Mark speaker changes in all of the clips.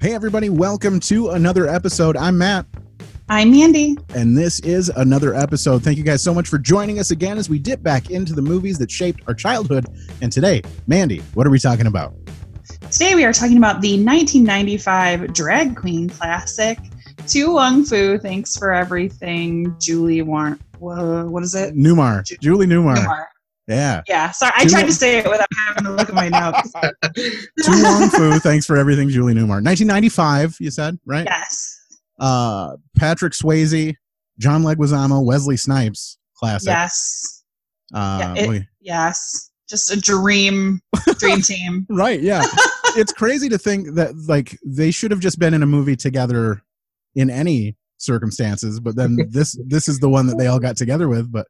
Speaker 1: Hey, everybody, welcome to another episode. I'm Matt,
Speaker 2: I'm Mandy.
Speaker 1: and this is another episode. Thank you guys so much for joining us again as we dip back into the movies that shaped our childhood. And today, Mandy, what are we talking about?
Speaker 2: Today we are talking about the 1995 drag queen classic, To Wong Foo. Thanks for everything, Julie Warren. Whoa, what is it?
Speaker 1: Newmar,
Speaker 2: Ju-
Speaker 1: Julie Newmar.
Speaker 2: Newmar.
Speaker 1: Yeah.
Speaker 2: Yeah, sorry. I
Speaker 1: Tu
Speaker 2: tried
Speaker 1: Wong-
Speaker 2: to say it without having to look at my notes.
Speaker 1: Too Long Fu, thanks for everything, Julie Newmar. 1995, you said, right?
Speaker 2: yes.
Speaker 1: Uh, Patrick Swayze, John Leguizamo, Wesley Snipes, classic.
Speaker 2: Yes.
Speaker 1: Uh,
Speaker 2: Yeah, it- Yes. Just a dream, dream team.
Speaker 1: right yeah it's crazy to think that like they should have just been in a movie together in any circumstances but then this this is the one that they all got together with but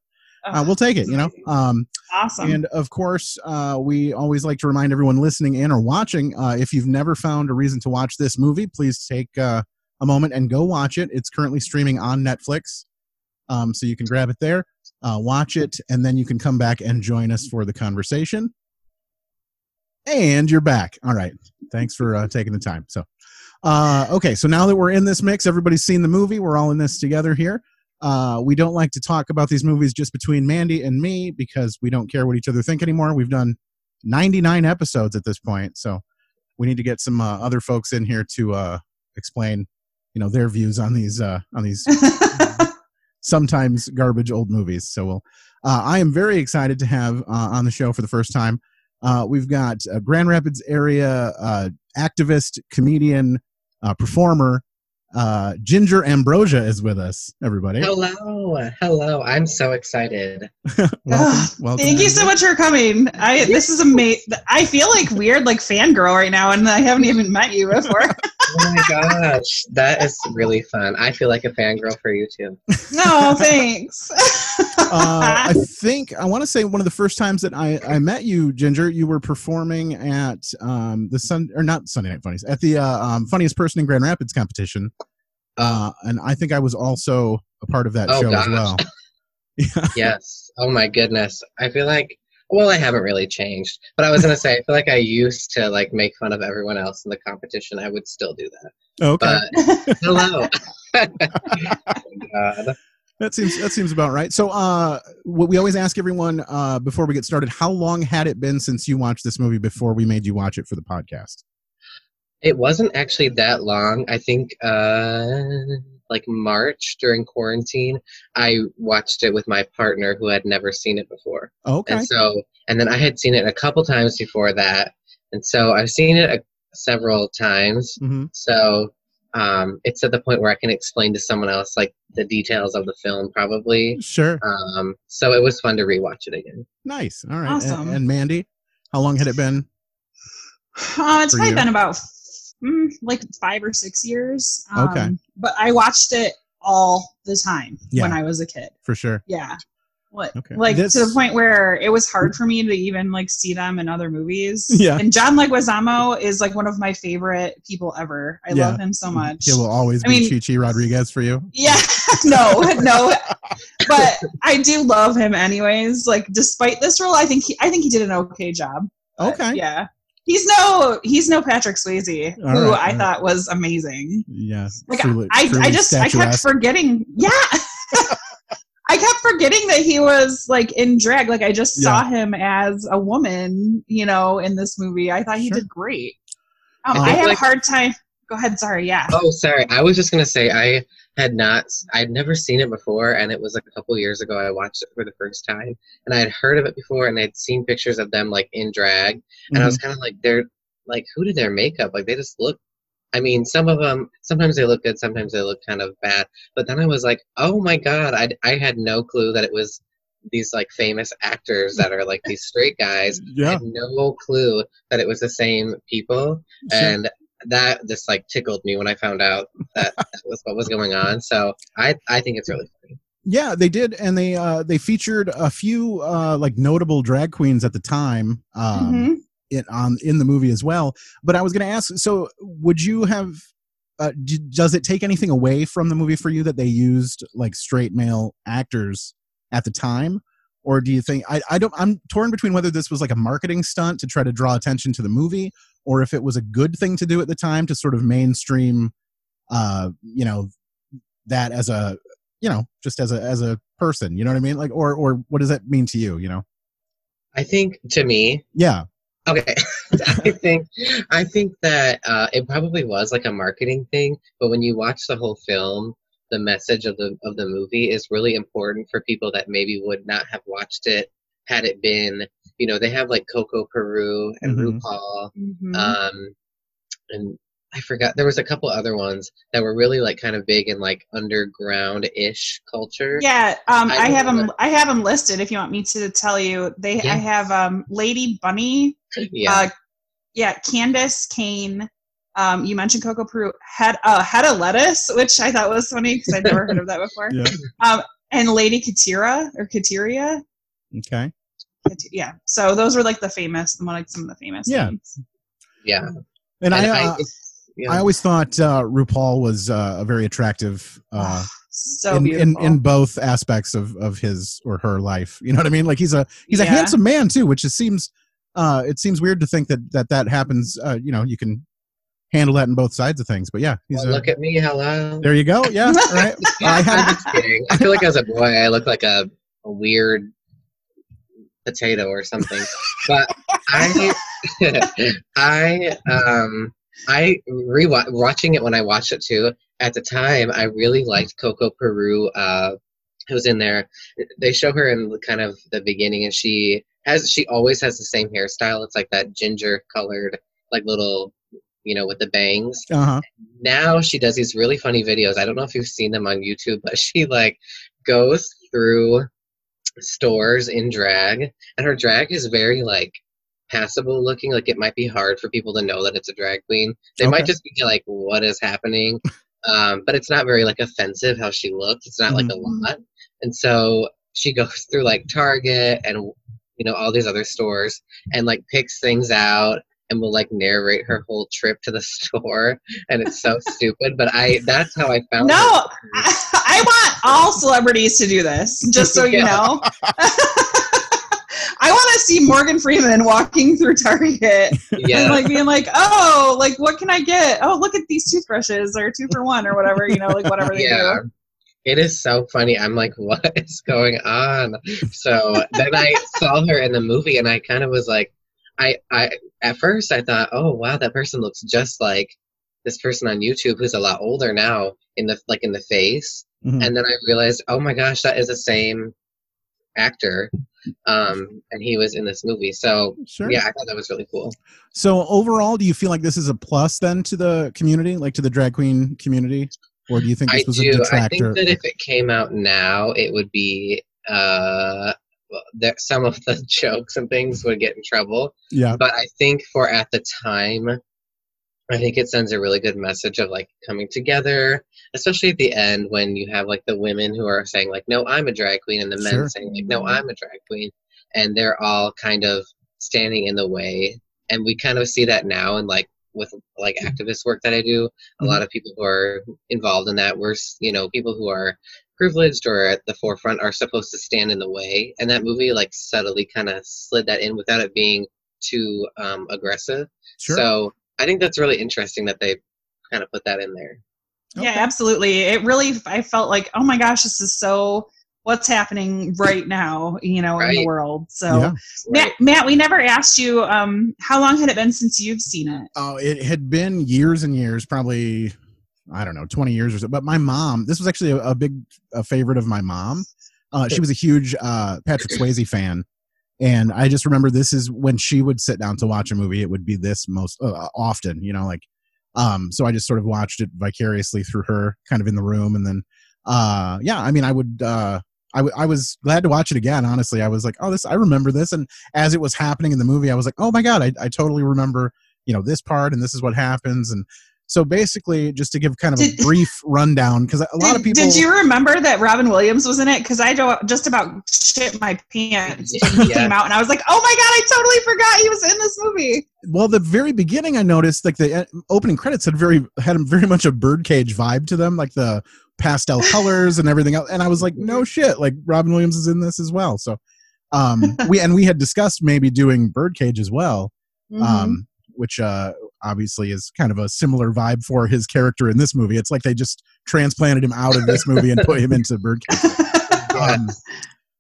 Speaker 1: uh, we'll take it you know um
Speaker 2: Awesome.
Speaker 1: and of course uh we always like to remind everyone listening in or watching uh if you've never found a reason to watch this movie please take uh a moment and go watch it it's currently streaming on netflix um so you can grab it there uh, watch it, and then you can come back and join us for the conversation. And you're back. All right. Thanks for uh, taking the time. So, uh, okay. So now that we're in this mix, everybody's seen the movie. We're all in this together here. Uh, we don't like to talk about these movies just between Mandy and me because we don't care what each other think anymore. We've done 99 episodes at this point, so we need to get some uh, other folks in here to uh, explain, you know, their views on these uh, on these sometimes garbage old movies. So we'll, uh, I am very excited to have uh, on the show for the first time. Uh, we've got a Grand Rapids area uh, activist, comedian, uh, performer. Uh, Ginger Ambrosia is with us. Everybody,
Speaker 3: Hello, hello. I'm so excited.
Speaker 1: welcome.
Speaker 2: Ugh,
Speaker 1: welcome
Speaker 2: Thank you so much for coming. I this is amazing. I feel like weird, like fangirl right now, and I haven't even met you before.
Speaker 3: Oh my gosh, that is really fun. I feel like a fangirl for you too.
Speaker 2: no, thanks.
Speaker 1: uh, I think I want to say one of the first times that I, I met you, Ginger, you were performing at um, the Sun or not Sunday Night Funnies at the uh, um, Funniest Person in Grand Rapids competition, uh, and I think I was also a part of that
Speaker 3: Oh,
Speaker 1: show as well.
Speaker 3: Yes. Oh my goodness. I feel like well, I haven't really changed, but I was gonna say I feel like I used to like make fun of everyone else in the competition. I would still do that.
Speaker 1: Okay,
Speaker 3: But hello. Oh God.
Speaker 1: that seems that seems about right. So, uh, what we always ask everyone uh, before we get started: How long had it been since you watched this movie before we made you watch it for the podcast?
Speaker 3: It wasn't actually that long. I think uh like March during quarantine, I watched it with my partner who had never seen it before.
Speaker 1: Okay,
Speaker 3: And so and then I had seen it a couple times before that. And so I've seen it a, several times.
Speaker 1: hmm
Speaker 3: So um it's at the point where I can explain to someone else like the details of the film probably.
Speaker 1: sure,
Speaker 3: Um so it was fun to rewatch it again.
Speaker 1: nice. All right,
Speaker 2: Awesome.
Speaker 1: And, and Mandy, how long had it been?
Speaker 2: Uh, it's probably
Speaker 1: you?
Speaker 2: been about mm, like five or six years. Um,
Speaker 1: Okay.
Speaker 2: But I watched it all the time
Speaker 1: Yeah.
Speaker 2: when I was a kid.
Speaker 1: For sure.
Speaker 2: Yeah. What,
Speaker 1: Okay.
Speaker 2: like
Speaker 1: This-
Speaker 2: to the point where it was hard for me to even like see them in other movies.
Speaker 1: Yeah.
Speaker 2: And John Leguizamo is like one of my favorite people ever. I
Speaker 1: Yeah.
Speaker 2: love him so much.
Speaker 1: He will always
Speaker 2: I
Speaker 1: be
Speaker 2: mean-
Speaker 1: Chi Chi Rodriguez for you.
Speaker 2: Yeah, no, no. But I do love him anyways. Like despite this role, I think he I think he did an okay job. But,
Speaker 1: Okay.
Speaker 2: Yeah. He's no he's no Patrick Swayze,
Speaker 1: All
Speaker 2: who
Speaker 1: right,
Speaker 2: I
Speaker 1: all right.
Speaker 2: thought was amazing.
Speaker 1: Yes.
Speaker 2: Like
Speaker 1: truly-
Speaker 2: I,
Speaker 1: truly
Speaker 2: I just I kept forgetting. Yeah. I kept forgetting that he was like in drag. Like I just saw him as a woman, you know, in this movie. I thought he
Speaker 1: Sure.
Speaker 2: did great. Um,
Speaker 1: I
Speaker 2: I
Speaker 3: think,
Speaker 2: have a hard time. Go ahead. Sorry. Yeah.
Speaker 3: Oh, sorry. I was just gonna say I had not. I'd never seen it before, and it was a couple years ago. I watched it for the first time, and I had heard of it before, and I'd seen pictures of them like in drag, and I was mm-hmm. kind of like, they're like, who did their makeup? Like they just look. I mean, some of them. Sometimes they look good. Sometimes they look kind of bad. But then I was like, oh my god! I I had no clue that it was these like famous actors that are like these straight guys. I
Speaker 1: Yeah.
Speaker 3: had no clue that it was the same people
Speaker 1: Sure.
Speaker 3: and that just like tickled me when I found out that that was what was going on. So I I think it's really funny.
Speaker 1: Yeah, they did, and they uh, they featured a few uh, like notable drag queens at the time um,
Speaker 2: Mhm.
Speaker 1: in on in the movie as well. But I was going to ask, so would you have? Uh, d- does it take anything away from the movie for you that they used like straight male actors at the time, or do you think I, I don't i'm torn between whether this was like a marketing stunt to try to draw attention to the movie or if it was a good thing to do at the time to sort of mainstream uh you know that as a you know just as a as a person you know what i mean? Like or or what does that mean to you you know?
Speaker 3: I think to me,
Speaker 1: yeah.
Speaker 3: Okay, I think I think that uh, it probably was like a marketing thing, but when you watch the whole film, the message of the of the movie is really important for people that maybe would not have watched it had it been, you know, they have like Coco Peru and
Speaker 1: Mhm.
Speaker 3: RuPaul,
Speaker 2: Mhm.
Speaker 3: um, and I forgot there was a couple other ones that were really like kind of big in like underground ish culture.
Speaker 2: yeah, um,
Speaker 3: I
Speaker 2: I, have them.
Speaker 3: remember.
Speaker 2: I have them listed. If you want me to tell you, they.
Speaker 3: Yeah.
Speaker 2: I have um, Lady Bunny.
Speaker 3: yeah.
Speaker 2: Uh, yeah, Candis Cayne. Um, you mentioned Coco Peru. Head uh, head of lettuce, which I thought was funny because I'd never heard of that before.
Speaker 1: yeah
Speaker 2: Um, and Lady Katira or Katiria.
Speaker 1: okay
Speaker 2: Kat- Yeah. So those were like the famous, the like some of the famous.
Speaker 1: Yeah.
Speaker 2: ones.
Speaker 3: yeah.
Speaker 1: and,
Speaker 3: And
Speaker 1: i
Speaker 3: I,
Speaker 1: uh,
Speaker 3: yeah.
Speaker 1: I always thought uh, RuPaul was uh, a very attractive uh,
Speaker 2: so
Speaker 1: in, in in both aspects of of his or her life. You know what I mean? Like he's a he's a handsome man too, which it seems uh, it seems weird to think that that that happens. Uh, you know, you can handle that in both sides of things. But yeah, he's
Speaker 3: Well,
Speaker 1: a,
Speaker 3: look at me, hello.
Speaker 1: there. You go. Yeah, right. I
Speaker 3: I'm just kidding. I feel like as a boy, I look like a, a weird potato or something. But I, I, um, I rewatch watching it when I watched it too. At the time, I really liked Coco Peru. Uh, who was in there? They show her in kind of the beginning, and she has she always has the same hairstyle. It's like that ginger colored, like little, you know, with the bangs
Speaker 1: uh huh.
Speaker 3: now she does these really funny videos. I don't know if you've seen them on YouTube, but she like goes through stores in drag, and her drag is very like passable looking. Like it might be hard for people to know that it's a drag queen. They
Speaker 1: Okay.
Speaker 3: might just be like, "What is happening?" Um, but it's not very like offensive how she looks. It's not like a
Speaker 2: Mhm.
Speaker 3: lot, and so she goes through like Target and you know all these other stores and like picks things out and will like narrate her mm. whole trip to the store and it's so stupid but i that's how i found
Speaker 2: no. I, I want all celebrities to do this. Just so you know. I want to see Morgan Freeman walking through Target
Speaker 3: yeah
Speaker 2: and like being like, "Oh, like what can I get? Oh, look at these toothbrushes or two for one or whatever, you know, like whatever they
Speaker 3: yeah
Speaker 2: do."
Speaker 3: it is so funny i'm like what is going on so then i saw her in the movie and i kind of was like i i at first i thought oh wow that person looks just like this person on youtube who's a lot older now in the like in the face
Speaker 1: Mhm.
Speaker 3: and then I realized, oh my gosh, that is the same actor, um, and he was in this movie. So
Speaker 1: Sure.
Speaker 3: yeah, I thought that was really cool.
Speaker 1: So overall, do you feel like this is a plus then to the community, like to the drag queen community, or do you think
Speaker 3: I
Speaker 1: this was a
Speaker 3: do. I
Speaker 1: detractor?
Speaker 3: think that if it came out now, it would be uh, that some of the jokes and things would get in trouble.
Speaker 1: yeah.
Speaker 3: But I think for at the time, I think it sends a really good message of like coming together, especially at the end when you have like the women who are saying like, "No, I'm a drag queen," and the men
Speaker 1: Sure.
Speaker 3: saying like, "No, I'm a drag queen," and they're all kind of standing in the way. And we kind of see that now, and like with like activist work that I do, a
Speaker 1: Mhm.
Speaker 3: lot of people who are involved in that, we're you know people who are privileged or at the forefront are supposed to stand in the way, and that movie like subtly kind of slid that in without it being too um, aggressive.
Speaker 1: Sure.
Speaker 3: So I think that's really interesting that they kind of put that in there.
Speaker 2: Yeah, absolutely. It really, I felt like, oh my gosh, this is so. What's happening right now, you know, in the world? So,
Speaker 1: Yeah.
Speaker 3: Right.
Speaker 2: Matt, Matt, we never asked you um, how long had it been since you've seen it?
Speaker 1: Oh, it had been years and years, probably I don't know, twenty years or so. But my mom, this was actually a, a big a favorite of my mom. Uh, she was a huge uh, Patrick Swayze fan, and I just remember this is when she would sit down to watch a movie. It would be this most uh, often, you know, like. Um, so I just sort of watched it vicariously through her, kind of in the room, and then, uh, yeah, I mean, I would. Uh, I, w- I was glad to watch it again. Honestly, I was like, "Oh, this! I remember this." And as it was happening in the movie, I was like, "Oh my god, I, I totally remember you know this part and this is what happens and so basically just to give kind of a brief rundown because a lot
Speaker 2: did,
Speaker 1: of people
Speaker 2: Did you remember that Robin Williams was in it? Because I just about shit my pants when he
Speaker 3: Yeah.
Speaker 2: came out, and I was like, oh my god, I totally forgot he was in this movie.
Speaker 1: well the very beginning i noticed like the uh, opening credits had very had very much a birdcage vibe to them like the pastel colors and everything else and i was like no shit like robin williams is in this as well so Um, we and we had discussed maybe doing Birdcage as well,
Speaker 2: Mhm.
Speaker 1: um, which uh, obviously is kind of a similar vibe for his character in this movie. It's like they just transplanted him out of this movie and put him into Birdcage. Um,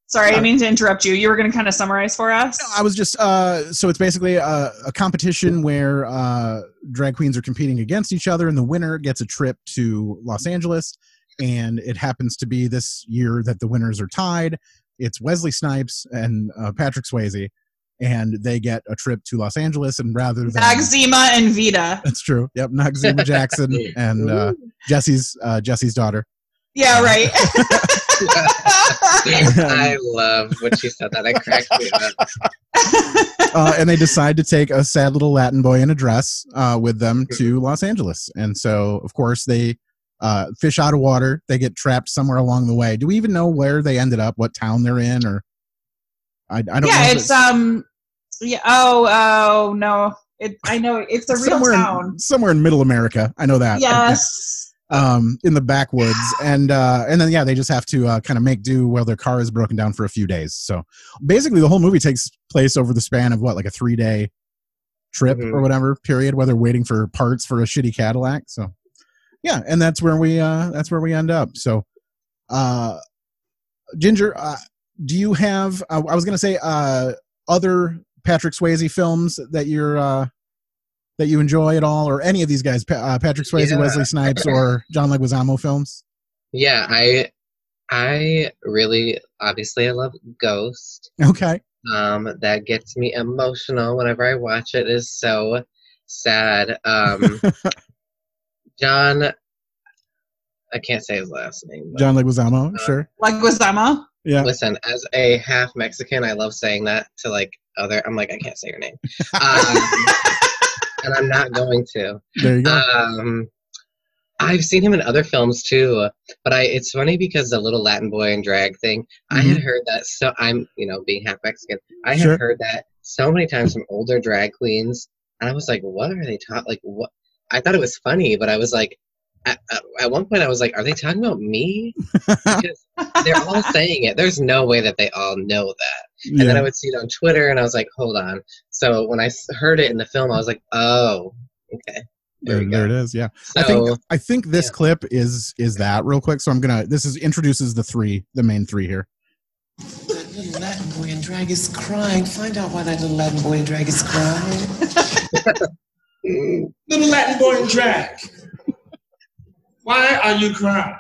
Speaker 2: Sorry, I mean to interrupt you. You were going to kind of summarize for us.
Speaker 1: No, I was just uh, so it's basically a, a competition where uh, drag queens are competing against each other, and the winner gets a trip to Los Angeles. And it happens to be this year that the winners are tied. It's Wesley Snipes and uh, Patrick Swayze, and they get a trip to Los Angeles. And rather than
Speaker 2: Noxzema and Vita.
Speaker 1: that's true, yep, Noxzema Jackson and uh, Jesse's uh, Jesse's daughter.
Speaker 2: Yeah, right.
Speaker 3: I love when she said that. I cracked me up.
Speaker 1: uh, and they decide to take a sad little Latin boy in a dress uh, with them to Los Angeles. And so, of course, they uh, fish out of water. They get trapped somewhere along the way. Do we even know where they ended up? What town they're in? Or I, I don't know.
Speaker 2: yeah,
Speaker 1: if
Speaker 2: it's um, yeah. Oh, oh no. It. I know it's a real
Speaker 1: somewhere
Speaker 2: town.
Speaker 1: in, somewhere in Middle America. I know that.
Speaker 2: Yes.
Speaker 1: um, in the backwoods, and uh, and then yeah, they just have to uh, kind of make do while their car is broken down for a few days. So basically, the whole movie takes place over the span of what, like a three day trip
Speaker 3: Mhm.
Speaker 1: or whatever period, where they're waiting for parts for a shitty Cadillac. So yeah, and that's where we uh, that's where we end up. So uh, Ginger, uh, do you have? Uh, I was gonna say uh, other Patrick Swayze films that you're. Uh, that you enjoy at all, or any of these guys, Pa- uh, Patrick Swayze,
Speaker 3: Yeah.
Speaker 1: Wesley Snipes, or John Leguizamo films?
Speaker 3: Yeah, I I really obviously I love Ghost.
Speaker 1: Okay.
Speaker 3: Um, that gets me emotional whenever I watch it. It is so sad. Um, John, I can't say his last name.
Speaker 1: John Leguizamo,
Speaker 3: Uh,
Speaker 1: sure.
Speaker 2: Leguizamo.
Speaker 1: Yeah.
Speaker 3: Listen, as a half Mexican, I love saying that to like other. I'm like, I can't say your name, um, and I'm not going to.
Speaker 1: There you go.
Speaker 3: Um, I've seen him in other films too, but I it's funny because the little Latin boy and drag thing. I had heard that so I'm you know being half Mexican. I had
Speaker 1: Sure.
Speaker 3: heard that so many times from older drag queens, and I was like, what are they taught? Like what? I thought it was funny, but I was like, at, at, at one point I was like, are they talking about me? Because they're all saying it. There's no way that they all know that. And then I would see it on Twitter, and I was like, hold on. So when I heard it in the film, I was like, oh, okay. There,
Speaker 1: There,
Speaker 3: we
Speaker 1: there it
Speaker 3: go.
Speaker 1: is. Yeah.
Speaker 3: So
Speaker 1: I think I think this
Speaker 3: yeah.
Speaker 1: clip is is that real quick. So I'm gonna this is introduces the three, the main three here.
Speaker 4: That little Latin boy in drag is crying. Find out why that little Latin boy in drag is crying.
Speaker 5: Little Latin boy in drag. Why are you crying?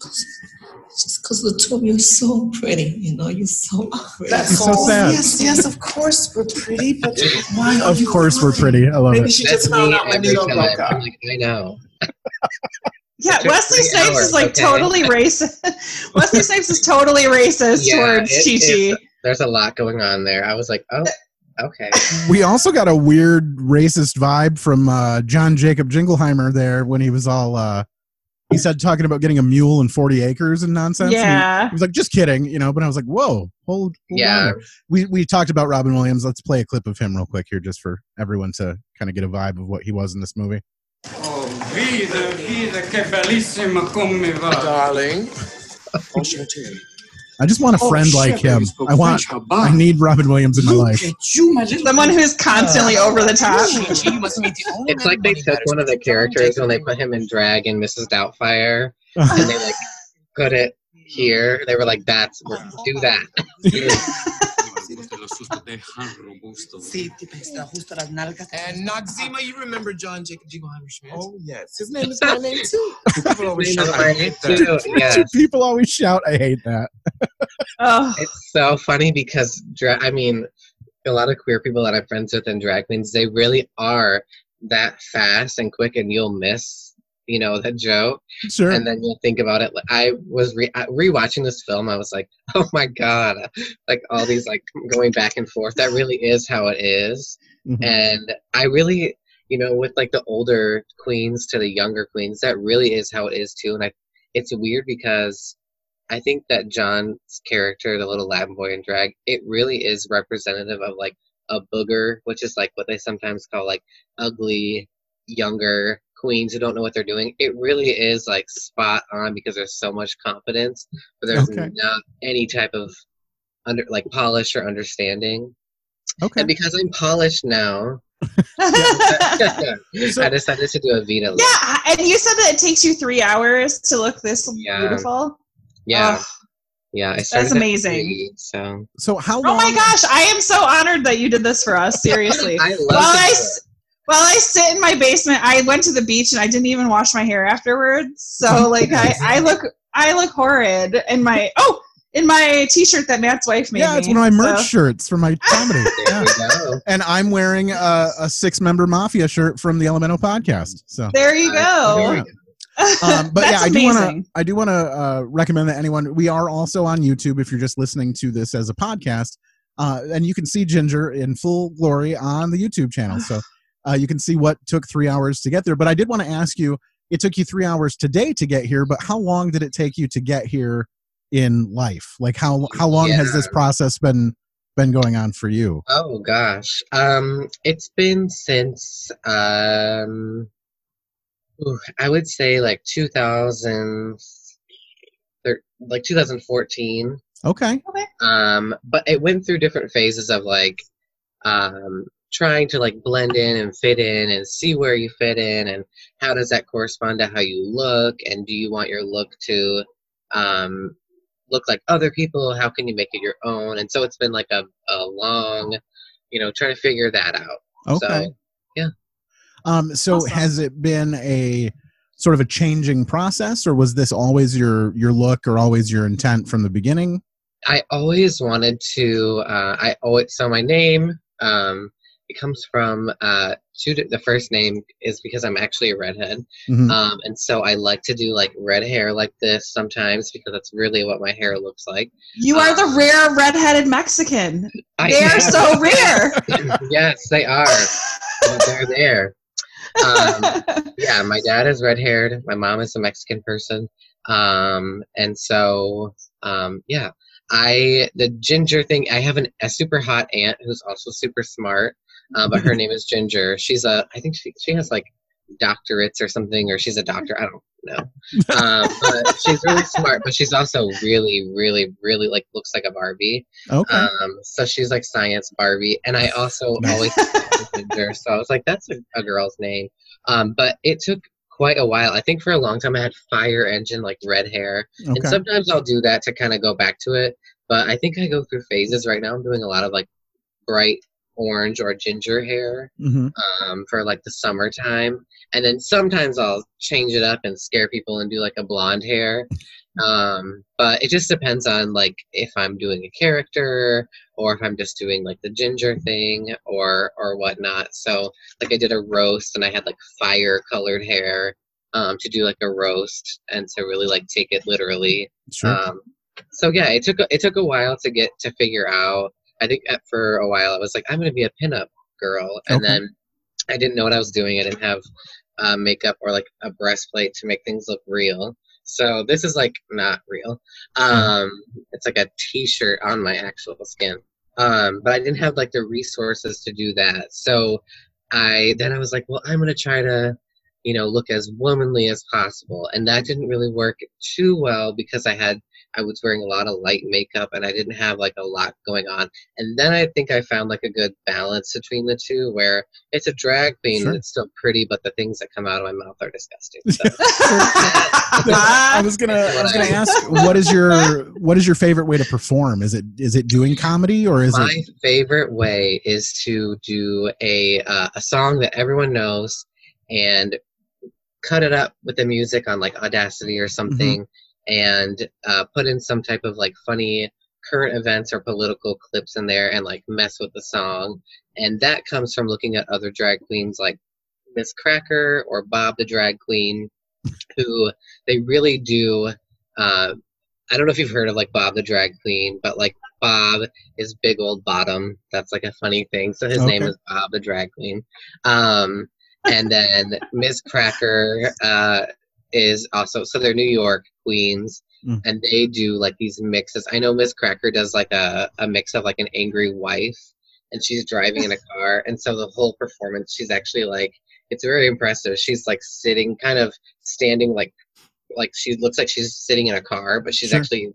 Speaker 4: Just because Latoya, you're so pretty. You know, you're so pretty.
Speaker 5: That's
Speaker 1: so sad.
Speaker 4: Yes, yes, of course we're pretty, but why are
Speaker 1: Of
Speaker 4: you
Speaker 1: course, we're
Speaker 4: crying?
Speaker 1: pretty. I love
Speaker 4: Maybe
Speaker 1: it.
Speaker 4: she
Speaker 3: That's
Speaker 4: just found
Speaker 3: me
Speaker 4: out when
Speaker 3: every
Speaker 4: Nino
Speaker 3: time.
Speaker 4: broke
Speaker 3: I'm
Speaker 4: up.
Speaker 3: like, I know.
Speaker 2: Yeah,
Speaker 3: It took
Speaker 2: Wesley
Speaker 3: three
Speaker 2: Snipes is
Speaker 3: hours,
Speaker 2: like
Speaker 3: okay?
Speaker 2: totally racist. Wesley Snipes is totally racist
Speaker 3: Yeah,
Speaker 2: towards
Speaker 3: it-
Speaker 2: Chi
Speaker 3: it's-
Speaker 2: Chi.
Speaker 3: There's a lot going on there. I was like, oh, okay.
Speaker 1: We also got a weird racist vibe from uh, John Jacob Jingleheimer there when he was all uh, he said talking about getting a mule and 40 acres and nonsense. And he-
Speaker 2: Yeah.
Speaker 1: He was like, just kidding, you know, but I was like, whoa, hold, hold
Speaker 3: Yeah.
Speaker 1: here. We, we talked about Robin Williams. Let's play a clip of him real quick here just for everyone to kind of get a vibe of what he was in this movie.
Speaker 6: Oh, vida, vida, que bellissima come va.
Speaker 4: Darling. Enchanté.
Speaker 1: I just want a
Speaker 6: Oh,
Speaker 1: friend
Speaker 6: shit,
Speaker 1: like him. I want,
Speaker 6: French.
Speaker 1: I need Robin Williams in my
Speaker 6: Look
Speaker 1: life.
Speaker 6: at you, my
Speaker 2: Someone who's constantly over the top.
Speaker 4: Chi, you must meet the only
Speaker 3: It's like they took one of the characters when they put him in drag in Mrs. Doubtfire, and they like put it here. They were like, "That's do that."
Speaker 4: Sí, tipo, está justo las nalgas. Eh, and Noxzema, you remember John Jacob Jingleheimer Schmidt? Oh, yes. His name is my name, too. People always shout, I hate
Speaker 3: name,
Speaker 4: that.
Speaker 3: too. Yes.
Speaker 1: People always shout, I hate that.
Speaker 2: Oh,
Speaker 3: It's so funny because dra- I mean, a lot of queer people that I'm friends with and drag queens, they really are that fast and quick, and you'll miss, you know, that joke,
Speaker 1: Sure.
Speaker 3: and then you'll think about it. I was re- rewatching this film, I was like, oh my god, like all these like going back and forth. That really is how it is,
Speaker 1: Mhm.
Speaker 3: and I really, you know, with like the older queens to the younger queens, that really is how it is too. And I, it's weird because I think that John's character, the little Latin boy in drag, it really is representative of like a booger, which is like what they sometimes call like ugly, younger queens who don't know what they're doing. It really is like spot on because there's so much confidence, but there's
Speaker 1: Okay.
Speaker 3: not any type of under like polish or understanding.
Speaker 1: Okay.
Speaker 3: And because I'm polished now, I decided to do a Vita look.
Speaker 2: yeah, and you said that it takes you three hours to look this
Speaker 3: Yeah.
Speaker 2: beautiful.
Speaker 3: Yeah,
Speaker 2: Ugh.
Speaker 3: yeah. I started
Speaker 2: amazing.
Speaker 3: three, so
Speaker 1: So how
Speaker 2: Oh my gosh, I am so honored that you did this for us. Seriously.
Speaker 3: I love
Speaker 2: while
Speaker 3: to
Speaker 2: I
Speaker 3: do
Speaker 2: s- while I sit in my basement, I went to the beach and I didn't even wash my hair afterwards. So like I, I look I look horrid in my oh in my t-shirt that Matt's wife made
Speaker 1: Yeah, it's
Speaker 2: me.
Speaker 1: one of my merch
Speaker 2: So-
Speaker 1: shirts for my comedy.
Speaker 3: it. There
Speaker 1: Yeah.
Speaker 3: we go.
Speaker 1: And I'm wearing a, a six-member mafia shirt from the Elemental podcast. So
Speaker 2: there you
Speaker 3: Uh, there we
Speaker 2: go.
Speaker 3: go.
Speaker 1: um, but
Speaker 2: That's
Speaker 1: yeah, I do want to. I do want to uh, recommend that anyone. We are also on YouTube if you're just listening to this as a podcast, uh, and you can see Ginger in full glory on the YouTube channel. So uh, you can see what took three hours to get there. But I did want to ask you. It took you three hours today to get here, but how long did it take you to get here in life? Like how how long has this process been been going on for you?
Speaker 3: Oh gosh. Um it's been since um ooh, I would say like 2000 like 2014.
Speaker 1: Okay,
Speaker 3: Um but it went through different phases of like um trying to like blend in and fit in and see where you fit in and how does that correspond to how you look and do you want your look to um look like other people how can you make it your own and so it's been like a, a long you know trying to figure that out
Speaker 1: okay.
Speaker 3: So,
Speaker 1: Um, so
Speaker 2: Awesome.
Speaker 1: has it been a sort of a changing process, or was this always your your look, or always your intent from the beginning?
Speaker 3: I always wanted to. Uh, I always so my name. Um, it comes from uh, two. di- The first name is because I'm actually a redhead,
Speaker 1: Mhm.
Speaker 3: um, and so I like to do like red hair like this sometimes because that's really what my hair looks like.
Speaker 2: You are the
Speaker 3: Um,
Speaker 2: rare redheaded Mexican.
Speaker 3: I
Speaker 2: They are so rare.
Speaker 3: yes, they are. They're there. Um, yeah, my dad is red haired. My mom is a Mexican person. Um, and so, um, yeah, I, the ginger thing, I have an, a super hot aunt who's also super smart, uh, but her name is Ginger. She's a, I think she, she has like doctorates or something, or she's a doctor. I don't know. Um, but she's really smart, but she's also really, really, really like looks like a Barbie.
Speaker 1: okay.
Speaker 3: Um, so she's like science Barbie, and I also always Ginger, so I was like, that's a, a girl's name. Um, but it took quite a while. I think for a long time I had fire engine like red hair,
Speaker 1: Okay.
Speaker 3: and sometimes I'll do that to kind of go back to it. But I think I go through phases right now. I'm doing a lot of like bright orange or ginger hair
Speaker 1: hmm
Speaker 3: um, for like the summertime. And then sometimes I'll change it up and scare people and do like a blonde hair. Um, but it just depends on like if I'm doing a character or if I'm just doing like the ginger thing or or whatnot. So like I did a roast and I had like fire colored hair um, to do like a roast and to really like take it literally.
Speaker 1: Sure.
Speaker 3: Um, so yeah, it took it took a while to get to figure out. I think at, for a while I was like, I'm gonna be a pinup girl, and
Speaker 1: Okay.
Speaker 3: then I didn't know what I was doing. I didn't have uh, makeup or like a breastplate to make things look real. So this is like not real. Um, it's like a T-shirt on my actual skin. Um, but I didn't have like the resources to do that. So I then I was like, well, I'm gonna try to, you know, look as womanly as possible, and that didn't really work too well because I had I was wearing a lot of light makeup and I didn't have like a lot going on. And then I think I found like a good balance between the two where it's a drag queen
Speaker 1: Sure.
Speaker 3: and it's still pretty, but the things that come out of my mouth are disgusting. So
Speaker 1: I was gonna I was gonna ask what is your what is your favorite way to perform? Is it is it doing comedy or is
Speaker 3: my
Speaker 1: it My
Speaker 3: favorite way is to do a uh, a song that everyone knows and cut it up with the music on like Audacity or something and uh, put in some type of like funny current events or political clips in there and like mess with the song and that comes from looking at other drag queens like Miz Cracker or Bob the drag queen who they really do uh, I don't know if you've heard of like Bob the drag queen but like Bob is big old bottom. That's like a funny thing. So his name is Bob the drag queen. Um, and then Miz Cracker uh, is also so they're New York queens,
Speaker 1: Mm.
Speaker 3: and they do like these mixes. I know Miz Cracker does like a a mix of like an angry wife, and she's driving in a car, and so the whole performance, she's actually like it's very impressive. She's like sitting, kind of standing like like she looks like she's sitting in a car, but she's
Speaker 1: Sure.
Speaker 3: actually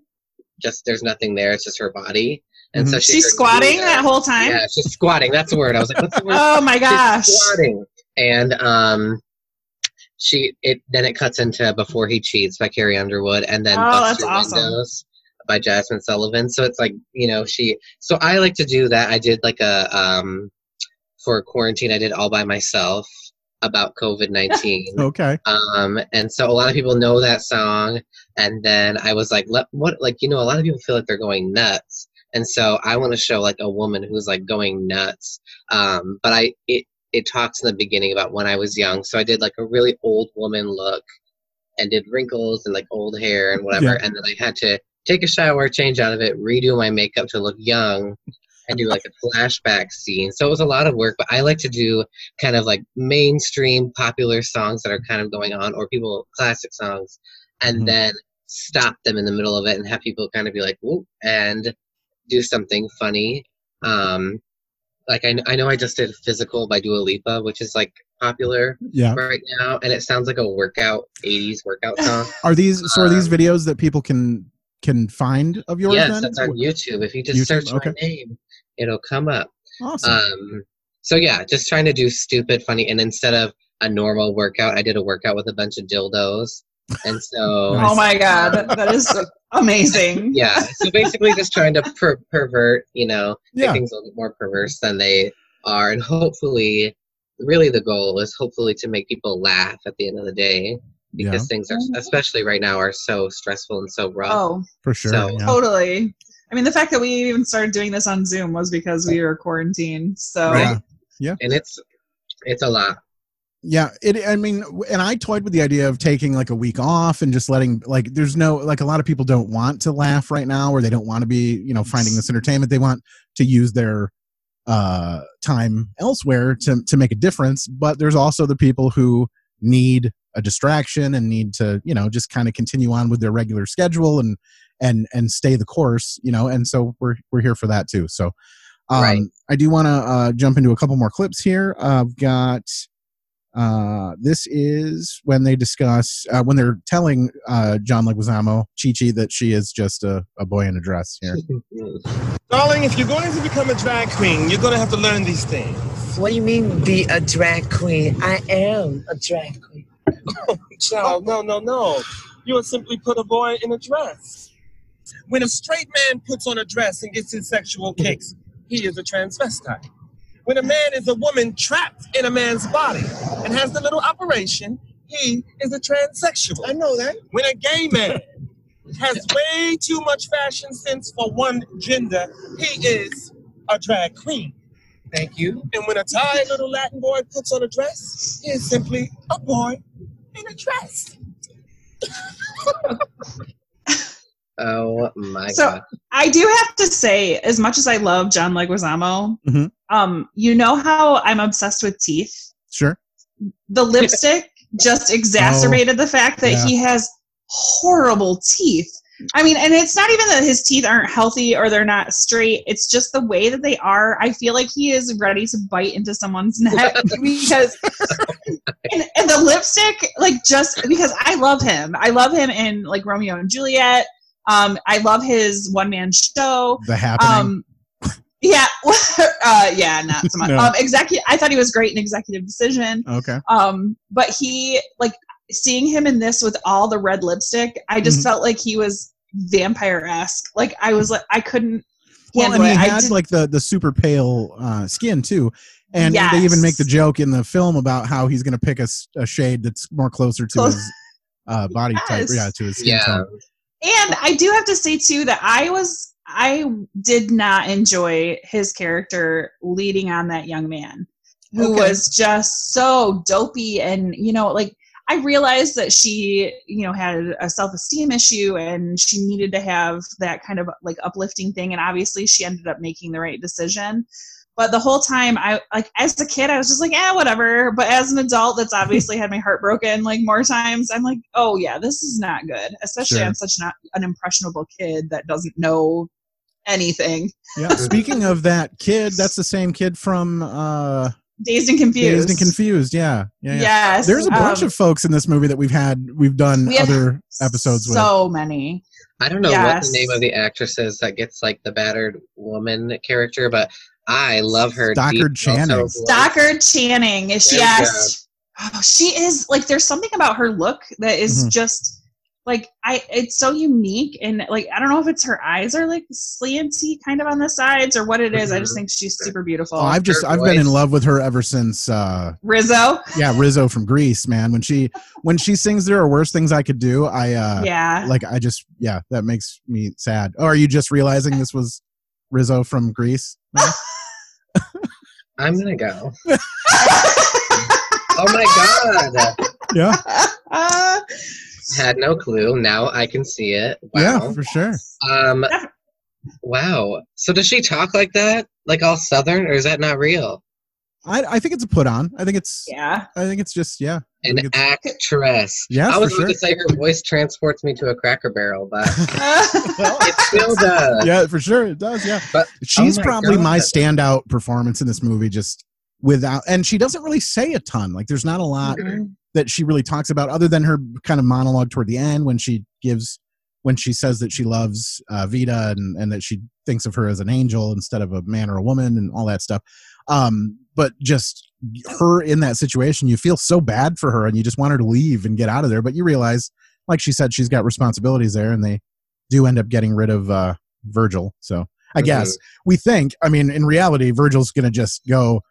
Speaker 3: just there's nothing there. It's just her body. and so
Speaker 1: Mhm.
Speaker 3: she
Speaker 2: She's
Speaker 3: heard
Speaker 2: squatting that whole time.
Speaker 3: Yeah, she's squatting. That's the word. I was like, what's the word?
Speaker 2: Oh my gosh.
Speaker 3: She's squatting. And um, she it then it cuts into Before He Cheats by Carrie Underwood, and then
Speaker 2: Oh, that's awesome.
Speaker 3: Windows by Jazmine Sullivan. So it's like you know she. So I like to do that. I did like a um for quarantine. I did all by myself about COVID nineteen.
Speaker 1: Okay.
Speaker 3: Um, and so a lot of people know that song. And then I was like, let, what, like, you know, a lot of people feel like they're going nuts. And so I want to show like a woman who's like going nuts. Um, but I, it, it talks in the beginning about when I was young. So I did like a really old woman look and did wrinkles and like old hair and whatever.
Speaker 1: Yeah.
Speaker 3: And then I had to take a shower, change out of it, redo my makeup to look young and do like a flashback scene. So it was a lot of work, but I like to do kind of like mainstream popular songs that are kind of going on or people classic songs and
Speaker 1: Mhm.
Speaker 3: then stop them in the middle of it and have people kind of be like, whoop, and do something funny. Um, like I, I know I just did Physical by Dua Lipa, which is like popular
Speaker 1: Yeah.
Speaker 3: right now, and it sounds like a workout 80s workout song.
Speaker 1: Are these so? Are these
Speaker 3: Um,
Speaker 1: videos that people can can find of yours?
Speaker 3: yes,
Speaker 1: then?
Speaker 3: it's on YouTube. If you just
Speaker 1: YouTube,
Speaker 3: search
Speaker 1: okay.
Speaker 3: my name, it'll come up.
Speaker 1: Awesome.
Speaker 3: Um, so yeah, just trying to do stupid, funny, and instead of a normal workout, I did a workout with a bunch of dildos, and so
Speaker 2: Oh my god, that is amazing.
Speaker 3: yeah, so basically just trying to per- pervert, you know, make
Speaker 1: yeah.
Speaker 3: things a little bit more perverse than they are, and hopefully, really the goal is hopefully to make people laugh at the end of the day
Speaker 1: Yeah.
Speaker 3: because things are, especially right now, are so stressful and so rough.
Speaker 2: Oh,
Speaker 1: For sure.
Speaker 3: so-
Speaker 1: yeah.
Speaker 2: totally. I mean, the fact that we even started doing this on Zoom was because we were quarantined. So
Speaker 3: Right.
Speaker 1: Yeah.
Speaker 3: and it's it's a lot.
Speaker 1: Yeah, it. I mean, and I toyed with the idea of taking like a week off and just letting like. There's no like a lot of people don't want to laugh right now, or they don't want to be you know finding this entertainment. They want to use their uh time elsewhere to to make a difference. But there's also the people who need a distraction and need to you know just kind of continue on with their regular schedule and and and stay the course. You know, and so we're we're here for that too. So. Um,
Speaker 3: Right.
Speaker 1: I do want to uh, jump into a couple more clips here. I've got uh, this is when they discuss uh, when they're telling uh, John Leguizamo Chi Chi that she is just a, a boy in a dress here.
Speaker 4: Darling, if you're going to become a drag queen, you're going to have to learn these things.
Speaker 7: What do you mean be a drag queen? I am a drag queen.
Speaker 4: Child, no, no, no. You would simply put a boy in a dress. When a straight man puts on a dress and gets his sexual kicks, he is a transvestite. When a man is a woman trapped in a man's body and has the little operation, he is a transsexual. I know that. When a gay man has way too much fashion sense for one gender, he is a drag queen. Thank you. And when a tired little Latin boy puts on a dress, he is simply a boy in a dress.
Speaker 3: Oh my
Speaker 2: So-
Speaker 3: god!
Speaker 2: I do have to say, as much as I love John Leguizamo,
Speaker 1: Mhm.
Speaker 2: Um, you know how I'm obsessed with teeth.
Speaker 1: Sure.
Speaker 2: The lipstick just exacerbated the fact that
Speaker 1: yeah.
Speaker 2: he has horrible teeth. I mean, and it's not even that his teeth aren't healthy or they're not straight. It's just the way that they are. I feel like he is ready to bite into someone's neck because, and, and the lipstick, like, just because I love him. I love him in like Romeo and Juliet. Um, I love his one man show.
Speaker 1: The happening.
Speaker 2: Um, yeah, uh, yeah, not so much.
Speaker 1: No.
Speaker 2: Um, executive. I thought he was great in Executive Decision.
Speaker 1: okay.
Speaker 2: Um, but he like seeing him in this with all the red lipstick. I just
Speaker 1: Mhm.
Speaker 2: felt like he was vampire esque. Like I was like I couldn't
Speaker 1: Well, and he
Speaker 2: it. I
Speaker 1: had like the the super pale uh, skin too, and they even make the joke in the film about how he's going to pick a shade that's more closer to
Speaker 2: Close-
Speaker 1: his uh, body type. Yeah, to his skin
Speaker 3: Yeah,
Speaker 1: tone.
Speaker 2: And I do have to say too that I was I did not enjoy his character leading on that young man who
Speaker 1: Okay.
Speaker 2: was just so dopey. And you know like I realized that she you know had a self-esteem issue and she needed to have that kind of like uplifting thing. And obviously she ended up making the right decision. But the whole time I like as a kid I was just like eh whatever. But as an adult that's obviously had my heart broken like more times. I'm like oh yeah this is not good. Especially
Speaker 1: Sure.
Speaker 2: I'm such not an impressionable kid that doesn't know anything
Speaker 1: Yeah. Speaking of that kid, that's the same kid from uh,
Speaker 2: dazed and confused
Speaker 1: Dazed and Confused. Yeah. Yeah. yeah.
Speaker 2: yes
Speaker 1: There's a bunch
Speaker 2: um,
Speaker 1: of folks in this movie that we've had, we've done
Speaker 2: we
Speaker 1: other episodes with.
Speaker 2: so many
Speaker 3: I don't know what the name of the actress is that gets like the battered woman character, but I love her.
Speaker 1: Stockard
Speaker 3: deep,
Speaker 1: Channing.
Speaker 2: Stockard Channing. Is she yes. Oh, she is like there's something about her look that is
Speaker 1: Mhm.
Speaker 2: just like I it's so unique and like I don't know if it's her eyes are like slanty kind of on the sides or what it is. I just
Speaker 3: Mhm.
Speaker 2: think she's super beautiful.
Speaker 1: Oh, I've just
Speaker 3: Her
Speaker 1: I've been in love with her ever since uh
Speaker 2: Rizzo.
Speaker 1: yeah, Rizzo from Grease, man. When she when she sings there are worse things I could do, I uh
Speaker 2: yeah.
Speaker 1: like I just yeah, that makes me sad. Oh, are you just realizing this was Rizzo from Grease? now?
Speaker 3: I'm gonna go. Oh my god!
Speaker 1: yeah.
Speaker 2: Uh,
Speaker 3: Had no clue. Now I can see it.
Speaker 1: Yeah,
Speaker 3: Wow.
Speaker 1: for sure.
Speaker 3: Um. Wow. So does she talk like that, like all southern, or is that not real?
Speaker 1: I I think it's a put on. I think it's
Speaker 2: yeah.
Speaker 1: I think it's just yeah.
Speaker 3: An
Speaker 1: think it's-
Speaker 3: actress.
Speaker 1: Yeah,
Speaker 3: I was
Speaker 1: for
Speaker 3: going to say her voice transports me to a Cracker Barrel, but
Speaker 1: Well,
Speaker 3: it still does.
Speaker 1: yeah, for sure it does. Yeah,
Speaker 3: But
Speaker 1: she's
Speaker 3: oh my
Speaker 1: probably my standout performance in this movie. Just without, and she doesn't really say a ton. Like, there's not a lot
Speaker 2: Mhm.
Speaker 1: That she really talks about, other than her kind of monologue toward the end when she gives when she says that she loves uh, Vita and and that she thinks of her as an angel instead of a man or a woman and all that stuff. Um, but just her in that situation, you feel so bad for her and you just want her to leave and get out of there. But you realize, like she said, she's got responsibilities there, and they do end up getting rid of uh, Virgil. So I guess we think. I mean, in reality, Virgil's going to just go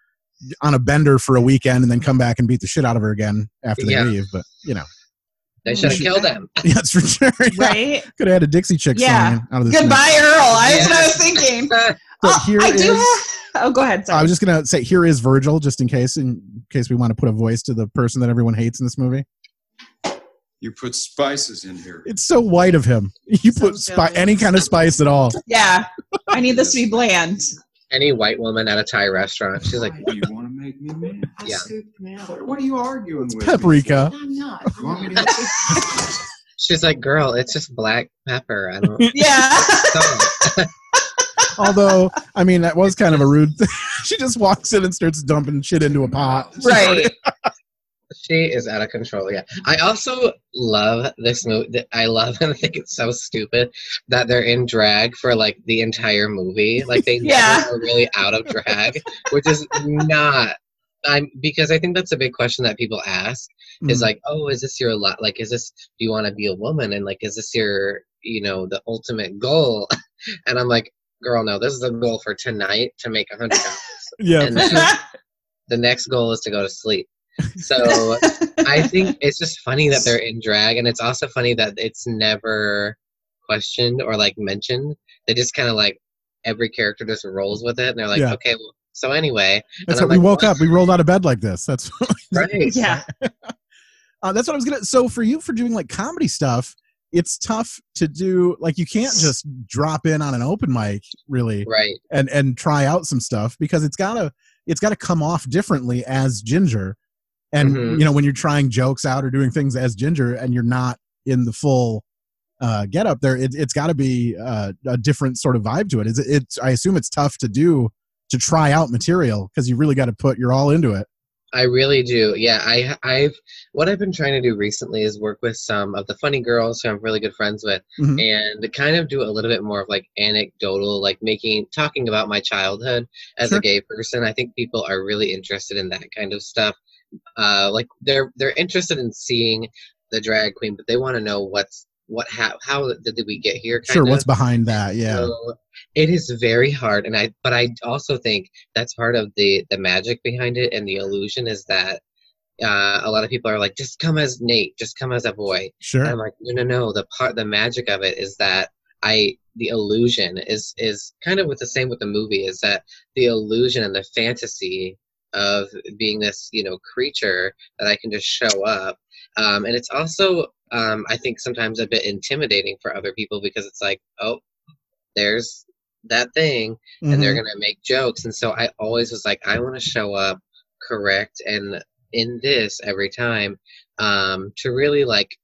Speaker 1: on a bender for a weekend and then come back and beat the shit out of her again after they
Speaker 3: Yeah.
Speaker 1: leave. But you know,
Speaker 3: They should have
Speaker 2: She-
Speaker 3: killed him.
Speaker 1: yeah, that's for sure.
Speaker 2: Right?
Speaker 1: Could have had a Dixie Chick
Speaker 2: Yeah.
Speaker 1: song out of this.
Speaker 2: Goodbye, Earl. That's what I was thinking.
Speaker 1: But
Speaker 2: Oh,
Speaker 1: here
Speaker 2: I do have. Oh, go ahead. Sorry.
Speaker 1: I was just gonna say here is Virgil, just in case, in case we want to put a voice to the person that everyone hates in this movie.
Speaker 6: You put spices in here.
Speaker 1: It's so white of him. You
Speaker 2: So
Speaker 1: put spi- any kind of spice at all.
Speaker 2: yeah. I need this to be bland.
Speaker 3: Any white woman at a Thai restaurant, she's like,
Speaker 6: Why do you want to make me mad?
Speaker 3: Yeah.
Speaker 6: What, what are you arguing with? me
Speaker 1: Paprika.
Speaker 6: for? You want me to
Speaker 3: she's like, girl, it's just black pepper. I don't.
Speaker 2: Yeah.
Speaker 1: Although, I mean, that was kind of a rude thing. she just walks in and starts dumping shit into a pot.
Speaker 2: Right.
Speaker 3: She is out of control. Yeah. I also love this movie. I love and I think it's so stupid that they're in drag for like the entire movie. Like they
Speaker 2: Yeah.
Speaker 3: never are really out of drag, which is not. I'm because I think that's a big question that people ask is
Speaker 1: Mm.
Speaker 3: like, oh, is this your lot? Like, is this do you want to be a woman? And like, is this your you know the ultimate goal? And I'm like, girl, no, this is the goal for tonight to make a hundred dollars.
Speaker 1: yeah,
Speaker 3: the next goal is to go to sleep. So I think it's just funny that they're in drag, and it's also funny that it's never questioned or like mentioned. They just kind of like every character just rolls with it, and they're like,
Speaker 1: Yeah.
Speaker 3: okay, well, so anyway,
Speaker 1: That's
Speaker 3: and
Speaker 1: how
Speaker 3: I'm
Speaker 1: we
Speaker 3: like,
Speaker 1: woke
Speaker 3: what?
Speaker 1: up. We rolled out of bed like this. That's
Speaker 3: right?
Speaker 2: yeah.
Speaker 1: uh, that's what I was gonna. So for you, for doing like comedy stuff, it's tough to do. Like you can't just drop in on an open mic, really,
Speaker 3: Right.
Speaker 1: and and try out some stuff because it's gotta it's gotta come off differently as Ginger, and
Speaker 3: Mhm.
Speaker 1: you know when you're trying jokes out or doing things as Ginger, and you're not in the full uh, get up there, it, it's got to be uh, a different sort of vibe to it. It's, it's I assume it's tough to do to try out material because you really got to put your all into it.
Speaker 3: I really do. Yeah, I I've what I've been trying to do recently is work with some of the funny girls who I'm really good friends with
Speaker 1: Mhm.
Speaker 3: and kind of do a little bit more of like anecdotal like making talking about my childhood as
Speaker 1: Sure.
Speaker 3: a gay person. I think people are really interested in that kind of stuff. Uh like they're they're interested in seeing the drag queen, but they want to know what's what how how did we get here kind
Speaker 1: Sure,
Speaker 3: of.
Speaker 1: what's behind that? Yeah.
Speaker 3: So it is very hard, and I but I also think that's part of the the magic behind it and the illusion is that uh, a lot of people are like, just come as Nate, just come as a boy. And
Speaker 1: Sure.
Speaker 3: I'm like, no, no, no. The part, the magic of it is that I the illusion is is kind of with the same with the movie is that the illusion and the fantasy of being this you know creature that I can just show up, um, and it's also um, I think sometimes a bit intimidating for other people because it's like, oh, there's that thing and they're
Speaker 1: Mhm.
Speaker 3: gonna make jokes and so i always was like i want to show up correct and in this every time um to really like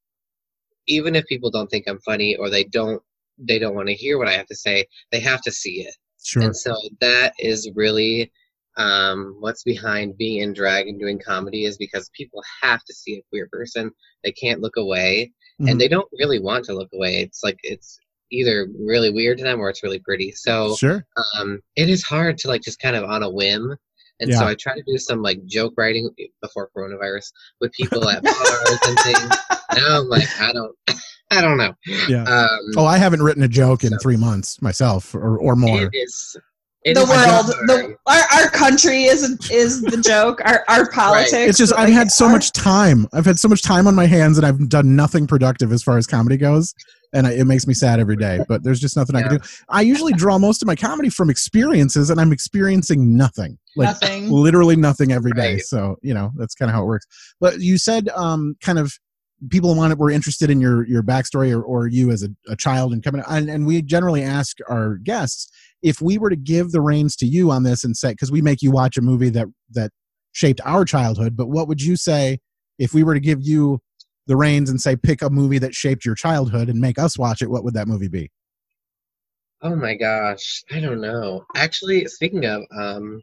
Speaker 3: even if people don't think i'm funny or they don't they don't want to hear what i have to say they have to see it
Speaker 1: Sure.
Speaker 3: and so that is really um what's behind being in drag and doing comedy is because people have to see a queer person they can't look away
Speaker 1: Mhm.
Speaker 3: and they don't really want to look away it's like it's either really weird to them or it's really pretty. So
Speaker 1: Sure.
Speaker 3: um, it is hard to like just kind of on a whim. And so I try to do some like joke writing before coronavirus with people at bars and things. Now I'm like, I don't, I don't know.
Speaker 1: Yeah.
Speaker 3: Um,
Speaker 1: Oh, I haven't written a joke in
Speaker 3: So-
Speaker 1: three months myself, or or more.
Speaker 3: it is. It
Speaker 2: the world, the our, our country is is the joke. Our our politics.
Speaker 1: It's just I've
Speaker 2: like,
Speaker 1: had so
Speaker 2: our-
Speaker 1: much time. I've had so much time on my hands, and I've done nothing productive as far as comedy goes, and I, it makes me sad every day. But there's just nothing I can do. I usually draw most of my comedy from experiences, and I'm experiencing nothing, like
Speaker 2: nothing.
Speaker 1: literally nothing every day.
Speaker 3: Right.
Speaker 1: So you know that's kind of how it works. But you said um, kind of people wanted were interested in your your backstory or, or you as a, a child and coming and, and we generally ask our guests if we were to give the reins to you on this and say because we make you watch a movie that that shaped our childhood but what would you say if we were to give you the reins and say pick a movie that shaped your childhood and make us watch it what would that movie be
Speaker 3: Oh my gosh, I don't know. Actually, speaking of um,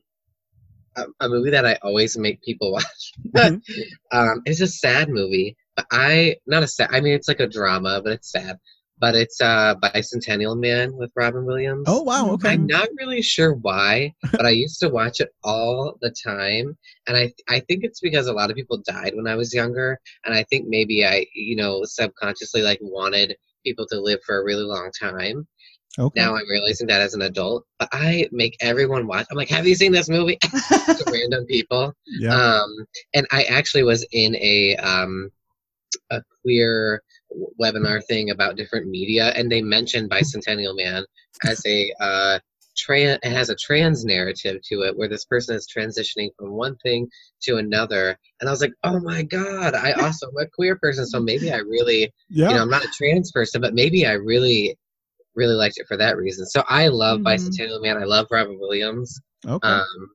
Speaker 3: a, a movie that I always make people watch,
Speaker 1: Mhm.
Speaker 3: um, it's a sad movie. But I not a sad. I mean, it's like a drama, but it's sad. But it's uh, Bicentennial Man with Robin Williams.
Speaker 1: oh wow okay
Speaker 3: I'm not really sure why, but I used to watch it all the time, and I I think it's because a lot of people died when I was younger, and I think maybe I you know subconsciously like wanted people to live for a really long time.
Speaker 1: okay
Speaker 3: Now I'm realizing that as an adult, but I make everyone watch. I'm like, have you seen this movie? to random people.
Speaker 1: yeah
Speaker 3: Um, and I actually was in a um, a queer w- webinar thing about different media, and they mentioned Bicentennial Man as a uh, trans. It has a trans narrative to it, where this person is transitioning from one thing to another. And I was like, oh my god, I also am a queer person, so maybe I really
Speaker 1: yeah
Speaker 3: you know, I'm not a trans person, but maybe I really, really liked it for that reason. So I love
Speaker 2: Mhm.
Speaker 3: Bicentennial Man. I love Robin Williams.
Speaker 1: okay
Speaker 3: Um,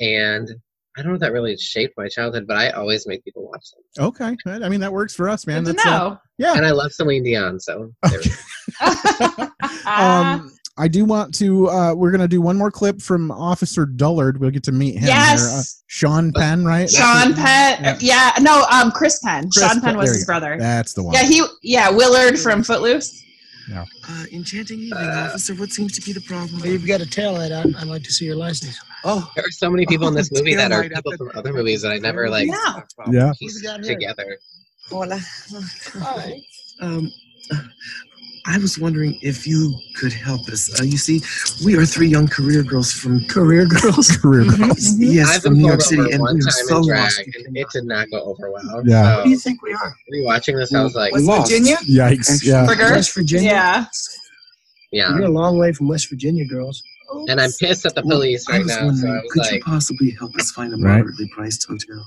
Speaker 3: and I don't know if that really shaped my childhood, but I always make people watch them.
Speaker 1: okay i mean that works for us man
Speaker 2: Good to
Speaker 1: That's, uh, yeah
Speaker 3: And I love Celine Dion, so there we go.
Speaker 1: um, I do want to. Uh, we're gonna do one more clip from Officer Dollard. We'll get to meet him.
Speaker 2: Yes.
Speaker 1: There. Uh, Sean Penn, right?
Speaker 2: Sean Penn.
Speaker 1: Yeah.
Speaker 2: Yeah. no, um, Chris Penn.
Speaker 1: Chris
Speaker 2: Sean
Speaker 1: Penn,
Speaker 2: Penn was his brother.
Speaker 1: That's the one.
Speaker 2: Yeah, he. Yeah, Willard from Footloose.
Speaker 7: Uh, enchanting evening,
Speaker 3: Uh,
Speaker 7: officer. What seems to be the problem?
Speaker 8: Well, you've got a tail light out. I'd like to see your license.
Speaker 7: Oh,
Speaker 3: There are so many people in this
Speaker 7: Oh,
Speaker 3: movie that are people from other movies that I never like
Speaker 2: Yeah.
Speaker 1: Yeah.
Speaker 3: piece
Speaker 8: Who's got here?
Speaker 3: together.
Speaker 7: hola.
Speaker 8: Hi.
Speaker 7: Um, I was wondering if you could help us. Uh, you see, we are three young career girls from
Speaker 8: Career girls.
Speaker 1: Career
Speaker 2: Mhm.
Speaker 1: girls.
Speaker 7: yes,
Speaker 3: I've
Speaker 7: from New York City,
Speaker 3: over
Speaker 7: and
Speaker 3: one
Speaker 7: we are
Speaker 3: time
Speaker 7: so
Speaker 3: in drag,
Speaker 7: lost.
Speaker 3: and it did not go over well.
Speaker 1: Yeah.
Speaker 8: What do you think we are?
Speaker 3: rewatching this, I was like,
Speaker 7: West
Speaker 8: Lost.
Speaker 7: Virginia?
Speaker 1: Yikes! Yeah.
Speaker 2: Friggers?
Speaker 8: West Virginia.
Speaker 2: Yeah.
Speaker 3: yeah.
Speaker 8: You're a long way from West Virginia, girls.
Speaker 3: And I'm pissed at the
Speaker 7: Well,
Speaker 3: police
Speaker 7: I
Speaker 3: right
Speaker 7: was
Speaker 3: now. So
Speaker 7: wondering,
Speaker 3: I was
Speaker 7: could you possibly help us find a
Speaker 1: Right.
Speaker 7: moderately priced hotel?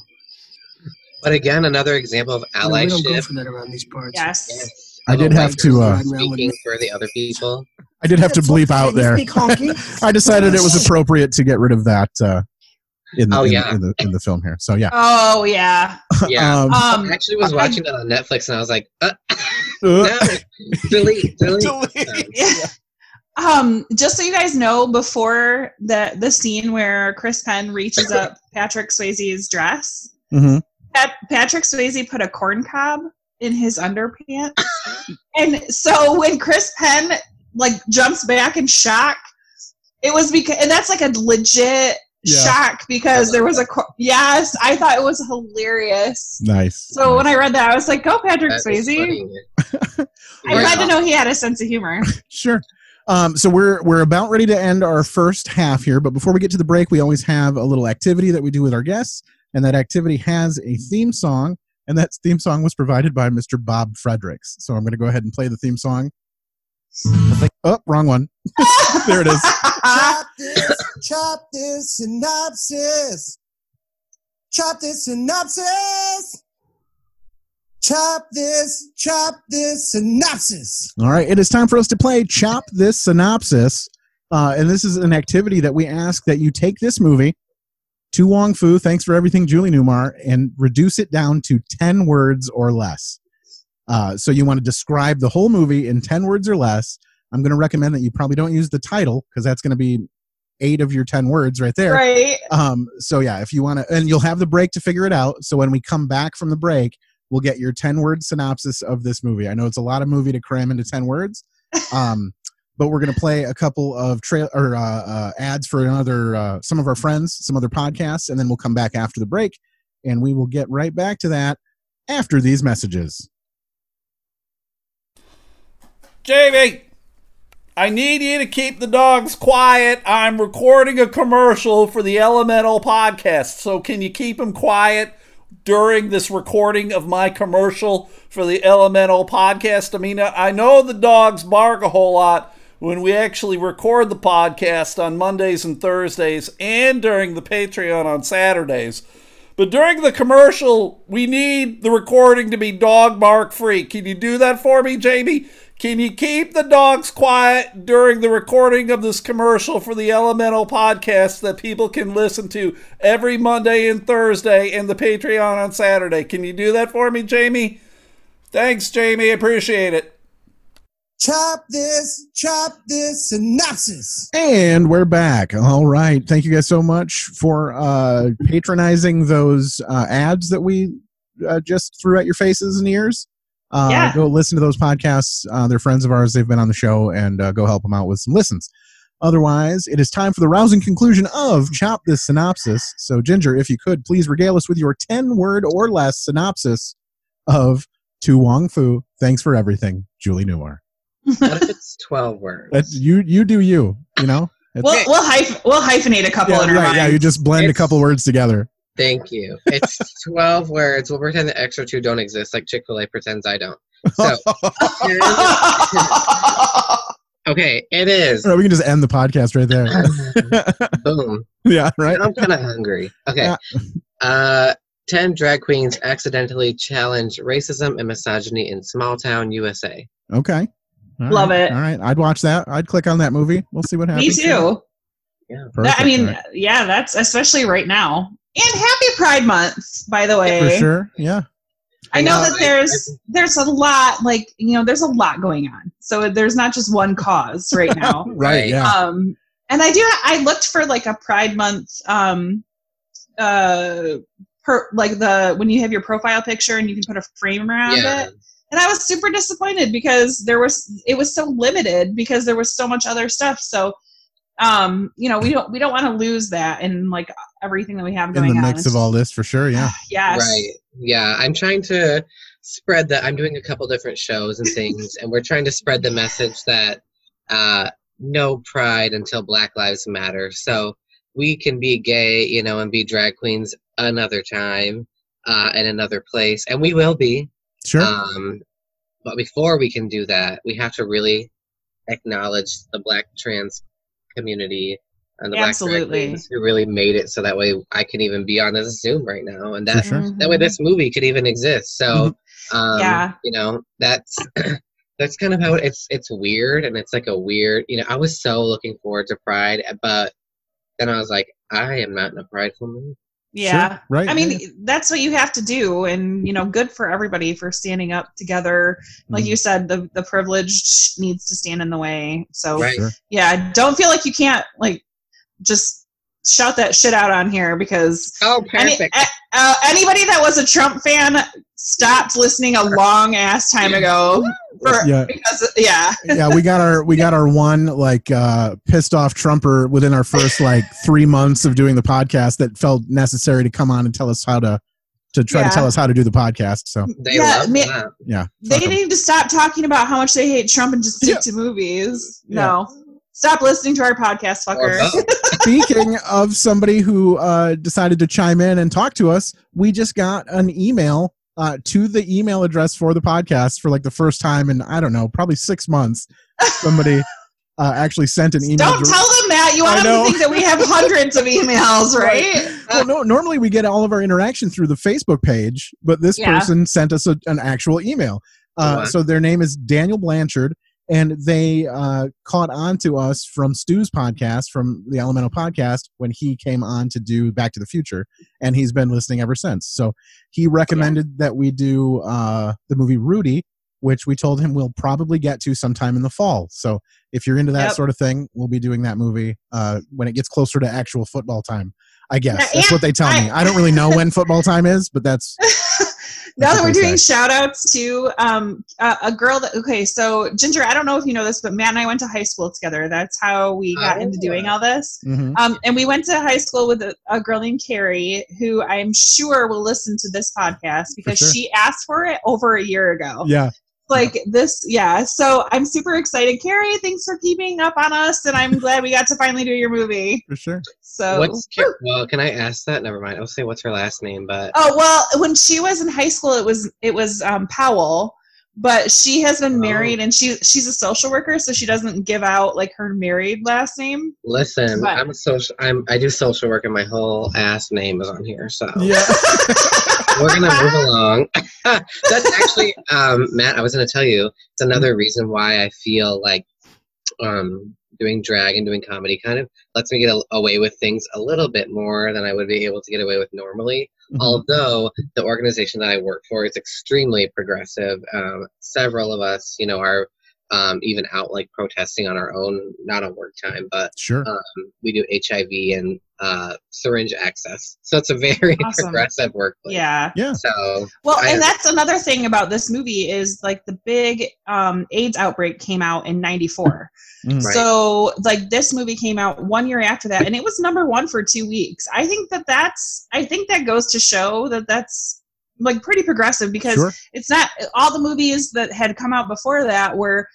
Speaker 3: but again, another example of
Speaker 8: No, we don't go
Speaker 3: allyship.
Speaker 8: for that around these parts.
Speaker 2: Yes.
Speaker 3: Yes.
Speaker 1: I did have to, uh,
Speaker 3: speaking for the other people.
Speaker 1: I did have to bleep out there. I decided it was appropriate to get rid of that uh, in, the,
Speaker 3: Oh,
Speaker 1: in,
Speaker 3: yeah.
Speaker 1: in the in the film here. So yeah.
Speaker 2: Oh yeah.
Speaker 3: Yeah.
Speaker 1: Um,
Speaker 2: Um,
Speaker 3: I actually was
Speaker 2: I-
Speaker 3: watching that on Netflix, and I was like, uh,
Speaker 1: uh,
Speaker 3: no, delete, delete.
Speaker 2: Yeah. Um, just so you guys know, before the the scene where Chris Penn reaches up Patrick Swayze's dress,
Speaker 1: mhm.
Speaker 2: Pat, Patrick Swayze put a corn cob in his underpants, and so when Chris Penn like jumps back in shock, it was because and that's like a legit
Speaker 1: Yeah.
Speaker 2: shock because there was a cor- yes, I thought it was hilarious.
Speaker 1: Nice.
Speaker 2: So when I read that, I was like, "Go Patrick
Speaker 3: That is
Speaker 2: Swayze!" I'm glad to know he had a sense of humor.
Speaker 1: Sure. Um, so we're we're about ready to end our first half here, but before we get to the break, we always have a little activity that we do with our guests, and that activity has a theme song, and that theme song was provided by Mr. Bob Fredericks. So I'm going to go ahead and play the theme song. Oh, wrong one. There it is.
Speaker 9: Chop this, chop this synopsis. Chop this synopsis. Chop this, chop this synopsis.
Speaker 1: All right, it is time for us to play Chop This Synopsis. Uh, and this is an activity that we ask that you take this movie, To Wong Foo, thanks for everything, Julie Newmar, and reduce it down to 10 words or less. Uh, so you want to describe the whole movie in 10 words or less. I'm going to recommend that you probably don't use the title because that's going to be eight of your 10 words right there.
Speaker 2: right.
Speaker 1: Um, so yeah, if you want to, and you'll have the break to figure it out. So when we come back from the break, we'll get your 10 word synopsis of this movie. I know it's a lot of movie to cram into 10 words, Um, but we're gonna play a couple of trail or uh, uh, ads for another uh, some of our friends, some other podcasts, and then we'll come back after the break, and we will get right back to that after these messages.
Speaker 10: Jamie, I need you to keep the dogs quiet. I'm recording a commercial for the Elemental podcast. So can you keep them quiet during this recording of my commercial for the Elemental podcast? Mean, I know the dogs bark a whole lot when we actually record the podcast on Mondays and Thursdays and during the Patreon on Saturdays. But during the commercial, we need the recording to be dog bark free. Can you do that for me, Jamie? Can you keep the dogs quiet during the recording of this commercial for the Elemental podcast that people can listen to every Monday and Thursday and the Patreon on Saturday? Can you do that for me, Jamie? Thanks, Jamie. Appreciate it.
Speaker 9: Chop this, chop this synopsis.
Speaker 1: And we're back. All right. Thank you guys so much for uh, patronizing those uh, ads that we uh, just threw at your faces and ears. Uh,
Speaker 2: Yeah.
Speaker 1: Go listen to those podcasts. Uh, they're friends of ours. They've been on the show, and uh, go help them out with some listens. Otherwise, it is time for the rousing conclusion of Chop This Synopsis. So, Ginger, if you could, please regale us with your 10 word or less synopsis of To Wong Foo. Thanks for everything, Julie Newmar.
Speaker 3: What if it's 12 words?
Speaker 1: That's, you, you do you, you know? It's-
Speaker 2: We'll we'll, hyph- we'll hyphenate a couple
Speaker 1: yeah,
Speaker 2: in our
Speaker 1: right, yeah, you just blend a couple words together.
Speaker 3: Thank you. It's 12 words. We'll pretend the extra two don't exist, like Chick fil A pretends I don't. So, okay, it is.
Speaker 1: All right, we can just end the podcast right there.
Speaker 3: Boom.
Speaker 1: yeah, right.
Speaker 3: I'm kind of hungry. Okay.
Speaker 1: Yeah.
Speaker 3: Uh, 10 drag queens accidentally challenge racism and misogyny in small town USA.
Speaker 1: Okay. All
Speaker 2: Love
Speaker 1: right,
Speaker 2: it.
Speaker 1: All right, I'd watch that. I'd click on that movie. We'll see what happens.
Speaker 2: Me too.
Speaker 3: Yeah.
Speaker 2: That-
Speaker 1: Perfect.
Speaker 2: I mean,
Speaker 1: All right.
Speaker 2: yeah, that's especially right now. And happy Pride Month, by the way.
Speaker 1: for sure. Yeah.
Speaker 2: I know
Speaker 3: know,
Speaker 2: that there's there's a lot like you know there's a lot going on. So there's not just one cause right now.
Speaker 1: Right. Yeah.
Speaker 2: um and I do I looked for like a Pride Month um uh per like the when you have your profile picture and you can put a frame around
Speaker 3: Yeah.
Speaker 2: it. And I was super disappointed because there was it was so limited because there was so much other stuff. So um you know we don't we don't want to lose that and like everything that we have
Speaker 1: In the mix
Speaker 2: It's
Speaker 1: of all this, for sure. Yeah.
Speaker 2: yes.
Speaker 3: Right. Yeah. I'm trying to spread that. I'm doing a couple different shows and things, and we're trying to spread the message that uh, no pride until Black Lives Matter. So we can be gay, you know, and be drag queens another time uh, in another place, and we will be.
Speaker 1: Sure.
Speaker 3: Um, but before we can do that, we have to really acknowledge the Black trans community and the Black
Speaker 2: Absolutely.
Speaker 3: drag queens who really made it so that way I can even be on this Zoom right now, and that
Speaker 1: sure.
Speaker 3: that way this movie could even exist. So, um,
Speaker 2: Yeah.
Speaker 3: you know, that's that's kind of how it's it's weird, and it's like a weird. You know, I was so looking forward to Pride, but then I was like, I am not in a prideful mood.
Speaker 2: Yeah.
Speaker 1: Sure. Right.
Speaker 2: I mean,
Speaker 1: yeah.
Speaker 2: that's what you have to do, and you know, good for everybody for standing up together. Like
Speaker 1: Mhm.
Speaker 2: you said, the the privileged needs to stand in the way. So
Speaker 3: Right.
Speaker 1: Sure.
Speaker 2: yeah, don't feel like you can't like just shout that shit out on here because
Speaker 3: Oh, perfect.
Speaker 2: uh, uh, anybody that was a Trump fan stopped listening a long ass time ago. For,
Speaker 1: Yeah.
Speaker 2: because yeah,
Speaker 1: yeah, we got our we got our one like uh pissed off Trumper within our first like three months of doing the podcast that felt necessary to come on and tell us how to to try
Speaker 2: Yeah.
Speaker 1: to tell us how to do the podcast. So
Speaker 3: they
Speaker 2: Yeah,
Speaker 3: love
Speaker 2: me-
Speaker 3: that.
Speaker 1: yeah,
Speaker 2: they need to stop talking about how much they hate Trump and just stick
Speaker 1: Yeah.
Speaker 2: to movies.
Speaker 1: Yeah.
Speaker 2: No, stop listening to our podcast, fucker.
Speaker 1: Speaking of somebody who uh, decided to chime in and talk to us, we just got an email uh, to the email address for the podcast for like the first time in I don't know, probably six months. Somebody uh, actually sent an email.
Speaker 2: Don't tell them that. You
Speaker 1: I
Speaker 2: want them
Speaker 1: know.
Speaker 2: to think that we have hundreds of emails, right?
Speaker 1: well, no, normally we get all of our interaction through the Facebook page, but this
Speaker 2: Yeah.
Speaker 1: person sent us a, an actual email. Uh, so their name is Daniel Blanchard, and they uh, caught on to us from Stu's podcast, from the Elemental podcast, when he came on to do Back to the Future, and he's been listening ever since. So he recommended that we do uh, the movie Rudy, which we told him we'll probably get to sometime in the fall. So if you're into that
Speaker 2: Yep.
Speaker 1: sort of thing, we'll be doing that movie uh, when it gets closer to actual football time. I guess
Speaker 2: Yeah,
Speaker 1: that's what they tell me.
Speaker 2: I-
Speaker 1: I don't really know when football time is, but that's
Speaker 2: now
Speaker 1: That's
Speaker 2: that we're doing
Speaker 1: say.
Speaker 2: shout outs to um, a, a girl that okay so ginger i don't know if you know this but matt and i went to high school together that's how we got into doing all this
Speaker 1: Mhm.
Speaker 2: um, and we went to high school with a, a girl named carrie who i'm sure will listen to this podcast because
Speaker 1: sure.
Speaker 2: she asked for it over a year ago
Speaker 1: Yeah.
Speaker 2: Like this yeah so i'm super excited carrie thanks for keeping up on us and i'm glad we got to finally do your movie
Speaker 1: For sure.
Speaker 2: so
Speaker 3: What's Car- well? Can I ask that? Never mind. I'll say what's her last name, but
Speaker 2: Oh well, when she was in high school, it was it was um, Powell, but she has been married and she she's a social worker, so she doesn't give out like her married last name.
Speaker 3: listen,
Speaker 2: But-
Speaker 3: I'm a social. I'm I do social work, and my whole ass name is on here. So
Speaker 1: Yeah.
Speaker 3: we're gonna move along. That's actually, um, Matt. I was gonna tell you. It's another reason why I feel like um, doing drag and doing comedy kind of lets me get a- away with things a little bit more than I would be able to get away with normally.
Speaker 1: Mhm.
Speaker 3: Although the organization that I work for is extremely progressive. Um, several of us, you know, are um, even out like protesting on our own, not on work time, but
Speaker 1: Sure.
Speaker 3: um, we do HIV and uh, syringe access. So it's a very
Speaker 2: Awesome.
Speaker 3: progressive workplace.
Speaker 2: Yeah.
Speaker 1: Yeah.
Speaker 3: So
Speaker 2: Well,
Speaker 3: I-
Speaker 2: and that's another thing about this movie is like the big um, AIDS outbreak came out in '94.
Speaker 1: Mm.
Speaker 3: Right.
Speaker 2: So like this movie came out one year after that, and it was number one for two weeks. I think that that's I think that goes to show that that's like pretty progressive because
Speaker 1: Sure.
Speaker 2: it's not all the movies that had come out before that were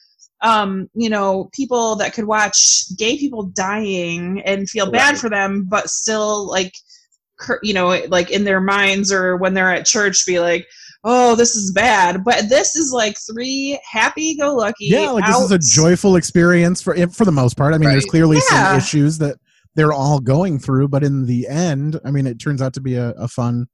Speaker 2: um you know people that could watch gay people dying and feel bad
Speaker 3: Right.
Speaker 2: for them but still like cur- you know like in their minds or when they're at church be like oh this is bad but this is like three happy-go-lucky
Speaker 1: Yeah, like this is a joyful experience for for the most part. I mean, there's clearly
Speaker 2: Yeah.
Speaker 1: some issues that they're all going through, but in the end, I mean, it turns out to be a, a fun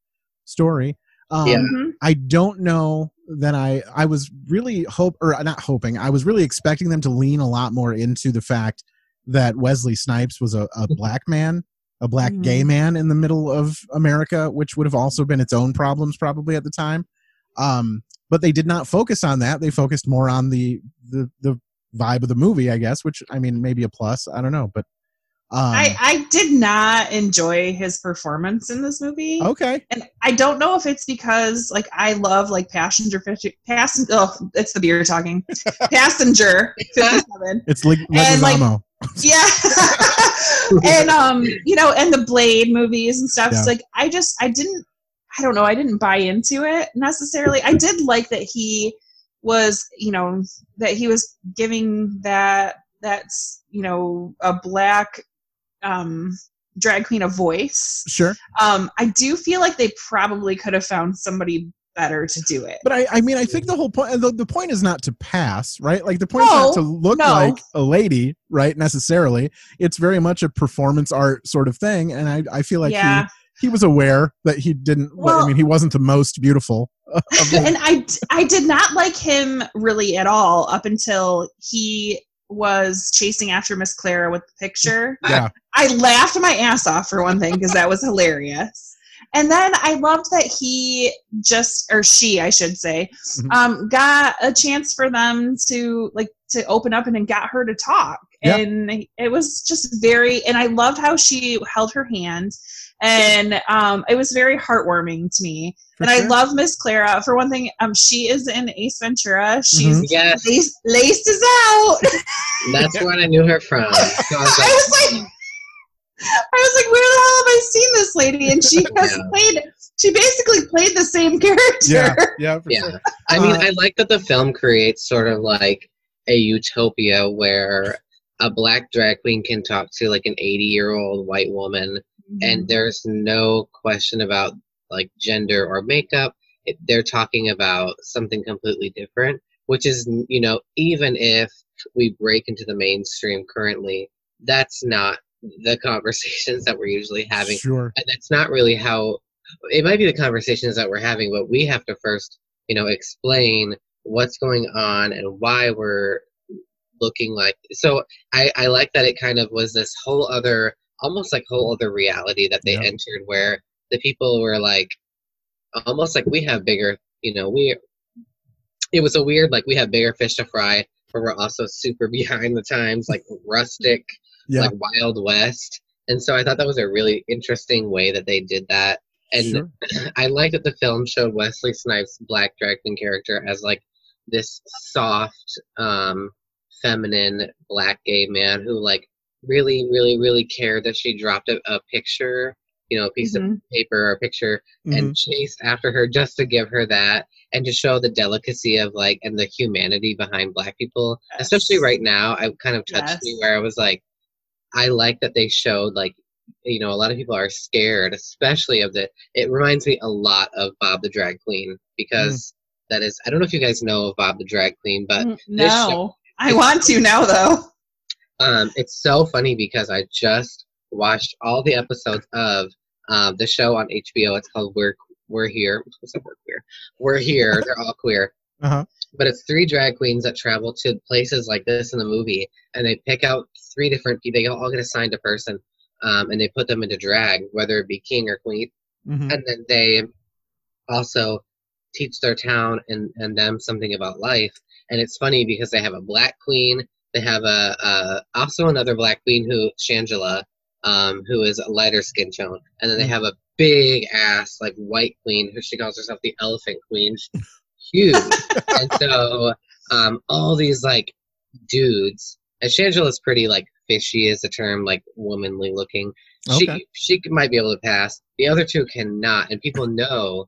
Speaker 1: story. Um,
Speaker 3: Yeah.
Speaker 2: Mhm.
Speaker 1: I don't know that I I was really hope or not hoping. I was really expecting them to lean a lot more into the fact that Wesley Snipes was a, a black man, a black gay man in the middle of America, which would have also been its own problems probably at the time. Um, but they did not focus on that. They focused more on the the the vibe of the movie, I guess. Which I mean, maybe a plus. I don't know, but um,
Speaker 2: I, I did not enjoy his performance in this movie.
Speaker 1: okay,
Speaker 2: And I don't know if it's because like I love like passenger fifty passenger oh it's the beer talking. passenger fifty seven.
Speaker 1: it's like
Speaker 2: And, like. Yeah. and um, you know, and the Blade movies and stuff.
Speaker 1: Yeah.
Speaker 2: It's like I just I didn't I don't know, I didn't buy into it necessarily. I did like that he was, you know, that he was giving that that's, you know, a black um drag queen a voice.
Speaker 1: sure.
Speaker 2: Um, I do feel like they probably could have found somebody better to do it.
Speaker 1: But I, I mean, I think the whole point, the, the point is not to pass, right? Like the point is not to look
Speaker 2: no.
Speaker 1: like a lady, right? Necessarily, it's very much a performance art sort of thing, and I, I feel like
Speaker 2: Yeah.
Speaker 1: he, he was aware that he didn't.
Speaker 2: well, I
Speaker 1: mean, he wasn't the most beautiful.
Speaker 2: And I I did not like him really at all up until he was chasing after Miss Clara with the picture.
Speaker 1: yeah,
Speaker 2: I laughed my ass off for one thing because that was hilarious. And then I loved that he just or she, I should say,
Speaker 1: Mhm.
Speaker 2: um, got a chance for them to like to open up and then got her to talk.
Speaker 1: Yeah.
Speaker 2: And it was just very and I loved how she held her hand and um, it was very heartwarming to me.
Speaker 1: for
Speaker 2: and I love Miss Clara. For one thing, um, she is in Ace Ventura. She's
Speaker 1: Mhm.
Speaker 3: yes,
Speaker 2: laced, laced is out.
Speaker 3: that's where I knew her from. So I was
Speaker 2: I
Speaker 3: like,
Speaker 2: was like, I was like, where the hell have I seen this lady? And she has
Speaker 3: Yeah.
Speaker 2: played. She basically played the same character.
Speaker 1: yeah, yeah, for
Speaker 3: yeah.
Speaker 1: sure.
Speaker 3: I mean,
Speaker 1: Uh,
Speaker 3: I like that the film creates sort of like a utopia where a black drag queen can talk to like an 80 year old white woman
Speaker 2: Mm-hmm.
Speaker 3: and there's no question about like gender or makeup it, they're talking about something completely different which is you know even if we break into the mainstream currently that's not the conversations that we're usually having
Speaker 1: Sure.
Speaker 3: and that's not really how it might be the conversations that we're having but we have to first you know explain what's going on and why we're looking like so i i like that it kind of was this whole other almost like whole other reality that they
Speaker 1: Yeah.
Speaker 3: entered where the people were like almost like we have bigger you know we it was a weird like we have bigger fish to fry but we're also super behind the times like rustic
Speaker 1: Yeah.
Speaker 3: like wild west and so i thought that was a really interesting way that they did that And
Speaker 1: Sure.
Speaker 3: I like that the film showed Wesley Snipes' black drag queen character as like this soft, um, feminine black gay man who like really, really, really cared that she dropped a, a picture, you know, a piece
Speaker 2: Mhm.
Speaker 3: of paper or a picture
Speaker 1: Mhm.
Speaker 3: and chased after her just to give her that and to show the delicacy of like and the humanity behind black people especially right now i kind of touched me where i was like i like that they showed like you know a lot of people are scared especially of the it reminds me a lot of bob the drag queen because that is i don't know if you guys know of bob the drag queen but
Speaker 2: Mm,
Speaker 3: this show-
Speaker 2: no, I want to now though.
Speaker 3: Um, it's so funny because I just watched all the episodes of um, the show on HBO. It's called We're We're Here. What's word queer? We're Here. They're all queer.
Speaker 1: Uh-huh.
Speaker 3: But it's three drag queens that travel to places like this in the movie, and they pick out three different people. They all get assigned a person, um, and they put them into drag, whether it be king or queen
Speaker 1: Mhm.
Speaker 3: and then they also teach their town and, and them something about life and it's funny because they have a black queen they have a, a also another black queen who shangela um, who is a lighter skin tone and then they have a big ass like white queen who she calls herself the elephant queen She's huge and so um, all these like dudes and shangela's pretty like fishy is the term like womanly looking
Speaker 1: Okay.
Speaker 3: she she might be able to pass. The other two cannot, and people know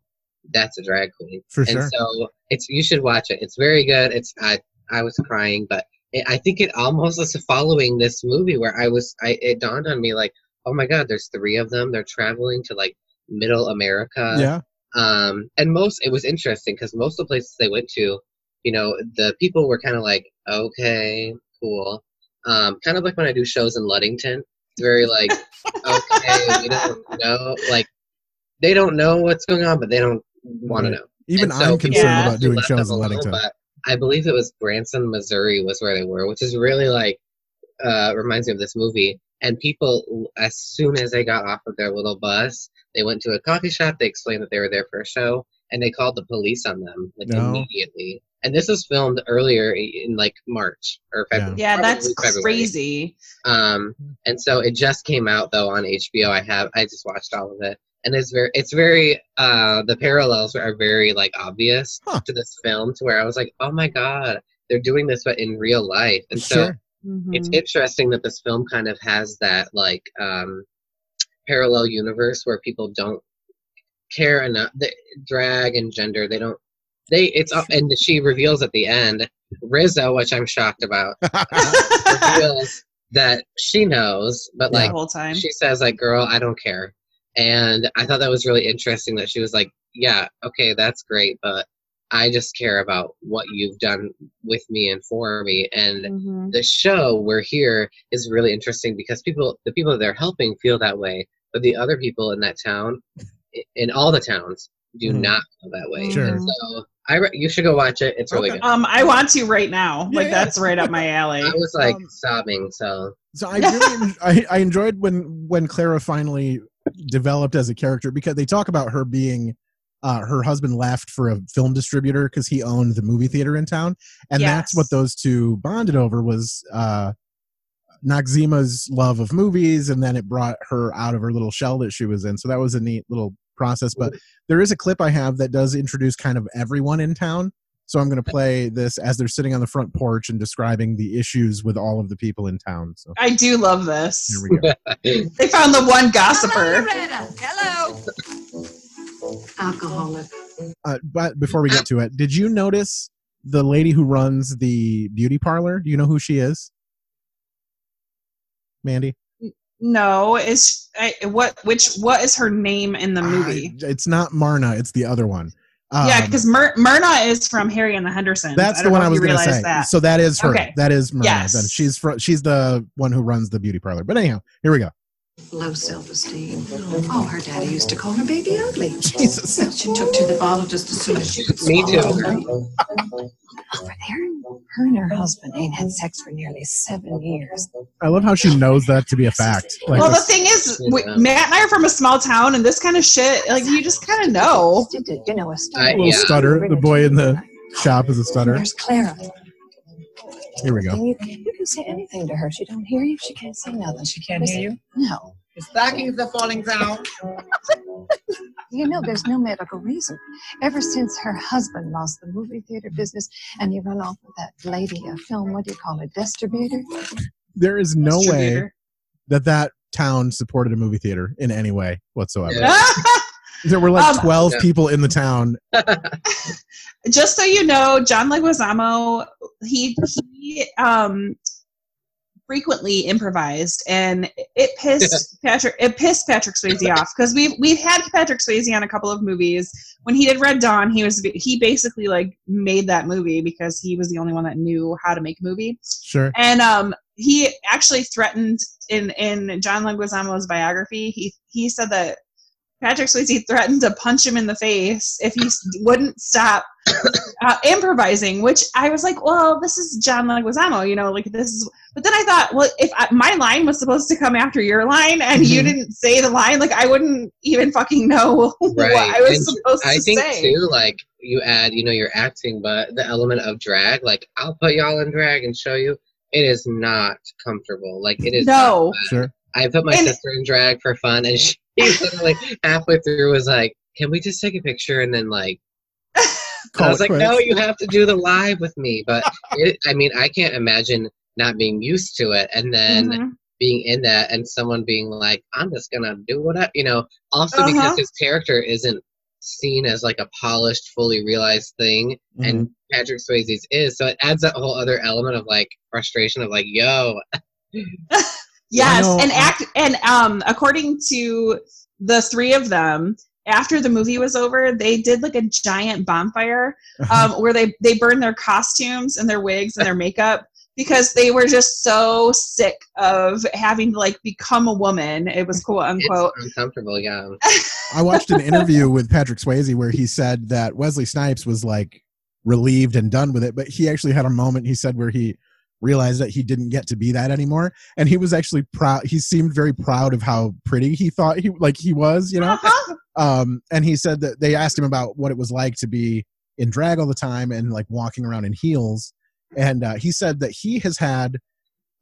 Speaker 3: that's a drag queen.
Speaker 1: For
Speaker 3: and
Speaker 1: sure.
Speaker 3: so it's you should watch it. It's very good. It's I I was crying, but I think it almost was following this movie where I was. I it dawned on me like, oh my god, there's three of them. They're traveling to like Middle America.
Speaker 1: yeah.
Speaker 3: Um, and most it was interesting because most of the places they went to, you know, the people were kind of like, okay, cool. Um, kind of like when I do shows in Ludington. It's very like, okay, we don't know, like they don't know what's going on, but they don't want to know.
Speaker 1: Even
Speaker 3: And
Speaker 1: I'm
Speaker 3: people
Speaker 1: concerned
Speaker 2: Yeah.
Speaker 1: about doing shows
Speaker 3: them
Speaker 1: in
Speaker 3: alone,
Speaker 1: Ludington.
Speaker 3: But I believe it was Branson, Missouri, was where they were, which is really like uh, reminds me of this movie. And people, as soon as they got off of their little bus, they went to a coffee shop. They explained that they were there for a show, and they called the police on them like
Speaker 1: No.
Speaker 3: immediately. And this was filmed earlier in like March or February.
Speaker 2: Yeah, that's
Speaker 3: February.
Speaker 2: crazy.
Speaker 3: Um, and so it just came out though on HBO. I have I just watched all of it, and it's very it's very uh the parallels are very like obvious
Speaker 1: Huh.
Speaker 3: to this film to where I was like, oh my god, they're doing this but in real life, and so
Speaker 1: Sure.
Speaker 3: it's interesting that this film kind of has that like um parallel universe where people don't care enough the drag and gender they don't they it's up and she reveals at the end rizzo which i'm shocked about reveals that she knows, but
Speaker 2: the
Speaker 3: like
Speaker 2: whole time.
Speaker 3: she says, like, girl, I don't care. And I thought that was really interesting that she was like, yeah, okay, that's great, but I just care about what you've done with me and for me. And
Speaker 2: Mhm.
Speaker 3: the show we're here is really interesting because people, the people that they're helping feel that way, but the other people in that town, in all the towns, do
Speaker 1: Mhm.
Speaker 3: not feel that way.
Speaker 1: Sure.
Speaker 3: And so I, re- you should go watch it. It's really
Speaker 1: Okay.
Speaker 3: good.
Speaker 2: Um, I want to right now.
Speaker 1: Yeah,
Speaker 2: like
Speaker 1: yeah.
Speaker 2: that's right up my alley.
Speaker 3: I was like
Speaker 1: Um,
Speaker 3: sobbing. So
Speaker 1: So I really en- I, I enjoyed when when Clara finally developed as a character because they talk about her being uh, her husband left for a film distributor because he owned the movie theater in town, and that's what those two bonded over was uh, Noxeema's love of movies, and then it brought her out of her little shell that she was in. So that was a neat little process. But there is a clip I have that does introduce kind of everyone in town. So I'm going to play this as they're sitting on the front porch and describing the issues with all of the people in town. So
Speaker 2: I do love this.
Speaker 1: here we go.
Speaker 2: They found the one gossiper.
Speaker 11: Hello. Alcoholic.
Speaker 1: Uh, but before we get to it, did you notice the lady who runs the beauty parlor? Do you know who she is? Mandy?
Speaker 2: No, is I, what? Which what is her name in the movie?
Speaker 1: I- it's not Marna. It's the other one. Um,
Speaker 2: yeah, because Myr- Myrna is from Harry and the Hendersons.
Speaker 1: that's the one I was going to say.
Speaker 2: That.
Speaker 1: So that is her.
Speaker 2: Okay.
Speaker 1: That is Myrna.
Speaker 2: Yes.
Speaker 1: She's fr- she's the one who runs the beauty parlor. But anyhow, here we go.
Speaker 11: Low self-esteem. Oh, her daddy used to call her baby ugly.
Speaker 1: Jesus.
Speaker 11: She took to the bottle just as soon as she could
Speaker 3: Me too.
Speaker 11: her. Over there, her and her husband ain't had sex for nearly seven years.
Speaker 1: I love how she knows that to be a fact. Like,
Speaker 2: well, the thing is, we, Matt and I are from a small town, and this kind of shit, like you just kind of know.
Speaker 11: You know, a
Speaker 3: I-
Speaker 11: stutter.
Speaker 1: little
Speaker 3: yeah.
Speaker 1: stutter. The boy in the shop is a stutter.
Speaker 11: There's Clara.
Speaker 1: Here we go.
Speaker 11: And you, you can say anything to her. She don't hear you. She can't say nothing. She can't hear you? No.
Speaker 12: The stockings are falling down.
Speaker 11: You know, there's no medical reason. Ever since her husband lost the movie theater business and he run off with that lady, a film, what do you call it, distributor?
Speaker 1: There is no way that that town supported a movie theater in any way whatsoever. There were like
Speaker 2: Um,
Speaker 1: 12
Speaker 3: Yeah.
Speaker 1: people in the town.
Speaker 2: just so you know, John Leguizamo, he he um frequently improvised, and it pissed Patrick it pissed Patrick Swayze off because we've we've had Patrick Swayze on a couple of movies. When he did Red Dawn, he was he basically like made that movie because he was the only one that knew how to make a movie.
Speaker 1: Sure.
Speaker 2: And um, he actually threatened in in John Leguizamo's biography. He he said that Patrick Swayze threatened to punch him in the face if he wouldn't stop uh, improvising. Which I was like, well, this is John Leguizamo, you know, like this is. But then I thought, well, if I, my line was supposed to come after your line and you
Speaker 3: Mhm.
Speaker 2: didn't say the line, like I wouldn't even fucking know
Speaker 3: Right.
Speaker 2: what I was
Speaker 3: And
Speaker 2: supposed
Speaker 3: I
Speaker 2: to
Speaker 3: think too, like you add, you know, you're acting, but the element of drag, like I'll put y'all in drag and show you, it is not comfortable. Like it is.
Speaker 2: No.
Speaker 1: Sure.
Speaker 3: I put my
Speaker 2: And-
Speaker 3: sister in drag for fun, and she literally halfway through was like, "Can we just take a picture?" And then like, I was like, "No, you have to do the live with me." But it, I mean, I can't imagine not being used to it, and then
Speaker 2: Mhm.
Speaker 3: being in that, and someone being like, "I'm just gonna do whatever," you know. Also,
Speaker 2: Uh-huh.
Speaker 3: because his character isn't seen as like a polished, fully realized thing, and Patrick Swayze's is, so it adds that whole other element of like frustration of like, "Yo,
Speaker 2: Yes, and act and um according to the three of them, after the movie was over, they did like a giant bonfire um where they they burned their costumes and their wigs and their makeup because they were just so sick of having to like become a woman. It was quote unquote.
Speaker 3: it's uncomfortable." Yeah.
Speaker 1: I watched an interview with Patrick Swayze where he said that Wesley Snipes was like relieved and done with it, but he actually had a moment he said where he realized that he didn't get to be that anymore. And he was actually proud he seemed very proud of how pretty he thought he like he was you know?
Speaker 2: Uh-huh.
Speaker 1: um and he said that they asked him about what it was like to be in drag all the time and like walking around in heels. And uh, he said that he has had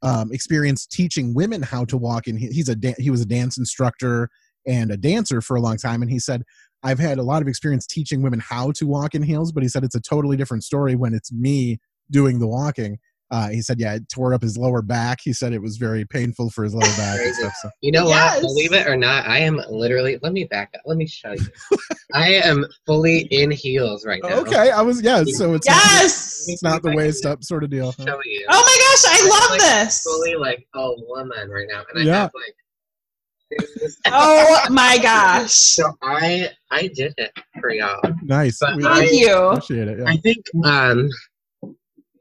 Speaker 1: um experience teaching women how to walk in he, he's a da- he was a dance instructor and a dancer for a long time. And he said i've had a lot of experience teaching women how to walk in heels but he said it's a totally different story when it's me doing the walking uh, he said yeah it tore up his lower back he said it was very painful for his lower back and stuff so
Speaker 3: You know
Speaker 2: Yes.
Speaker 3: what? Believe it or not, I am literally. Let me back up. Let me show you. I am fully in heels right now.
Speaker 1: okay i was yeah so it's
Speaker 2: Yes.
Speaker 1: it's not the waist up sort of deal huh?
Speaker 3: You.
Speaker 2: Oh my gosh, I
Speaker 3: I'm,
Speaker 2: love
Speaker 3: like,
Speaker 2: this.
Speaker 3: Fully like a woman right now, and I
Speaker 1: Yeah.
Speaker 3: have like.
Speaker 2: Oh my gosh.
Speaker 3: So I I did it for y'all.
Speaker 1: nice
Speaker 2: Thank
Speaker 3: I-
Speaker 2: you.
Speaker 1: appreciate it yeah.
Speaker 3: I think um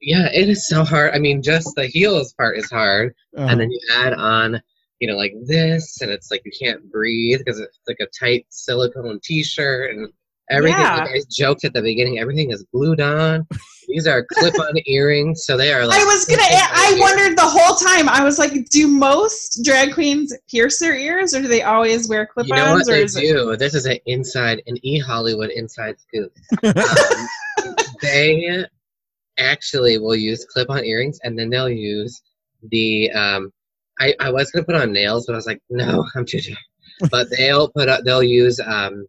Speaker 3: yeah, it is so hard. I mean, just the heels part is hard,
Speaker 1: Uh-huh.
Speaker 3: and then you add on, you know, like this, and it's like you can't breathe because it's like a tight silicone T-shirt and everything.
Speaker 2: Yeah.
Speaker 3: Like I joked at the beginning, everything is glued on. These are clip-on earrings, so they are like.
Speaker 2: I was gonna.
Speaker 3: clipping
Speaker 2: I wondered the whole time. I was like, do most drag queens pierce their ears, or do they always wear clip-ons?
Speaker 3: You know what
Speaker 2: or
Speaker 3: they
Speaker 2: is it-
Speaker 3: do? This is an inside, an E Hollywood inside scoop. Um, they actually will use clip-on earrings, and then they'll use the. Um, I I was gonna put on nails, but I was like, no, I'm too. tired. But they'll put up. They'll use um,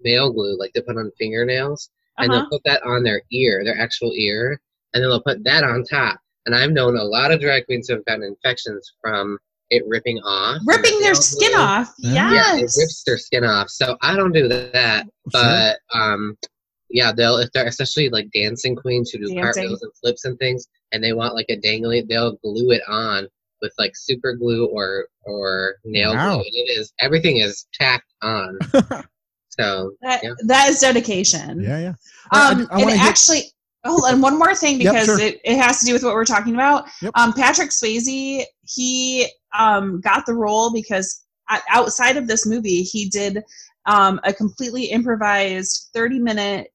Speaker 3: nail glue, like they put on fingernails, and
Speaker 2: Uh-huh.
Speaker 3: they'll put that on their ear, their actual ear, and then they'll put that on top. And I've known a lot of drag queens who have gotten infections from it ripping off,
Speaker 2: ripping their skin
Speaker 3: glue.
Speaker 2: off?
Speaker 1: Yeah.
Speaker 3: Yeah, it
Speaker 2: Yes.
Speaker 3: rips their skin off. So I don't do that. But um yeah, they'll if they're especially like dancing queens who do
Speaker 2: Dancing.
Speaker 3: cartwheels and flips and things and they want like a dangly they'll glue it on with like super glue or or nail
Speaker 1: Wow.
Speaker 3: glue. And it is everything is tacked on. so
Speaker 2: That,
Speaker 3: yeah.
Speaker 2: that is dedication.
Speaker 1: yeah yeah
Speaker 2: Um,
Speaker 1: I, I
Speaker 2: and
Speaker 1: want to
Speaker 2: actually, hold on, one more thing
Speaker 1: Yep,
Speaker 2: because
Speaker 1: sure.
Speaker 2: it, it has to do with what we're talking about.
Speaker 1: Yep.
Speaker 2: Um, Patrick Swayze, he um, got the role because outside of this movie, he did um, a completely improvised 30 minute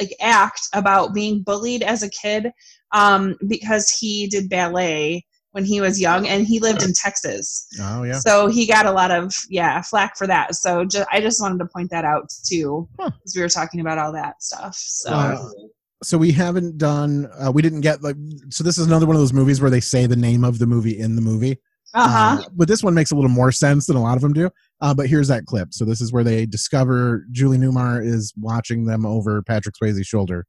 Speaker 2: like act about being bullied as a kid um, because he did ballet when he was young and he lived in Texas.
Speaker 1: oh yeah
Speaker 2: So he got a lot of yeah flack for that. So ju- I just wanted to point that out too,
Speaker 1: Huh.
Speaker 2: because we were talking about all that stuff. So
Speaker 1: Uh, so we haven't done uh, we didn't get like so this is another one of those movies where they say the name of the movie in the movie
Speaker 2: Uh-huh.
Speaker 1: Uh, but this one makes a little more sense than a lot of them do. Uh, but here's that clip. So this is where they discover Julie Newmar is watching them over Patrick Swayze's shoulder.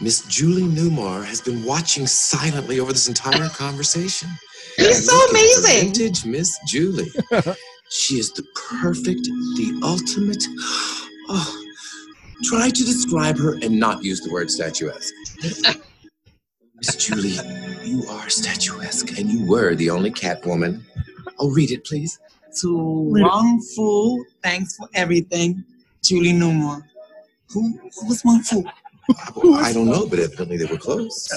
Speaker 7: Miss Julie Newmar has been watching silently over this entire conversation.
Speaker 2: He's so
Speaker 7: Look at her
Speaker 2: amazing.
Speaker 7: Vintage Miss Julie. she is the perfect, the ultimate. Oh, try to describe her and not use the word statuesque. Miss Julie, you are statuesque, and you were the only Catwoman. Oh, read it, please.
Speaker 12: To Wong Foo, thanks for everything. Julie Newmar. Who, who was Wong Foo?
Speaker 7: Well, I don't know, but evidently they were close.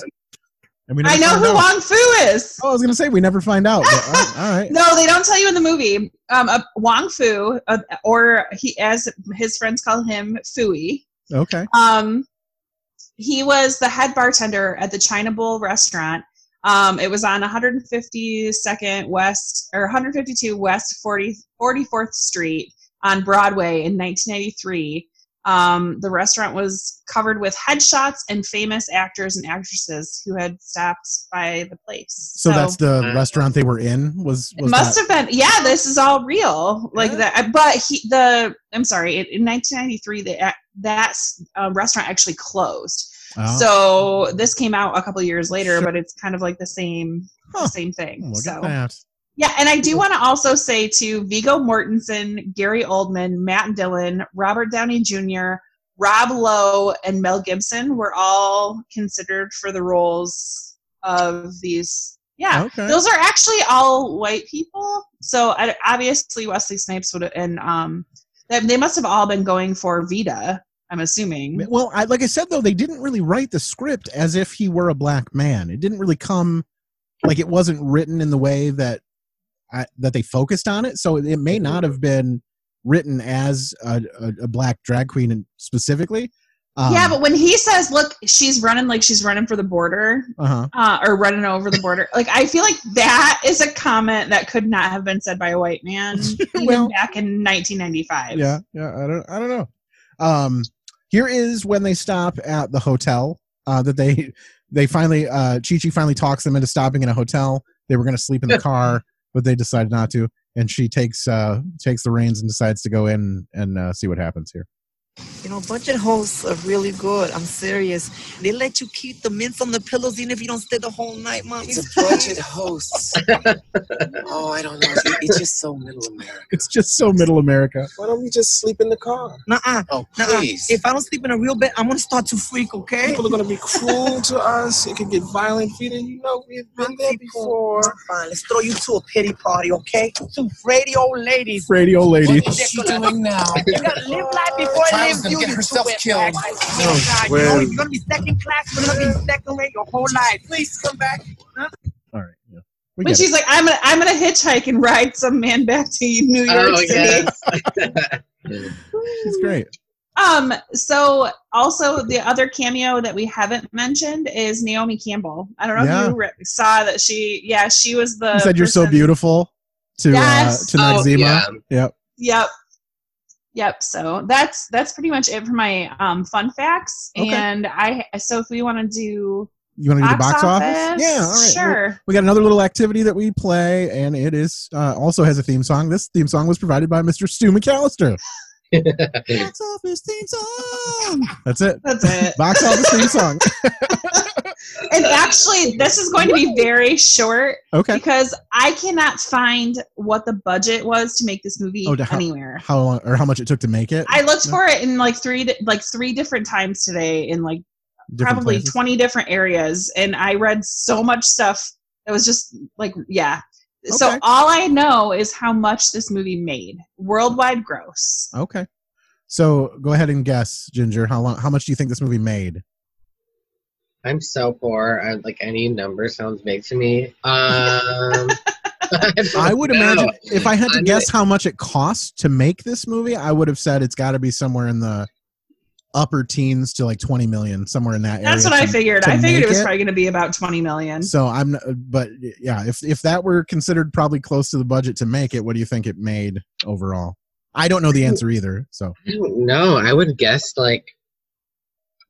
Speaker 1: And we
Speaker 2: I know who
Speaker 1: out.
Speaker 2: Wong Foo is.
Speaker 1: Oh, I was gonna say we never find out. But, all- all right.
Speaker 2: No, they don't tell you in the movie. Um, uh, Wong Foo, uh, or he, as his friends call him, Fui.
Speaker 1: Okay.
Speaker 2: Um, he was the head bartender at the China Bowl restaurant. Um, it was on 152nd West or 152 West 40, 44th Street on Broadway in 1993. Um, the restaurant was covered with headshots and famous actors and actresses who had stopped by the place.
Speaker 1: So, that's the restaurant they were in. Was,
Speaker 2: It
Speaker 1: was
Speaker 2: must
Speaker 1: that-
Speaker 2: have been. Yeah, this is all real. Like that. But he, the, I'm sorry, in in 1993, the, that uh, restaurant actually closed.
Speaker 1: Oh.
Speaker 2: So this came out a couple years later, but it's kind of like the same, the same thing.
Speaker 1: Look
Speaker 2: so
Speaker 1: at that.
Speaker 2: yeah, and I do want to also say to Viggo Mortensen, Gary Oldman, Matt Dillon, Robert Downey Jr., Rob Lowe, and Mel Gibson were all considered for the roles of these. Yeah,
Speaker 1: Okay.
Speaker 2: those are actually all white people. So obviously Wesley Snipes would have, and um, they, they must have all been going for Vida. I'm assuming.
Speaker 1: Well, I, like I said though, they didn't really write the script as if he were a black man. It didn't really come like it wasn't written in the way that I, that they focused on it. So it may not have been written as a, a, a black drag queen specifically. Um,
Speaker 2: yeah, but when he says, "Look, she's running like she's running for the border,"
Speaker 1: uh-huh.
Speaker 2: uh, or running over the border. Like I feel like that is a comment that could not have been said by a white man even back in 1995.
Speaker 1: yeah, yeah. I don't, I don't know. Um, here is when they stop at the hotel. Uh, that they they finally uh, Chi Chi finally talks them into stopping in a hotel. They were going to sleep in the car, but they decided not to. And she takes uh, takes the reins and decides to go in and uh, see what happens here.
Speaker 13: You know, budget hosts are really good. I'm serious. They let you keep the mints on the pillows even if you don't stay the whole night, mom.
Speaker 7: It's a budget hosts. oh, I don't know. It- It's just so middle America.
Speaker 1: It's just so middle America.
Speaker 7: Why don't we just sleep in the car?
Speaker 13: Nuh-uh.
Speaker 7: Oh,
Speaker 13: Nuh-uh.
Speaker 7: please.
Speaker 13: If I don't sleep in a real bed, I'm gonna start to freak, okay?
Speaker 7: People are gonna be cruel to us. It could get violent, Vida. You know, we've been there before.
Speaker 13: Fine, let's throw you to a pity party, okay? Two radio ladies.
Speaker 1: Radio lady.
Speaker 7: What is she doing now?
Speaker 13: You gotta live life before it
Speaker 7: gonna
Speaker 13: you.
Speaker 7: get
Speaker 13: you
Speaker 7: herself
Speaker 13: two
Speaker 7: killed.
Speaker 13: wetbacks.
Speaker 7: Oh,
Speaker 13: God, you know,
Speaker 7: well.
Speaker 13: you're gonna be second class. You're gonna be second rate your whole life. Please come back. Huh?
Speaker 1: All right. Yeah. We
Speaker 2: When she's
Speaker 1: it.
Speaker 2: like, "I'm gonna, I'm gonna hitchhike and ride some man back to New York
Speaker 3: Oh,
Speaker 2: City."
Speaker 3: yes.
Speaker 1: she's great.
Speaker 2: Um. So also the other cameo that we haven't mentioned is Naomi Campbell. I don't know
Speaker 1: Yeah.
Speaker 2: if you re- saw that she. Yeah, she was the.
Speaker 1: You said you're so beautiful to
Speaker 2: Yes.
Speaker 1: uh, to
Speaker 2: Oh,
Speaker 3: yeah.
Speaker 1: Yep.
Speaker 2: Yep. Yep. So that's that's pretty much it for my um fun facts.
Speaker 1: Okay.
Speaker 2: And I so if we want to do
Speaker 1: You want to do the
Speaker 2: Box
Speaker 1: office?
Speaker 2: office?
Speaker 1: Yeah. All right.
Speaker 2: Sure.
Speaker 1: We- We got another little activity that we play, and it is uh, also has a theme song. This theme song was provided by Mr. Stu McAllister. Box office theme song. That's it.
Speaker 2: That's it.
Speaker 1: Box office theme song.
Speaker 2: and actually this is going to be very short
Speaker 1: Okay.
Speaker 2: because I cannot find what the budget was to make this movie
Speaker 1: Oh, how,
Speaker 2: anywhere.
Speaker 1: how long or how much it took to make it?
Speaker 2: I looked for it in like three like three different times today in like
Speaker 1: Different
Speaker 2: probably
Speaker 1: places?
Speaker 2: 20 different areas and I read so much stuff that was just like yeah. So all I know is how much this movie made. Worldwide gross.
Speaker 1: Okay. So go ahead and guess, Ginger. How long? How much do you think this movie made?
Speaker 3: I'm so poor. I, like any number sounds big to me. Um,
Speaker 1: I would
Speaker 3: know.
Speaker 1: imagine if I had to
Speaker 3: I'm
Speaker 1: guess how much it cost to make this movie, I would have said it's got to be somewhere in the upper teens to like 20 million, somewhere in that area.
Speaker 2: That's what I figured. I figured it
Speaker 1: make
Speaker 2: was probably going to be about 20 million.
Speaker 1: So I'm, but yeah, if if that were considered probably close to the budget to make it, what do you think it made overall? I don't know the answer either. So
Speaker 3: I don't know. I would guess like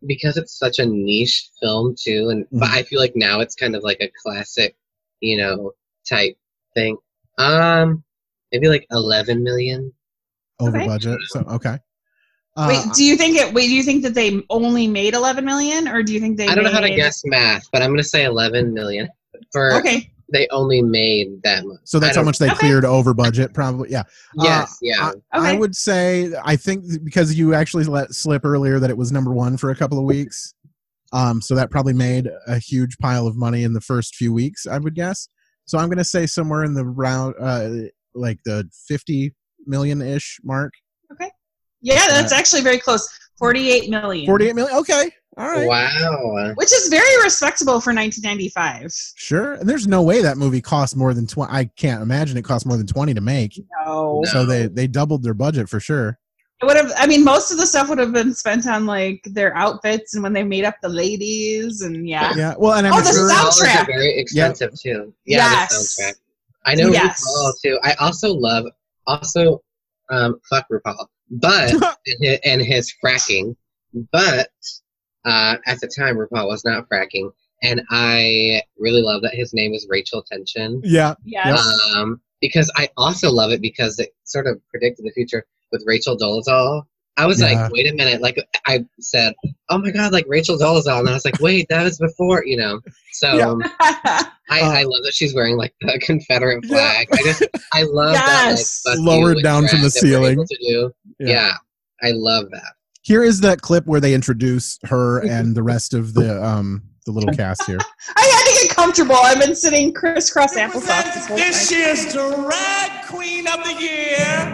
Speaker 3: because it's such a niche film too, and but
Speaker 1: Mm-hmm.
Speaker 3: I feel like now it's kind of like a classic, you know, type thing. Um, maybe like 11 million.
Speaker 1: over
Speaker 2: Okay.
Speaker 1: budget. So okay. Uh,
Speaker 2: wait, do you think it? Wait, do you think that they only made 11 million, or do you think they?
Speaker 3: I don't know how to guess math, but I'm gonna say 11 million. For
Speaker 2: Okay.
Speaker 3: they only made that much.
Speaker 1: so that's how much they cleared over budget, probably. Yeah.
Speaker 3: Yes,
Speaker 1: Uh,
Speaker 3: yeah.
Speaker 1: I
Speaker 2: Okay.
Speaker 1: would say I think because you actually let slip earlier that it was number one for a couple of weeks. Um, so that probably made a huge pile of money in the first few weeks, I would guess. So I'm gonna say somewhere in the round uh like the fifty million ish mark.
Speaker 2: Yeah, that's actually very close. 48 million.
Speaker 1: Forty eight million. Okay. All right.
Speaker 3: Wow.
Speaker 2: Which is very respectable for 1995.
Speaker 1: Sure. And there's no way that movie cost more than twenty I can't imagine it cost more than twenty to make.
Speaker 2: No.
Speaker 1: So they they doubled their budget for sure.
Speaker 2: It would have. I mean, most of the stuff would have been spent on like their outfits and when they made up the ladies and yeah.
Speaker 1: Yeah. Well, and I'm
Speaker 2: Oh, the
Speaker 1: sure.
Speaker 3: Are
Speaker 2: soundtrack.
Speaker 3: very expensive too. Yeah,
Speaker 2: Yes.
Speaker 3: the soundtrack. I know
Speaker 2: Yes.
Speaker 3: RuPaul too. I also love also um fuck RuPaul, but and, his, and his fracking. But uh, at the time, RuPaul was not fracking, and I really love that his name is Rachel Tension.
Speaker 1: Yeah.
Speaker 2: yeah.
Speaker 3: Um, because I also love it because it sort of predicted the future with Rachel Dolezal. I was
Speaker 1: Yeah.
Speaker 3: like, wait a minute, like I said, oh my god, like Rachel Dolezal, and I was like, wait, that was before, you know. So
Speaker 1: Yeah.
Speaker 3: um, I, I love that she's wearing like the Confederate flag. I just I love
Speaker 2: Yes.
Speaker 3: that like fuck
Speaker 1: Lowered down from the ceiling.
Speaker 3: to do.
Speaker 1: Yeah.
Speaker 3: Yeah. I love that.
Speaker 1: Here is that clip where they introduce her and the rest of the um the little cast here.
Speaker 2: I had to get comfortable. I've been sitting crisscross applesauce this whole
Speaker 9: This year's Drag Queen of the Year,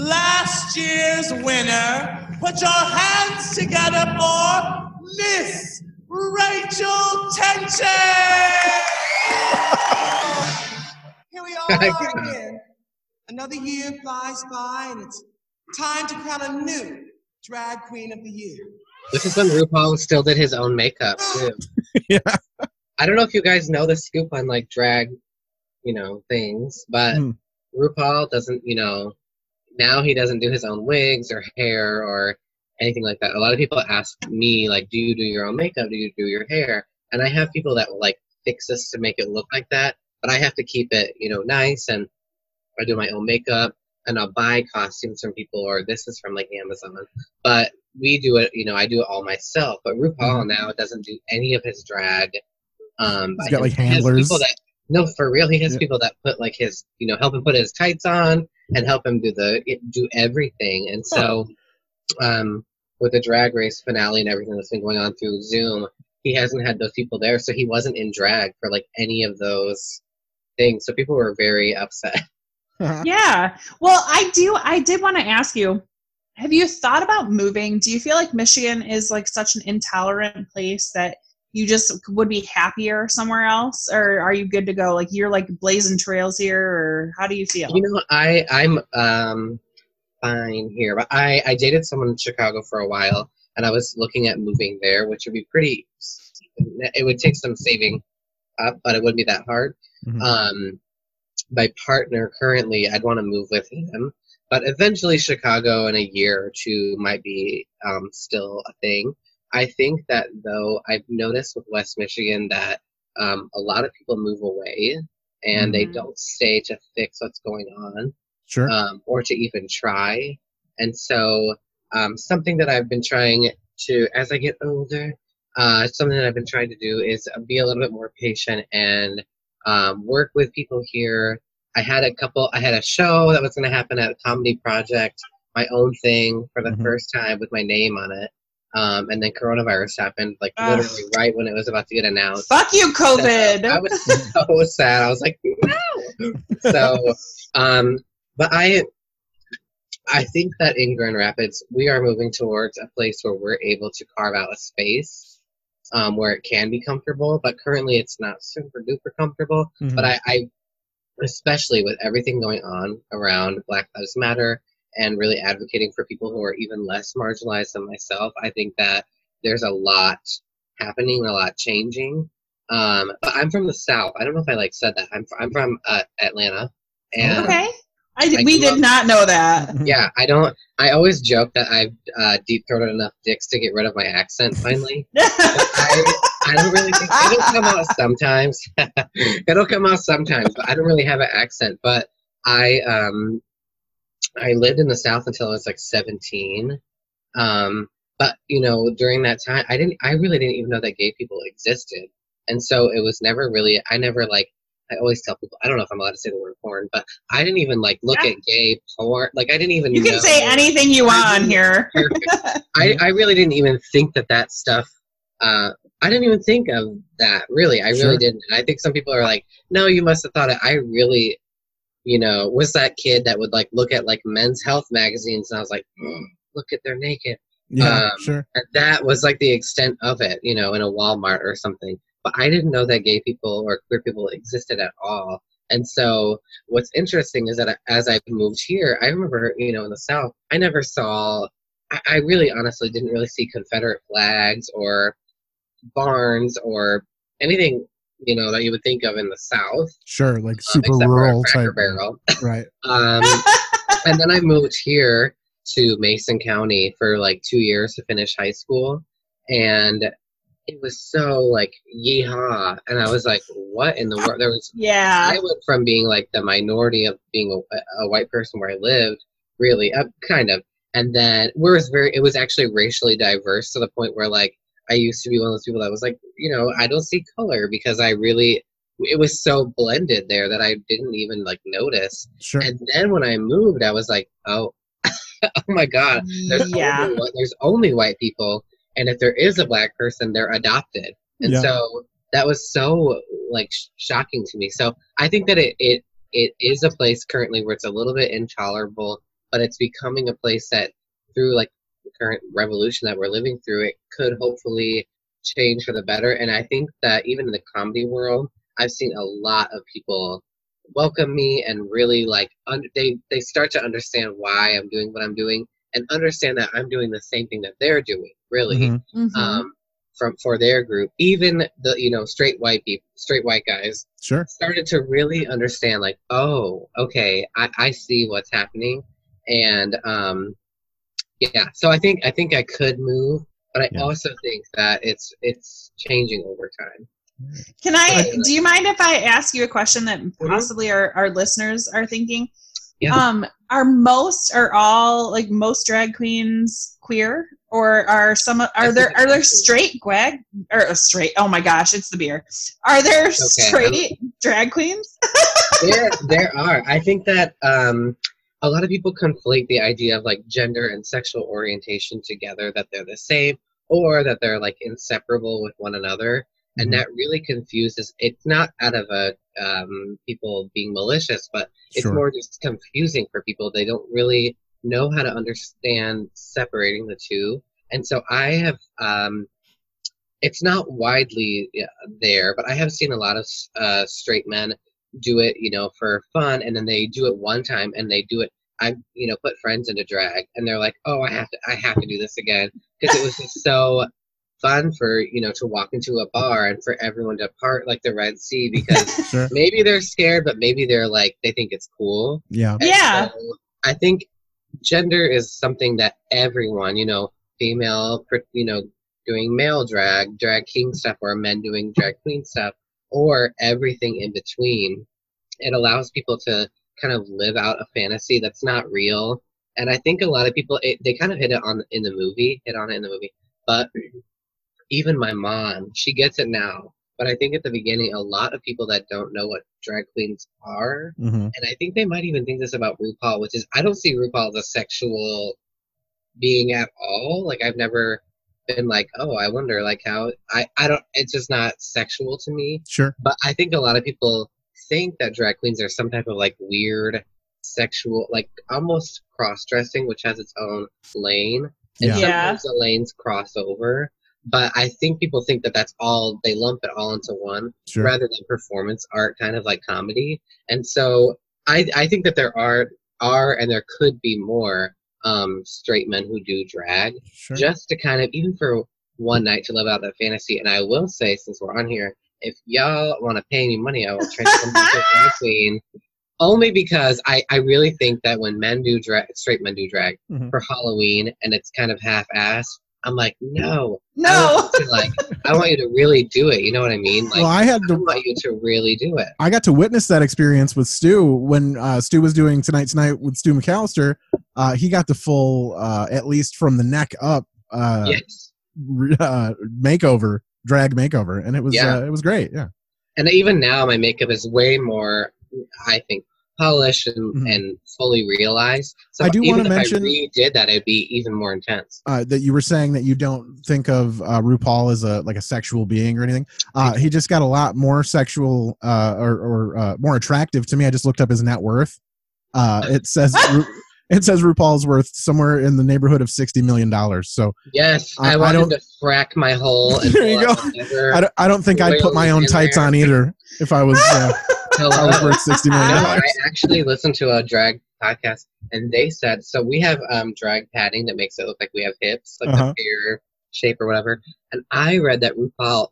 Speaker 9: last year's winner. Put your hands together for Miss Rachel Tension.
Speaker 12: Here we are again. Another year flies by, and it's time to crown a new drag queen of the year.
Speaker 3: This is when RuPaul still did his own makeup too.
Speaker 1: yeah.
Speaker 3: I don't know if you guys know the scoop on like drag, you know, things, but
Speaker 1: Hmm.
Speaker 3: RuPaul doesn't, you know, now he doesn't do his own wigs or hair or anything like that. A lot of people ask me like, "Do you do your own makeup? Do you do your hair?" And I have people that will like fix this to make it look like that, but I have to keep it, you know, nice and I do my own makeup and I'll buy costumes from people or this is from like Amazon. But we do it, you know, I do it all myself. But RuPaul now doesn't do any of his drag. Um,
Speaker 1: He's got, like.
Speaker 3: He
Speaker 1: handlers.
Speaker 3: people that no, for real, he has
Speaker 1: Yeah.
Speaker 3: people that put like his, you know, help him put his tights on and help him do the do everything. And so, um, with the drag race finale and everything that's been going on through Zoom, he hasn't had those people there, so he wasn't in drag for like any of those things. So people were very upset.
Speaker 2: Yeah. Well, I do. I did want to ask you have you thought about moving? Do you feel like Michigan is like such an intolerant place that you just would be happier somewhere else? Or are you good to go? Like you're like blazing trails here, or how do you feel?
Speaker 3: You know, I I'm um fine here, but I I dated someone in Chicago for a while, and I was looking at moving there, which would be pretty. It would take some saving up, but it wouldn't be that hard.
Speaker 1: Mhm.
Speaker 3: Um, my partner currently, I'd want to move with him, but eventually Chicago in a year or two might be um, still a thing. I think that though I've noticed with West Michigan that um, a lot of people move away and they
Speaker 2: Mhm.
Speaker 3: don't stay to fix what's going on
Speaker 1: Sure.
Speaker 3: um, or to even try. And so, um, something that I've been trying to, as I get older, uh, something that I've been trying to do is be a little bit more patient and um, work with people here. I had a couple, I had a show that was going to happen at a Comedy Project, my own thing for the
Speaker 1: Mhm.
Speaker 3: first time with my name on it. Um, and then coronavirus happened, like
Speaker 2: Ugh.
Speaker 3: literally right when it was about to get announced.
Speaker 2: Fuck you, COVID.
Speaker 3: I was so sad. I was like, no. So, um, but I, I think that in Grand Rapids, we are moving towards a place where we're able to carve out a space, um, where it can be comfortable. But currently, it's not super duper comfortable.
Speaker 1: Mhm.
Speaker 3: But I, I, especially with everything going on around Black Lives Matter and really advocating for people who are even less marginalized than myself, I think that there's a lot happening, a lot changing. Um, but I'm from the South. I don't know if I like said that. I'm I'm from uh, Atlanta, and
Speaker 2: okay. I did,
Speaker 3: I
Speaker 2: we did
Speaker 3: up-
Speaker 2: not know that.
Speaker 3: Yeah, I don't. I always joke that I've uh, deep throated enough dicks to get rid of my accent finally. I, I don't really think it'll come out sometimes. it'll come out sometimes, but I don't really have an accent. But I um I lived in the South until I was like 17. Um, but you know, during that time, I didn't. I really didn't even know that gay people existed, and so it was never really. I never like. I always tell people. I don't know if I'm allowed to say the word porn, but I didn't even like look at gay porn. Like I didn't even.
Speaker 2: You can
Speaker 3: know.
Speaker 2: say anything you want on here.
Speaker 3: I, I really didn't even think that that stuff. Uh, I didn't even think of that. Really, I really didn't. And I think some people are like, "No, you must have thought it." I really, you know, was that kid that would like look at like men's health magazines, and I was like, "Mm, "Look at they're naked."
Speaker 1: Yeah,
Speaker 3: Um,
Speaker 1: sure.
Speaker 3: And that was like the extent of it, you know, in a Walmart or something. But I didn't know that gay people or queer people existed at all. And so what's interesting is that as I moved here, I remember, you know, in the South, I never saw, I, I really honestly didn't really see Confederate flags or barns or anything, you know, that you would think of in the South.
Speaker 1: Sure, like
Speaker 3: um,
Speaker 1: super
Speaker 3: except for a
Speaker 1: rural type.
Speaker 3: Barrel.
Speaker 1: Right.
Speaker 3: Um, and then I moved here to Mason County for like two years to finish high school. And it was so like yeehaw. And I was like, what in the world? There was,
Speaker 2: Yeah.
Speaker 3: I went from being like the minority of being a, a white person where I lived, really, uh, kind of. And then where it was very, it was actually racially diverse to the point where like I used to be one of those people that was like, you know, I don't see color because I really, it was so blended there that I didn't even like notice.
Speaker 1: Sure.
Speaker 3: And then when I moved, I was like, oh, oh my god, there's
Speaker 2: Yeah.
Speaker 3: only, there's only white people, and if there is a black person, they're adopted. And
Speaker 1: Yeah.
Speaker 3: so that was so like sh- shocking to me. So I think that it it it is a place currently where it's a little bit intolerable, but it's becoming a place that through like the current revolution that we're living through, it could hopefully change for the better. And I think that even in the comedy world, I've seen a lot of people welcome me and really like un- they they start to understand why I'm doing what I'm doing and understand that I'm doing the same thing that they're doing really
Speaker 1: Mhm.
Speaker 2: Mhm.
Speaker 3: um from for their group even the you know straight white people straight white guys
Speaker 1: Sure.
Speaker 3: started to really understand like oh okay I, I see what's happening and um yeah so I think I think I could move but I
Speaker 1: Yeah.
Speaker 3: also think that it's it's changing over time
Speaker 2: Can I? Do you mind if I ask you a question that possibly our, our listeners are thinking?
Speaker 3: Yeah.
Speaker 2: Um, are most are all like most drag queens queer, or are some are there are there straight drag or straight? Oh my gosh, it's the beer. Are there straight drag queens?
Speaker 3: there there are i think that um a lot of people conflate the idea of like gender and sexual orientation together that they're the same or that they're like inseparable with one another and
Speaker 1: Mhm.
Speaker 3: that really confuses it's not out of a um people being malicious but it's
Speaker 1: Sure.
Speaker 3: more just confusing for people they don't really know how to understand separating the two and so i have um it's not widely uh, there, but I have seen a lot of uh, straight men do it, you know, for fun, and then they do it one time, and they do it. I, you know, put friends into drag, and they're like, "Oh, I have to, I have to do this again," because it was just so fun for you know to walk into a bar and for everyone to part like the Red Sea because
Speaker 1: Sure.
Speaker 3: maybe they're scared, but maybe they're like they think it's cool.
Speaker 1: Yeah.
Speaker 3: And
Speaker 2: Yeah.
Speaker 3: so I think gender is something that everyone, you know, female, you know, doing male drag, drag king stuff, or men doing drag queen stuff, or everything in between. It allows people to kind of live out a fantasy that's not real. And I think a lot of people, it, they kind of hit it on in the movie, hit on it in the movie. But even my mom, she gets it now. But I think at the beginning, a lot of people that don't know what drag queens are,
Speaker 1: hmm
Speaker 3: and I think they might even think this about RuPaul, which is I don't see RuPaul as a sexual being at all. Like I've never been like, oh, I wonder like how I I don't. It's just not sexual to me.
Speaker 1: Sure.
Speaker 3: But I think a lot of people think that drag queens are some type of like weird sexual, like almost cross dressing, which has its own lane. And
Speaker 1: Yeah.
Speaker 2: Yeah.
Speaker 3: sometimes the lanes cross over. But I think people think that that's all, they lump it all into one
Speaker 1: Sure.
Speaker 3: rather than performance art, kind of like comedy. And so I, I think that there are, are and there could be more um, straight men who do drag
Speaker 1: Sure.
Speaker 3: just to kind of, even for one night to live out that fantasy. And I will say, since we're on here, if y'all want to pay me money, I will transform into a drag queen Only because I, I really think that when men do drag, straight men do drag
Speaker 1: Mhm.
Speaker 3: for Halloween and it's kind of half-assed, I'm like, no, I
Speaker 2: No.
Speaker 3: want like I want you to really do it. You know what I mean? Like
Speaker 1: well, I had
Speaker 3: I
Speaker 1: to.
Speaker 3: want you to really do it.
Speaker 1: I got to witness that experience with Stu when uh, Stu was doing tonight tonight with Stu McAllister. Uh, he got the full, uh, at least from the neck up, uh,
Speaker 3: yes.
Speaker 1: re- uh, makeover, drag makeover, and it was
Speaker 3: Yeah.
Speaker 1: uh, it was great. Yeah,
Speaker 3: And even now, my makeup is way more, I think, polished and, and fully realized. So
Speaker 1: Mm-hmm. I do wanna mention
Speaker 3: if
Speaker 1: mention-
Speaker 3: I did that, it'd be even more intense.
Speaker 1: uh, that you were saying that you don't think of uh, RuPaul as a like a sexual being or anything. Uh, he just got a lot more sexual uh, or, or uh, more attractive to me. I just looked up his net worth. Uh, it says Ru- it says RuPaul's worth somewhere in the neighborhood of sixty million dollars. So
Speaker 3: Yes,
Speaker 1: I-
Speaker 3: I,
Speaker 1: I don't-
Speaker 3: to frack my hole. And
Speaker 1: There you go. I don't, I don't think I'd put my own tights
Speaker 3: there.
Speaker 1: on either if I was uh, if I was worth sixty million
Speaker 3: No, I actually listened to a drag podcast, and they said so. We have um, drag padding that makes it look like we have hips, like
Speaker 1: Uh-huh.
Speaker 3: the hair shape or whatever. And I read that RuPaul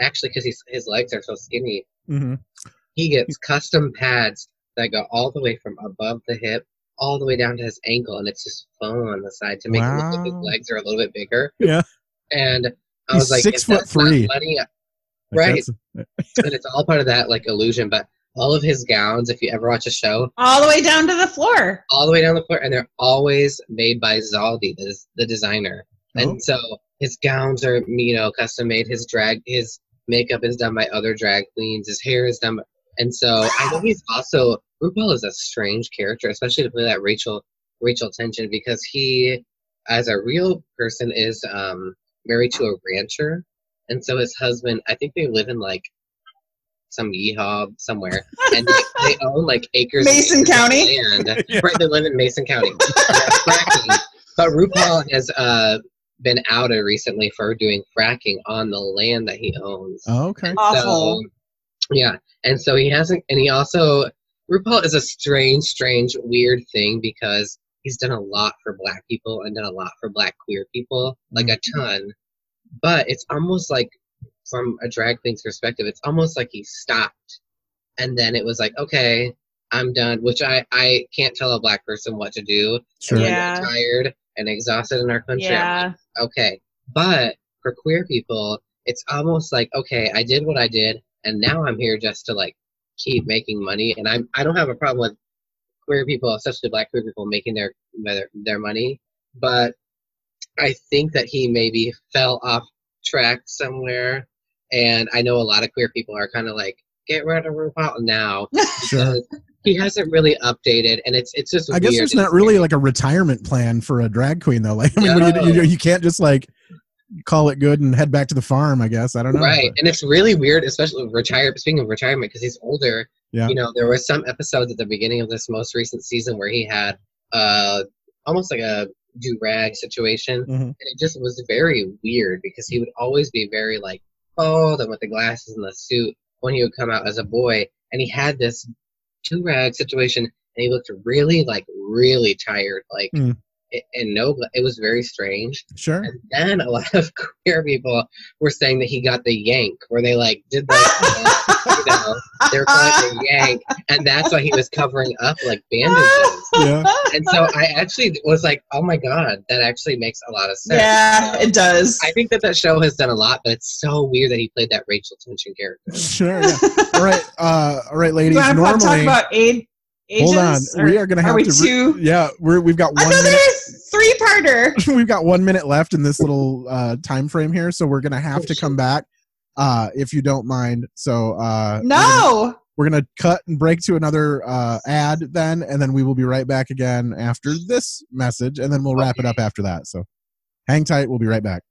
Speaker 3: actually, because his legs are so skinny,
Speaker 1: hmm
Speaker 3: he gets custom pads that go all the way from above the hip all the way down to his ankle, and it's just foam on the side to make it look like his legs are a little bit bigger.
Speaker 1: Yeah,
Speaker 3: And I
Speaker 1: He's
Speaker 3: was like,
Speaker 1: six
Speaker 3: if
Speaker 1: foot
Speaker 3: that's
Speaker 1: three.
Speaker 3: funny,
Speaker 1: Like,
Speaker 3: right?
Speaker 1: that's-
Speaker 3: and it's all part of that like illusion. But all of his gowns, if you ever watch a show,
Speaker 2: All the way down to the floor.
Speaker 3: all the way down the floor, and they're always made by Zaldi, the, the designer.
Speaker 1: Oh.
Speaker 3: And so his gowns are, you know, custom made. His drag, his makeup is done by other drag queens. His hair is done. By, and so I think he's also RuPaul is a strange character, especially to play that Rachel Rachel tension because he, as a real person, is um, married to a rancher, and so his husband, I think they live in like some yeehaw somewhere, and they, they own like acres. and
Speaker 2: Mason
Speaker 3: acres of
Speaker 2: County?
Speaker 3: land. Right, they live in Mason County. Fracking. But RuPaul has uh, been outed recently for doing fracking on the land that he owns.
Speaker 1: Oh, okay.
Speaker 2: Awful.
Speaker 3: So, yeah, and so he hasn't, and he also RuPaul is a strange, strange, weird thing because he's done a lot for Black people and done a lot for Black queer people, like a ton. But it's almost like, from a drag queen's perspective, it's almost like he stopped, and then it was like, okay, I'm done. Which I I can't tell a Black person what to do.
Speaker 1: Sure.
Speaker 3: And
Speaker 2: Yeah.
Speaker 3: they're tired and exhausted in our country.
Speaker 2: Yeah.
Speaker 3: like, okay. But for queer people, it's almost like, okay, I did what I did, and now I'm here just to like keep making money. And I'm I don't have a problem with queer people, especially black queer people, making their their, their money. But I think that he maybe fell off track somewhere. And I know a lot of queer people are kind of like, get rid of RuPaul now.
Speaker 1: Sure.
Speaker 3: He hasn't really updated, and it's it's just.
Speaker 1: I guess
Speaker 3: weird.
Speaker 1: there's not really like a retirement plan for a drag queen though. Like I mean, what do you, you, you can't just like call it good and head back to the farm. I guess I don't know.
Speaker 3: Right, and it's really weird, especially with retire. Speaking of retirement, because he's older.
Speaker 1: Yeah.
Speaker 3: You know, there were some episodes at the beginning of this most recent season where he had uh almost like a do rag situation,
Speaker 1: Mhm.
Speaker 3: and it just was very weird because he would always be very like bold and with the glasses and the suit when he would come out as a boy, and he had this do rag situation, and he looked really like really tired, like.
Speaker 1: Mm.
Speaker 3: A- And no, it was very strange.
Speaker 1: Sure.
Speaker 3: And then a lot of queer people were saying that he got the yank, where they like did the, you know, they were calling it the yank, and that's why he was covering up like bandages.
Speaker 1: Yeah.
Speaker 3: And so I actually was like, oh my god, that actually makes a lot of sense.
Speaker 2: Yeah, it does.
Speaker 3: I think that that show has done a lot, but it's so weird that he played that Rachel Tension character.
Speaker 1: Sure. Yeah. all right. Uh, all right, ladies.
Speaker 2: You want talk about aid? Ages,
Speaker 1: hold on.
Speaker 2: or
Speaker 1: we are going to have
Speaker 2: we
Speaker 1: to. re- yeah, we're we've got one
Speaker 2: Another
Speaker 1: minute.
Speaker 2: three-parter.
Speaker 1: we've got one minute left in this little uh, time frame here, so we're gonna have to come back, uh, if you don't mind. So uh,
Speaker 2: No.
Speaker 1: we're gonna cut and break to another uh, ad then, and then we will be right back again after this message, and then we'll wrap it up after that. So hang tight. We'll be right back.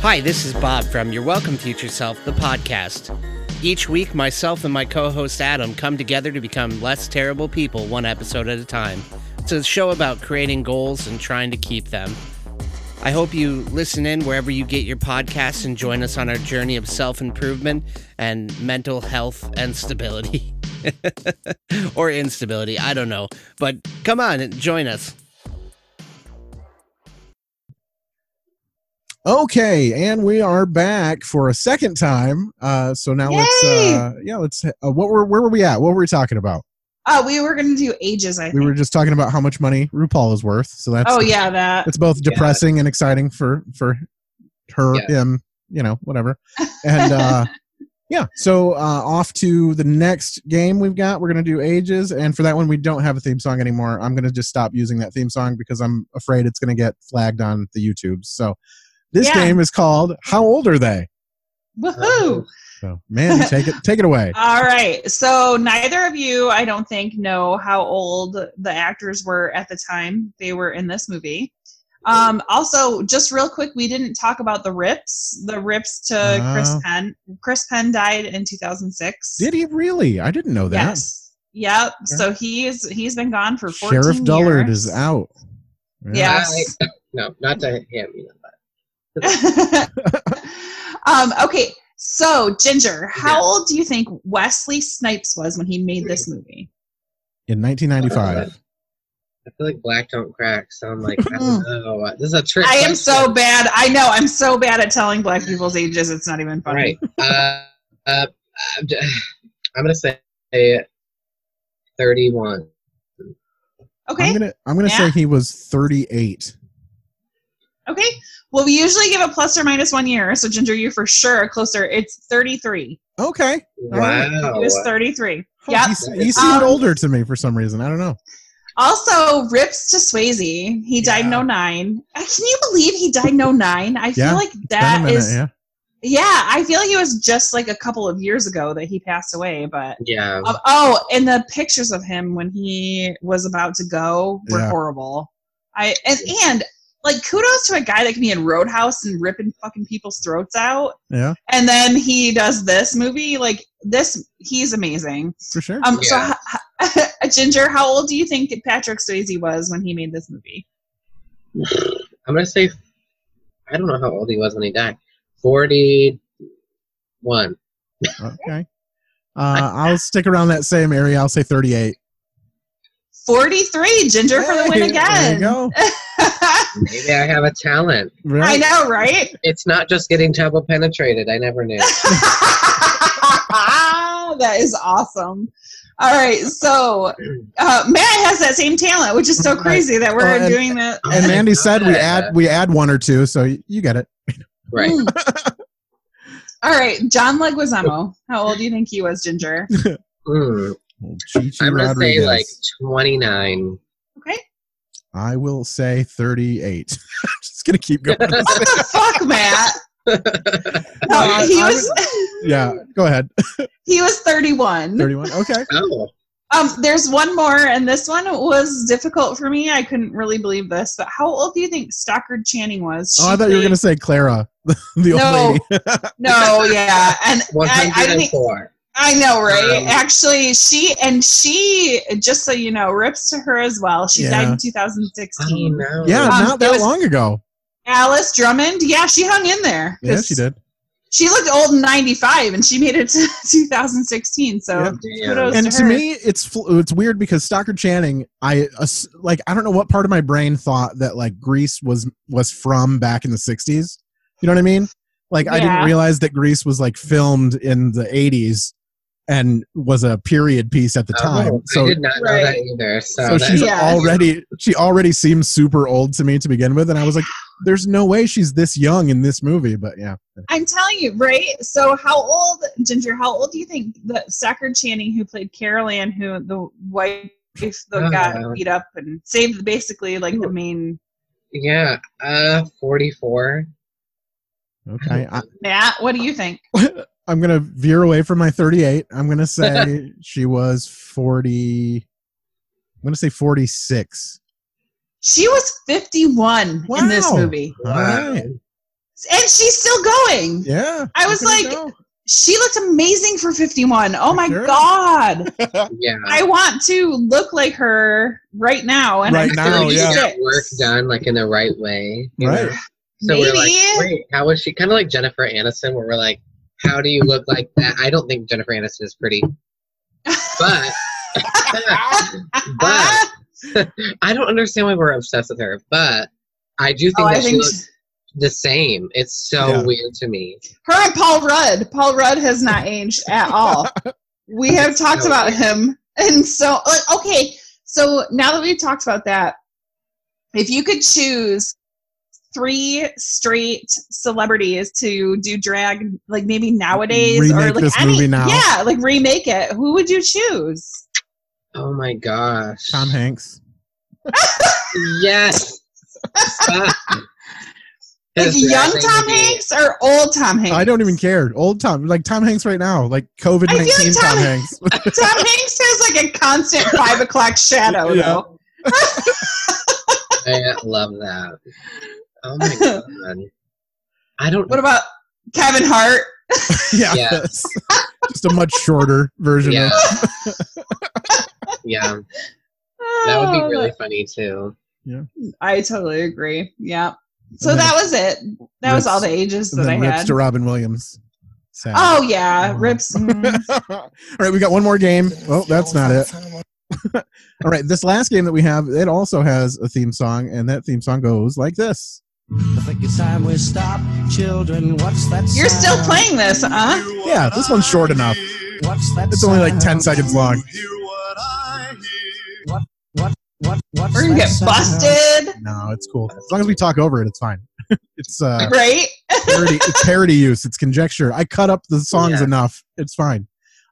Speaker 14: Hi, this is Bob from Your Welcome Future Self, the podcast. Each week, myself and my co host Adam come together to become less terrible people one episode at a time. It's a show about creating goals and trying to keep them. I hope you listen in wherever you get your podcasts and join us on our journey of self improvement and mental health and stability. or instability, I don't know. But come on and join us.
Speaker 1: Okay, and we are back for a second time. Uh, so now let's, uh, yeah, let's. Uh, what were where were we at? What were we talking about?
Speaker 2: Uh, we were going to do ages, I think.
Speaker 1: We were just talking about how much money RuPaul is worth. So that's
Speaker 2: oh, yeah, that.
Speaker 1: it's both depressing and exciting for for her,
Speaker 3: Yeah.
Speaker 1: him, you know, whatever. And uh, yeah, so uh, off to the next game we've got. We're gonna do ages, and for that one we don't have a theme song anymore. I'm gonna just stop using that theme song because I'm afraid it's gonna get flagged on the YouTube. So this
Speaker 2: Yeah.
Speaker 1: game is called How Old Are They?
Speaker 2: Woohoo!
Speaker 1: Uh, so Mandy, take it take it away.
Speaker 2: All right. So neither of you, I don't think, know how old the actors were at the time they were in this movie. Um, also, just real quick, we didn't talk about the rips. The rips to Chris
Speaker 1: Oh.
Speaker 2: Penn. Chris Penn died in 2006.
Speaker 1: Did he really? I didn't know that.
Speaker 2: Yes. Yep. So he's he's been gone for 14
Speaker 1: Sheriff Dollard
Speaker 2: years.
Speaker 1: is out.
Speaker 2: Yes.
Speaker 3: Uh, no, not to him. You know,
Speaker 2: um, okay. So Ginger, how old do you think Wesley Snipes was when he made this movie?
Speaker 1: In 1995.
Speaker 3: I feel like black don't crack, so I'm like, I don't know. This is a trick.
Speaker 2: I am
Speaker 3: question.
Speaker 2: so bad. I know. I'm so bad at telling black people's ages. It's not even funny.
Speaker 3: Right. Uh, uh, I'm j- I'm gonna say 31.
Speaker 2: Okay.
Speaker 1: I'm gonna I'm gonna say he was 38.
Speaker 2: Okay. Well, we usually give a plus or minus one year. So Ginger, you for sure closer. It's 33.
Speaker 1: Okay.
Speaker 2: He was 33.
Speaker 1: Oh,
Speaker 2: Yep.
Speaker 1: He, he seemed
Speaker 2: Um,
Speaker 1: older to me for some reason. I don't know.
Speaker 2: Also, rips to Swayze. He died in 09. Uh, Can you believe he died in 09? I feel
Speaker 1: Yeah,
Speaker 2: like
Speaker 1: It's been a
Speaker 2: that
Speaker 1: minute,
Speaker 2: is.
Speaker 1: yeah.
Speaker 2: Yeah, I feel like it was just like a couple of years ago that he passed away. But
Speaker 3: Yeah.
Speaker 2: Um, oh, and the pictures of him when he was about to go were
Speaker 1: Yeah.
Speaker 2: horrible. I and and like kudos to a guy that can be in Roadhouse and ripping fucking people's throats out,
Speaker 1: Yeah,
Speaker 2: and then he does this movie. Like this, he's amazing.
Speaker 1: for sure.
Speaker 2: Um, so h- h- Ginger, how old do you think Patrick Swayze was when he made this movie?
Speaker 3: I'm gonna say, I don't know how old he was when he died. 41.
Speaker 1: okay. Uh, I'll stick around that same area. I'll say 38.
Speaker 2: Forty-three. Ginger for the win again.
Speaker 1: There you go.
Speaker 3: Maybe I have a talent.
Speaker 2: I know, right?
Speaker 3: It's not just getting double penetrated. I never knew.
Speaker 2: that is awesome. All right, so uh, Matt has that same talent, which is so crazy that we're
Speaker 1: Well, and-
Speaker 2: doing that.
Speaker 1: And Mandy said we add we add one or two, so you get it.
Speaker 3: Right.
Speaker 2: All right, John Leguizamo. How old do you think he was, Ginger?
Speaker 3: Hmm.
Speaker 1: Chi-Chi
Speaker 3: I'm gonna
Speaker 1: Rodriguez.
Speaker 3: say like 29.
Speaker 2: Okay.
Speaker 1: I will say 38. I'm just gonna keep going.
Speaker 2: What the fuck, Matt? No,
Speaker 1: I-
Speaker 2: he
Speaker 1: I
Speaker 2: was
Speaker 1: yeah, go ahead.
Speaker 2: he was 31.
Speaker 1: 31. Okay.
Speaker 3: Oh.
Speaker 2: Um, there's one more, and this one was difficult for me. I couldn't really believe this, but how old do you think Stockard Channing was?
Speaker 1: Oh, I
Speaker 2: She
Speaker 1: thought you were gonna say Clara, the, the old
Speaker 2: No.
Speaker 1: lady.
Speaker 2: No, yeah, and I, I didn't.
Speaker 3: 104.
Speaker 2: I know, right?
Speaker 3: Um,
Speaker 2: Actually, she and she, just so you know, rips to her as well. She died in 2016.
Speaker 3: Oh, no.
Speaker 1: yeah,
Speaker 2: Um,
Speaker 1: not that long ago.
Speaker 2: Alice Drummond, yeah, she hung in there.
Speaker 1: Yeah,
Speaker 2: 'cause
Speaker 1: she did.
Speaker 2: She looked old in 95 and she made it to 2016. So
Speaker 3: Yeah.
Speaker 2: kudos
Speaker 1: and
Speaker 2: to,
Speaker 1: to me it's it's weird because Stockard Channing I ass- like I don't know what part of my brain thought that like Grease was was from back in the 60s you know what I mean like I didn't realize that Grease was like filmed in the 80s and was a period piece at the time
Speaker 3: Oh,
Speaker 1: so
Speaker 3: I did not know that either. So,
Speaker 1: so
Speaker 3: that-
Speaker 1: she's
Speaker 2: Yeah.
Speaker 1: already she already seems super old to me to begin with and I was like there's no way she's this young in this movie but yeah
Speaker 2: I'm telling you, right? So, how old, Ginger? How old do you think the Stockard Channing, who played Carol Ann, who the wife that got
Speaker 3: Uh.
Speaker 2: beat up and saved, basically like the main
Speaker 3: yeah, uh, 44.
Speaker 1: okay I,
Speaker 2: Matt? What do you think?
Speaker 1: I'm gonna veer away from my 38. I'm gonna say she was 40. I'm gonna say 46.
Speaker 2: She was 51 in this movie,
Speaker 1: All right.
Speaker 2: and she's still going.
Speaker 1: Yeah.
Speaker 2: I was like,
Speaker 1: go.
Speaker 2: she looked amazing for 51. Oh my
Speaker 1: Sure.
Speaker 2: god.
Speaker 3: Yeah.
Speaker 2: I want to look like her right now. And
Speaker 1: Right
Speaker 2: I'm
Speaker 1: now,
Speaker 3: Like, you
Speaker 1: yeah.
Speaker 3: get work done like in the right way.
Speaker 1: Right.
Speaker 3: know? So we're like, wait, how was she? Kind of like Jennifer Aniston, where we're like, how do you look like that? I don't think Jennifer Aniston is pretty, but but I don't understand why we're obsessed with her. But I do think
Speaker 2: Oh, I
Speaker 3: that she
Speaker 2: think
Speaker 3: looks the same. It's so
Speaker 1: Yeah.
Speaker 3: weird to me.
Speaker 2: Her and Paul Rudd. Paul Rudd has not aged at all. We have talked
Speaker 3: So
Speaker 2: about
Speaker 3: weird.
Speaker 2: him, and so like, okay. So now that we've talked about that, if you could choose three straight celebrities to do drag, like maybe nowadays, or like
Speaker 1: this
Speaker 2: any,
Speaker 1: movie now.
Speaker 2: yeah, like remake it, who would you choose?
Speaker 3: Oh my gosh.
Speaker 1: Tom Hanks.
Speaker 3: Yes.
Speaker 2: Like young Tom
Speaker 3: movie.
Speaker 2: Hanks or old Tom Hanks?
Speaker 1: I don't even care. Old Tom, like Tom Hanks right now, like COVID
Speaker 2: I feel
Speaker 1: nineteen
Speaker 2: like
Speaker 1: Tom
Speaker 2: Tom-
Speaker 1: Hanks.
Speaker 2: Tom Hanks has like a constant five o'clock shadow,
Speaker 1: Yeah.
Speaker 2: though.
Speaker 3: I love that. Oh my god. I don't.
Speaker 2: What about Kevin Hart?
Speaker 1: yeah,
Speaker 3: Yes.
Speaker 1: just a much shorter version
Speaker 3: Yeah.
Speaker 1: of.
Speaker 3: Yeah. That would be
Speaker 2: Oh,
Speaker 3: really funny too. Yeah.
Speaker 2: I totally agree. Yeah. So
Speaker 1: then
Speaker 2: that was it. That was all the ages
Speaker 1: and
Speaker 2: that I
Speaker 1: rips
Speaker 2: had.
Speaker 1: to Robin Williams. Sad.
Speaker 2: Oh yeah, rips. mm.
Speaker 1: All right, we got one more game. Oh, that's not it. All right, this last game that we have, it also has a theme song, and that theme song goes like this.
Speaker 9: I think it's time we stop, children. What's that?
Speaker 2: You're still playing this, huh?
Speaker 1: Yeah, this one's short enough.
Speaker 9: What's that?
Speaker 1: It's only like 10 seconds long.
Speaker 9: What? What? What? What's
Speaker 2: We're gonna get
Speaker 9: sound?
Speaker 2: busted,
Speaker 1: No, it's cool. As long as we talk over it, it's fine. it's uh
Speaker 2: right?
Speaker 1: parody, it's parody use. It's conjecture. I cut up the songs
Speaker 3: Yeah.
Speaker 1: enough. It's fine.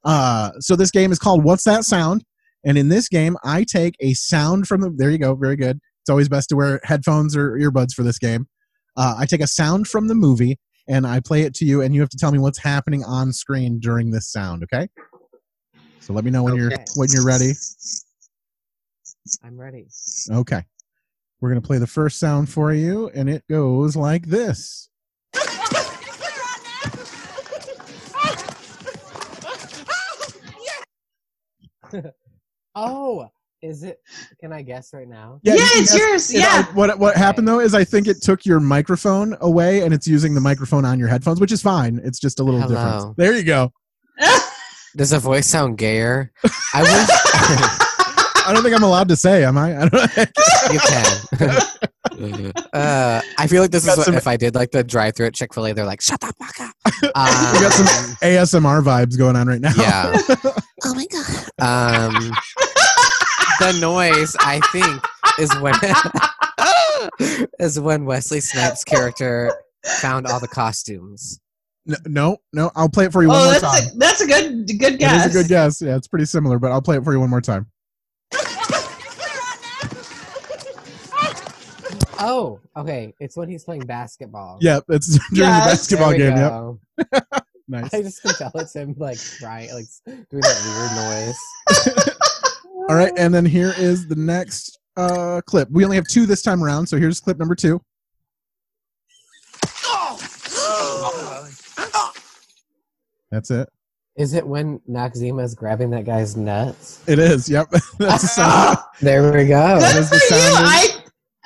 Speaker 1: Uh, so this game is called What's That Sound? And in this game, I take a sound from the. There you go. Very good. It's always best to wear headphones or earbuds for this game. Uh, I take a sound from the movie and I play it to you, and you have to tell me what's happening on screen during this sound. Okay. So let me know when you're when you're ready.
Speaker 14: I'm ready.
Speaker 1: Okay. We're gonna play the first sound for you, and it goes like this.
Speaker 14: Oh, is it? Can I guess right now?
Speaker 2: Yeah,
Speaker 1: you can
Speaker 2: it's
Speaker 1: guess-
Speaker 2: yours, yeah.
Speaker 1: what what happened though is I think it took your microphone away and it's using the microphone on your headphones, which is fine. It's just a little
Speaker 14: Hello.
Speaker 1: different. There you go.
Speaker 14: Does the voice sound gayer? I wish
Speaker 1: I don't think I'm allowed to say, am I? I don't know.
Speaker 14: you can. uh, I feel like this is what,
Speaker 1: some-
Speaker 14: if I did like the drive-through at Chick Fil A, they're like, "Shut the fuck up."
Speaker 1: we got some
Speaker 14: Um,
Speaker 1: ASMR vibes going on right now.
Speaker 14: Yeah. oh my god. Um, the noise I think is when is when Wesley Snipes' character found all the costumes.
Speaker 1: No, no, no, I'll play it for you one
Speaker 2: Oh,
Speaker 1: more
Speaker 2: that's
Speaker 1: time.
Speaker 2: a, that's a good good guess.
Speaker 1: is a good guess. Yeah, it's pretty similar, but I'll play it for you one more time.
Speaker 14: Oh, okay. It's when he's playing basketball.
Speaker 1: Yeah, it's during the basketball
Speaker 14: There we
Speaker 1: game. Yep. Nice.
Speaker 14: I just can tell it's him like crying, like doing that weird noise.
Speaker 1: All right, and then here is the next uh clip. We only have two this time around, so here's clip number two. That's it.
Speaker 14: Is it when Noxeema's grabbing that guy's nuts?
Speaker 1: It is. Yep. That's the sound.
Speaker 14: There we go.
Speaker 2: Good
Speaker 1: is
Speaker 2: for
Speaker 1: the
Speaker 2: you.
Speaker 1: sound.
Speaker 2: I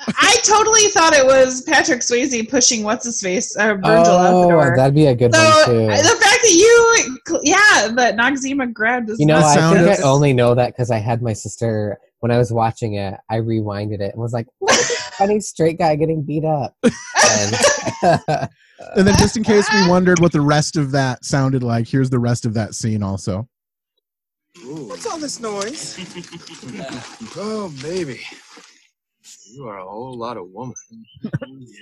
Speaker 2: I totally thought it was Patrick Swayze pushing what's his face uh, Virgil out the
Speaker 14: Oh,
Speaker 2: door.
Speaker 14: that'd be a good
Speaker 2: so
Speaker 14: one too.
Speaker 2: the fact that you, yeah, that Noxeema grabbed his
Speaker 14: You know, I think
Speaker 1: is-
Speaker 14: I only know that because I had my sister when I was watching it. I rewinded it and was like, "Funny straight guy getting beat up." And,
Speaker 1: And then just in case we wondered what the rest of that sounded like, here's the rest of that scene also.
Speaker 12: What's all this noise?
Speaker 7: Oh, baby. You are a whole lot of woman.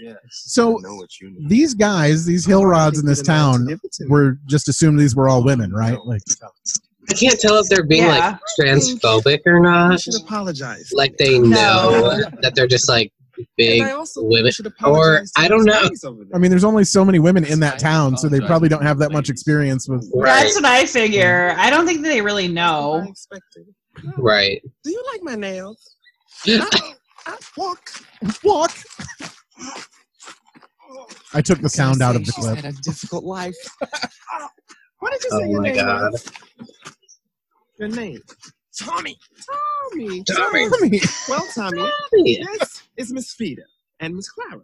Speaker 7: yes.
Speaker 1: So
Speaker 7: know what you know.
Speaker 1: these guys, these hill rods in this town, were just assumed these were all women, right? Like
Speaker 3: I can't tell if they're being
Speaker 2: Yeah.
Speaker 3: like transphobic or not.
Speaker 12: You should apologize.
Speaker 3: Like they
Speaker 2: No.
Speaker 3: know that they're just like big
Speaker 12: I
Speaker 3: women, or I don't know.
Speaker 12: ladies over there.
Speaker 1: I mean, there's only so many women in that town, so they probably don't have that much experience with.
Speaker 3: Right,
Speaker 2: That's what I figure. I don't think they really know.
Speaker 3: Right.
Speaker 12: Do you like my nails? I, I walk.
Speaker 1: Walk. I took the sound out of the
Speaker 12: She's
Speaker 1: clip.
Speaker 12: had a difficult life. what did you oh say
Speaker 3: Oh
Speaker 12: your
Speaker 3: my
Speaker 12: name
Speaker 3: god.
Speaker 12: was? Your name? Tommy. Tommy.
Speaker 3: Tommy.
Speaker 1: Tommy.
Speaker 12: Well, Tommy,
Speaker 3: Tommy.
Speaker 12: this is Miss Vida and Miss Clara.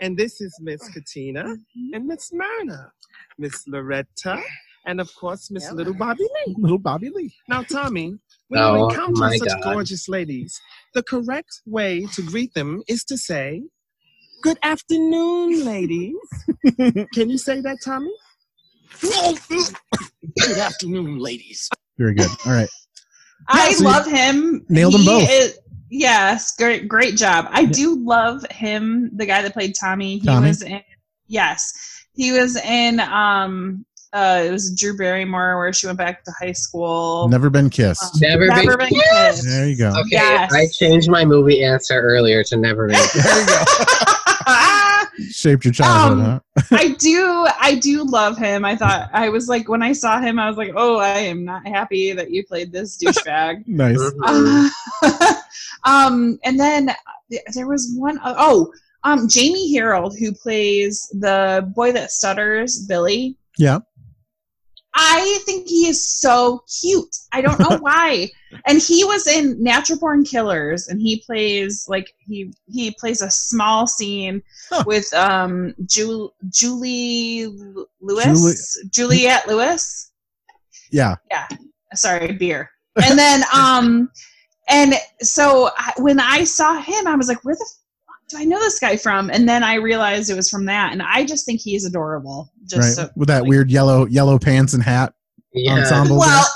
Speaker 12: And this is Miss Katina and Miss Myrna, Miss Loretta, and of course Miss Little Bobby Lee.
Speaker 1: Little Bobby Lee.
Speaker 12: Now, Tommy, when
Speaker 3: Oh,
Speaker 12: you encounter such
Speaker 3: God.
Speaker 12: gorgeous ladies, the correct way to greet them is to say, Good afternoon, ladies. Can you say that, Tommy? Good afternoon, ladies.
Speaker 1: Very good. All right.
Speaker 2: I
Speaker 1: Yeah, so
Speaker 2: love him.
Speaker 1: nailed them both.
Speaker 2: is- yes, great, great job. I do love him. The guy that played Tommy. He
Speaker 1: Tommy?
Speaker 2: was in. Yes, he was in. Um, uh, it was Drew Barrymore where she went back to high school.
Speaker 1: Never been kissed.
Speaker 3: Never,
Speaker 2: Never
Speaker 3: been.
Speaker 2: been kissed.
Speaker 1: There you go.
Speaker 3: Okay,
Speaker 2: Yes.
Speaker 3: I changed my movie answer earlier to never been. Kissed. there you go.
Speaker 1: Shaped your childhood,
Speaker 2: Um,
Speaker 1: huh?
Speaker 2: I do, I do love him. I thought I was like when I saw him, I was like, oh, I am not happy that you played this douchebag.
Speaker 1: Nice.
Speaker 2: Uh, um, and then there was one oh, um, Jamie Harrold who plays the boy that stutters, Billy.
Speaker 1: Yeah.
Speaker 2: I think he is so cute. I don't know why. And he was in Natural Born Killers, and he plays like he he plays a small scene with um Ju- Julie Lewis, Juliette Lewis.
Speaker 1: Yeah.
Speaker 2: Yeah, sorry, beer. And then um, and so I, when I saw him, I was like, where the do I know this guy from? And then I realized it was from that, and I just think he's adorable. Just
Speaker 1: right.
Speaker 2: so,
Speaker 1: With that weird yellow yellow pants and hat ensemble. there.
Speaker 2: well,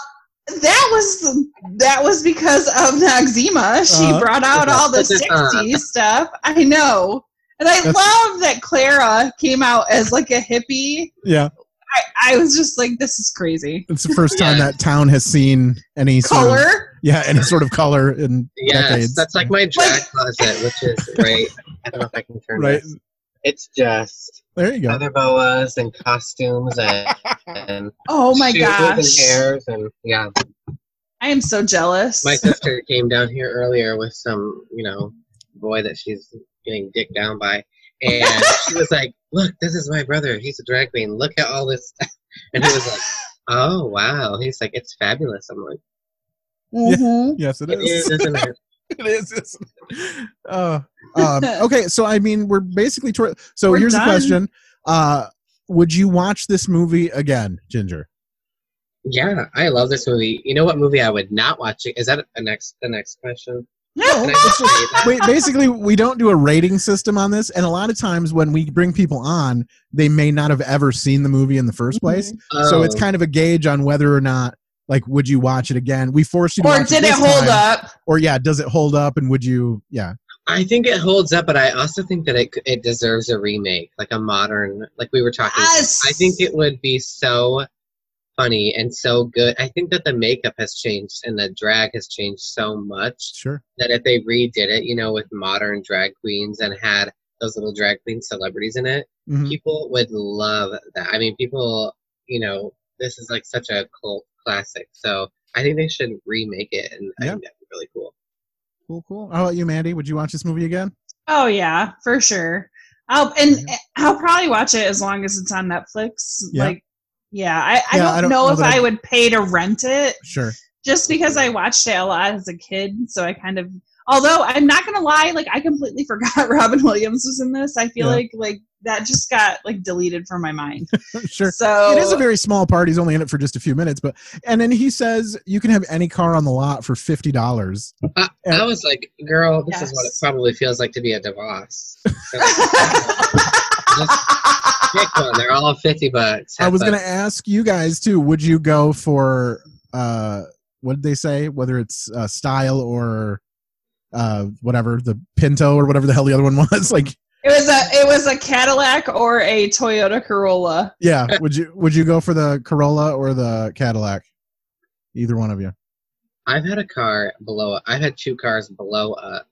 Speaker 2: that was that was because of Noxeema. She
Speaker 1: Uh-huh.
Speaker 2: brought out all the
Speaker 1: Uh-huh.
Speaker 2: 60s stuff. I know. And I
Speaker 1: That's-
Speaker 2: love that Clara came out as like a hippie.
Speaker 1: Yeah.
Speaker 2: I, I was just like, this is crazy.
Speaker 1: It's the first time that town has seen any sort of-
Speaker 2: Color?
Speaker 1: Yeah, any sort of color in
Speaker 3: Yes,
Speaker 1: decades.
Speaker 3: that's like my drag closet, which is right. I don't know if I can turn
Speaker 1: Right.
Speaker 3: this. It's just
Speaker 1: there you go.
Speaker 3: leather boas and costumes and, and
Speaker 2: Oh my gosh.
Speaker 3: and hairs and yeah.
Speaker 2: I am so jealous.
Speaker 3: My sister came down here earlier with some, you know, boy that she's getting dicked down by, and she was like, "Look, this is my brother. He's a drag queen. Look at all this." And he was like, "Oh wow." He's like, "It's fabulous." I'm like,
Speaker 2: Mhm.
Speaker 1: Yes, it
Speaker 3: "It
Speaker 1: is.
Speaker 3: is, isn't it?"
Speaker 1: it is. isn't it? Uh, um, okay, so I mean, we're basically toward. So
Speaker 2: We're
Speaker 1: here's
Speaker 2: done.
Speaker 1: a question: uh, Would you watch this movie again, Ginger?
Speaker 3: Yeah, I love this movie. You know what movie I would not watch? Is that a next the next question? Can I just say that?
Speaker 1: Wait, basically, we don't do a rating system on this, and a lot of times when we bring people on, they may not have ever seen the movie in the first place. So it's
Speaker 3: Oh.
Speaker 1: kind of a gauge on whether or not, like, would you watch it again? We forced you to
Speaker 2: Or
Speaker 1: watch
Speaker 2: did it
Speaker 1: this
Speaker 2: hold
Speaker 1: time.
Speaker 2: up?
Speaker 1: Or yeah, does it hold up? And would you? Yeah,
Speaker 3: I think it holds up, but I also think that it it deserves a remake, like a modern, like we were talking.
Speaker 2: Yes.
Speaker 3: I think it would be so funny and so good. I think that the makeup has changed and the drag has changed so much
Speaker 1: sure.
Speaker 3: that if they redid it, you know, with modern drag queens and had those little drag queen celebrities in it,
Speaker 1: Mhm.
Speaker 3: people would love that. I mean, people, you know, this is like such a cult classic, so I think they should remake it, and I think that'd be really cool.
Speaker 1: Cool, cool. How about you, Mandy? Would you watch this movie again?
Speaker 2: Oh yeah, for sure. I'll and I'll probably watch it as long as it's on Netflix.
Speaker 1: Yeah.
Speaker 2: Like, yeah, I, I,
Speaker 1: Yeah,
Speaker 2: don't
Speaker 1: I don't
Speaker 2: know
Speaker 1: know
Speaker 2: if I
Speaker 1: I-
Speaker 2: would pay to rent it
Speaker 1: Sure.
Speaker 2: just because I watched it a lot as a kid. So I kind of, although I'm not gonna lie, like I completely forgot Robin Williams was in this. I feel
Speaker 1: Yeah.
Speaker 2: like like that just got like deleted from my mind.
Speaker 1: sure.
Speaker 2: So
Speaker 1: it is a very small part. He's only in it for just a few minutes, but and then he says you can have any car on the lot for fifty dollars.
Speaker 3: I, I was like, girl, this is what it probably feels like to be a DeVos. Just pick one. They're all 50 bucks.
Speaker 1: I was
Speaker 3: fun.
Speaker 1: going to ask you guys too. Would you go for uh, what did they say? Whether it's uh, style or uh, whatever the Pinto or whatever the hell the other one was. like,
Speaker 2: It was a it was a Cadillac or a Toyota Corolla.
Speaker 1: yeah. Would you would you go for the Corolla or the Cadillac? Either one of you.
Speaker 3: I've had a car below. I've had two cars below up.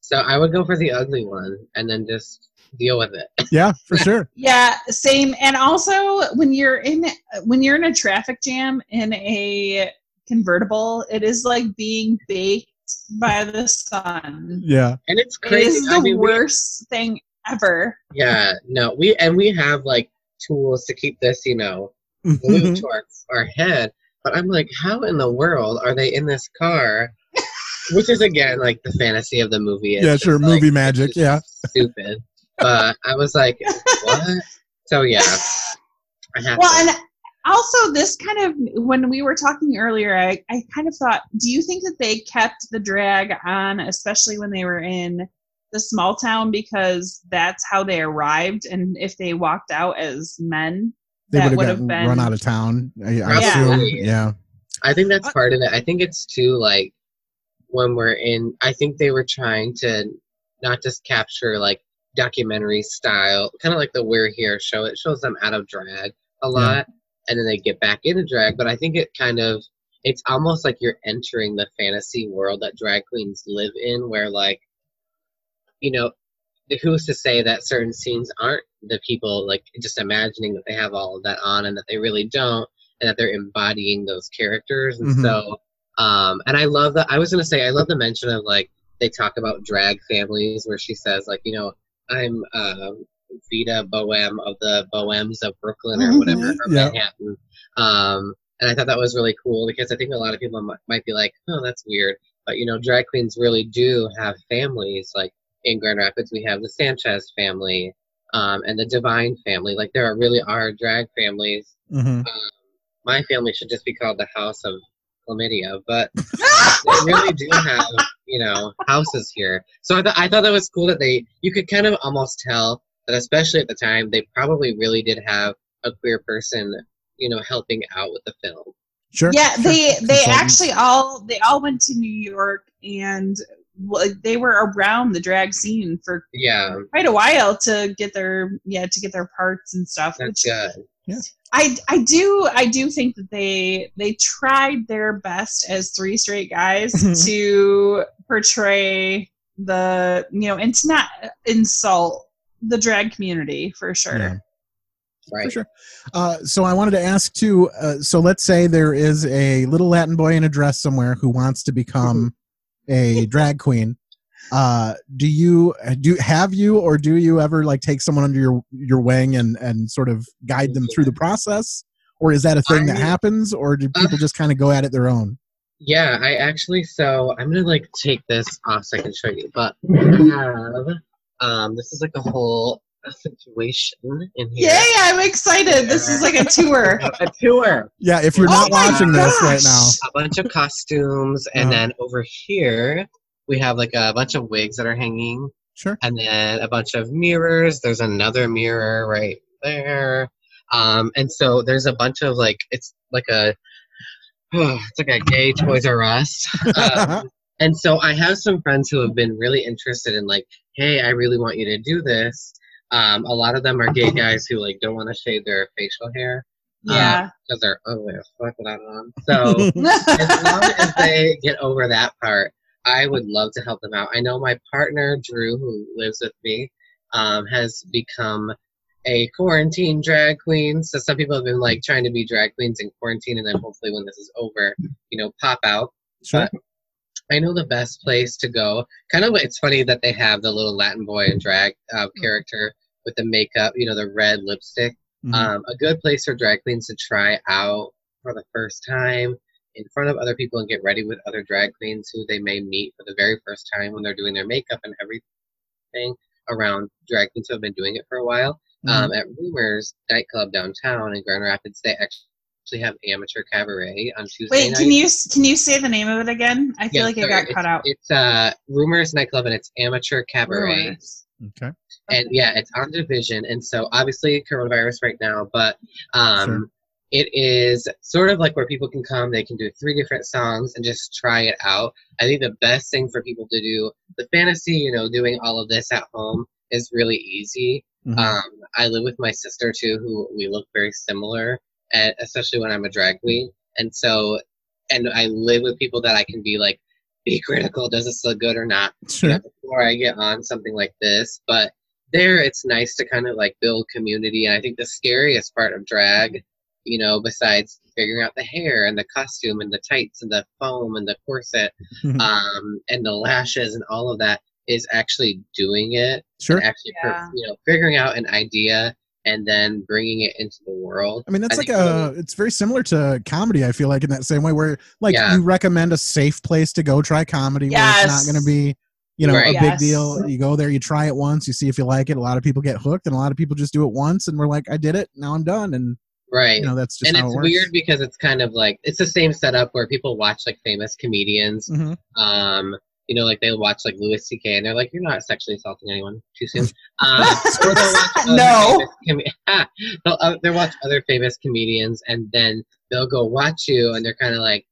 Speaker 3: So I would go for the ugly one and then just deal with it.
Speaker 1: yeah, for sure.
Speaker 2: Yeah, same. And also, when you're in when you're in a traffic jam in a convertible, it is like being baked by the sun.
Speaker 1: Yeah.
Speaker 3: And it's crazy.
Speaker 2: is the
Speaker 3: I mean, we-
Speaker 2: worst thing ever.
Speaker 3: yeah, no, we and we have like tools to keep this, you know, glued mm-hmm. to our, our head. But I'm like, how in the world are they in this car? Which is again like the fantasy of the movie. It's
Speaker 1: yeah, sure.
Speaker 3: like,
Speaker 1: Movie magic. Yeah.
Speaker 3: stupid. But I was like, what? So yeah, I have
Speaker 2: Well,
Speaker 3: to.
Speaker 2: and also this kind of when we were talking earlier, I, I kind of thought, do you think that they kept the drag on, especially when they were in the small town because that's how they arrived, and if they walked out as men,
Speaker 1: They
Speaker 2: that
Speaker 1: would
Speaker 2: would
Speaker 1: have
Speaker 2: have been
Speaker 1: run out of town. I, I
Speaker 2: Yeah.
Speaker 1: assume. Yeah.
Speaker 3: I think that's uh, part of it. I think it's too like when we're in. I think they were trying to not just capture like documentary style, kind of like the We're Here show. It shows them out of drag a lot, and then they get back into drag. But I think it kind of it's almost like you're entering the fantasy world that drag queens live in, where like you know. Who's to say that certain scenes aren't the people like just imagining that they have all of that on and that they really don't? and that they're embodying those characters. And
Speaker 1: Mhm.
Speaker 3: so, um, and I love that. I was gonna say I love the mention of like they talk about drag families where she says like you know I'm um, Vida Boheme of the Bohemes of Brooklyn or whatever
Speaker 1: Mhm.
Speaker 3: or
Speaker 1: Yeah.
Speaker 3: Manhattan. Um, and I thought that was really cool because I think a lot of people might, might be like, oh, that's weird. But you know, drag queens really do have families. Like in Grand Rapids, we have the Sanchez family um, and the Divine family. Like there are really are drag families
Speaker 1: hmm
Speaker 3: my family should just be called the House of Chlamydia, but they really do have, you know, houses here. So I, th- I thought that was cool that they, you could kind of almost tell that, especially at the time, they probably really did have a queer person, you know, helping out with the film.
Speaker 1: Sure.
Speaker 2: yeah
Speaker 1: sure.
Speaker 2: they they actually all they all went to new york and they were around the drag scene for
Speaker 3: Yeah,
Speaker 2: quite a while to get their yeah to get their parts and stuff
Speaker 3: that's
Speaker 2: which
Speaker 3: good.
Speaker 2: i i do i do think that they they tried their best as three straight guys
Speaker 1: Mhm.
Speaker 2: to portray the you know and to not insult the drag community for sure
Speaker 1: Yeah.
Speaker 3: Right.
Speaker 1: For sure. Uh, so I wanted to ask too. Uh, so let's say there is a little Latin boy in a dress somewhere who wants to become a drag queen. Uh, do you do have you or do you ever like take someone under your your wing and and sort of guide them through the process, or is that a thing that happens, or do people just kind of go at it their own?
Speaker 3: Yeah, I actually, so I'm gonna like take this off so I can show you, but I have, um, this is like a whole situation in here.
Speaker 2: yay i'm excited this is like a tour
Speaker 3: a tour.
Speaker 1: Yeah, if you're
Speaker 2: Oh
Speaker 1: not
Speaker 2: my
Speaker 1: watching this right now,
Speaker 3: a bunch of costumes, and
Speaker 1: Uh-huh.
Speaker 3: then over here we have like a bunch of wigs that are hanging,
Speaker 1: sure.
Speaker 3: and then a bunch of mirrors. There's another mirror right there, um, and so there's a bunch of like it's like a it's like a gay Toys R Us. Um, and so I have some friends who have been really interested in like, hey, I really want you to do this. Um, a lot of them are gay guys who like don't want to shave their facial hair
Speaker 2: yeah
Speaker 3: because they're ugly as fuck without it on. So as long as they get over that part, I would love to help them out. I know my partner Drew, who lives with me, um, has become a quarantine drag queen. So some people have been like trying to be drag queens in quarantine, and then hopefully when this is over, you know, pop out.
Speaker 1: Sure.
Speaker 3: But I know the best place to go. Kind of, it's funny that they have the little Latin boy and drag uh, character with the makeup, you know, the red lipstick.
Speaker 1: Mhm.
Speaker 3: Um, a good place for drag queens to try out for the first time in front of other people and get ready with other drag queens who they may meet for the very first time when they're doing their makeup and everything around drag queens who have been doing it for a while. Um, at Rumors nightclub downtown in Grand Rapids, they actually have amateur cabaret on Tuesday
Speaker 2: wait
Speaker 3: night.
Speaker 2: can you can you say the name of it again i feel
Speaker 3: Yeah,
Speaker 2: like it got cut out
Speaker 3: It's uh Rumors nightclub and it's amateur cabaret.
Speaker 2: Rumors.
Speaker 1: Okay.
Speaker 3: and yeah, it's on division, and so obviously coronavirus right now, but um,
Speaker 1: Sure.
Speaker 3: it is sort of like where people can come, they can do three different songs and just try it out. I think the best thing for people to do, the fantasy, you know, doing all of this at home is really easy.
Speaker 1: Mhm.
Speaker 3: Um, I live with my sister too, who we look very similar, and especially when I'm a drag queen, and so, and I live with people that I can be like, be critical. Does this look good or not?
Speaker 1: Sure.
Speaker 3: you before I get on something like this. But there, it's nice to kind of like build community. And I think the scariest part of drag, you know, besides figuring out the hair and the costume and the tights and the foam and the corset um, and the lashes and all of that, is actually doing it.
Speaker 1: Sure.
Speaker 3: And actually, per- you know, figuring out an idea and then bringing it into the world.
Speaker 1: I mean, that's
Speaker 3: I
Speaker 1: like
Speaker 3: think
Speaker 1: a. It's very similar to comedy. I feel like in that same way, where like
Speaker 3: Yeah.
Speaker 1: you recommend a safe place to go try comedy, where it's not going to be, you know,
Speaker 3: Right.
Speaker 1: a big
Speaker 2: Yes.
Speaker 1: deal. You go there, you try it once, you see if you like it. A lot of people get hooked, and a lot of people just do it once, and we're like, I did it, now I'm done, and
Speaker 3: Right.
Speaker 1: you know that's just
Speaker 3: and
Speaker 1: how
Speaker 3: it's
Speaker 1: it works.
Speaker 3: weird because it's kind of like it's the same setup where people watch like famous comedians
Speaker 1: Mhm.
Speaker 3: um you know, like they'll watch like Louis C.K. and they're like, "You're not sexually assaulting anyone too soon." Um, or they'll watch
Speaker 2: No.
Speaker 3: com- they'll, uh, they'll watch other famous comedians, and then they'll go watch you, and they're kind of like,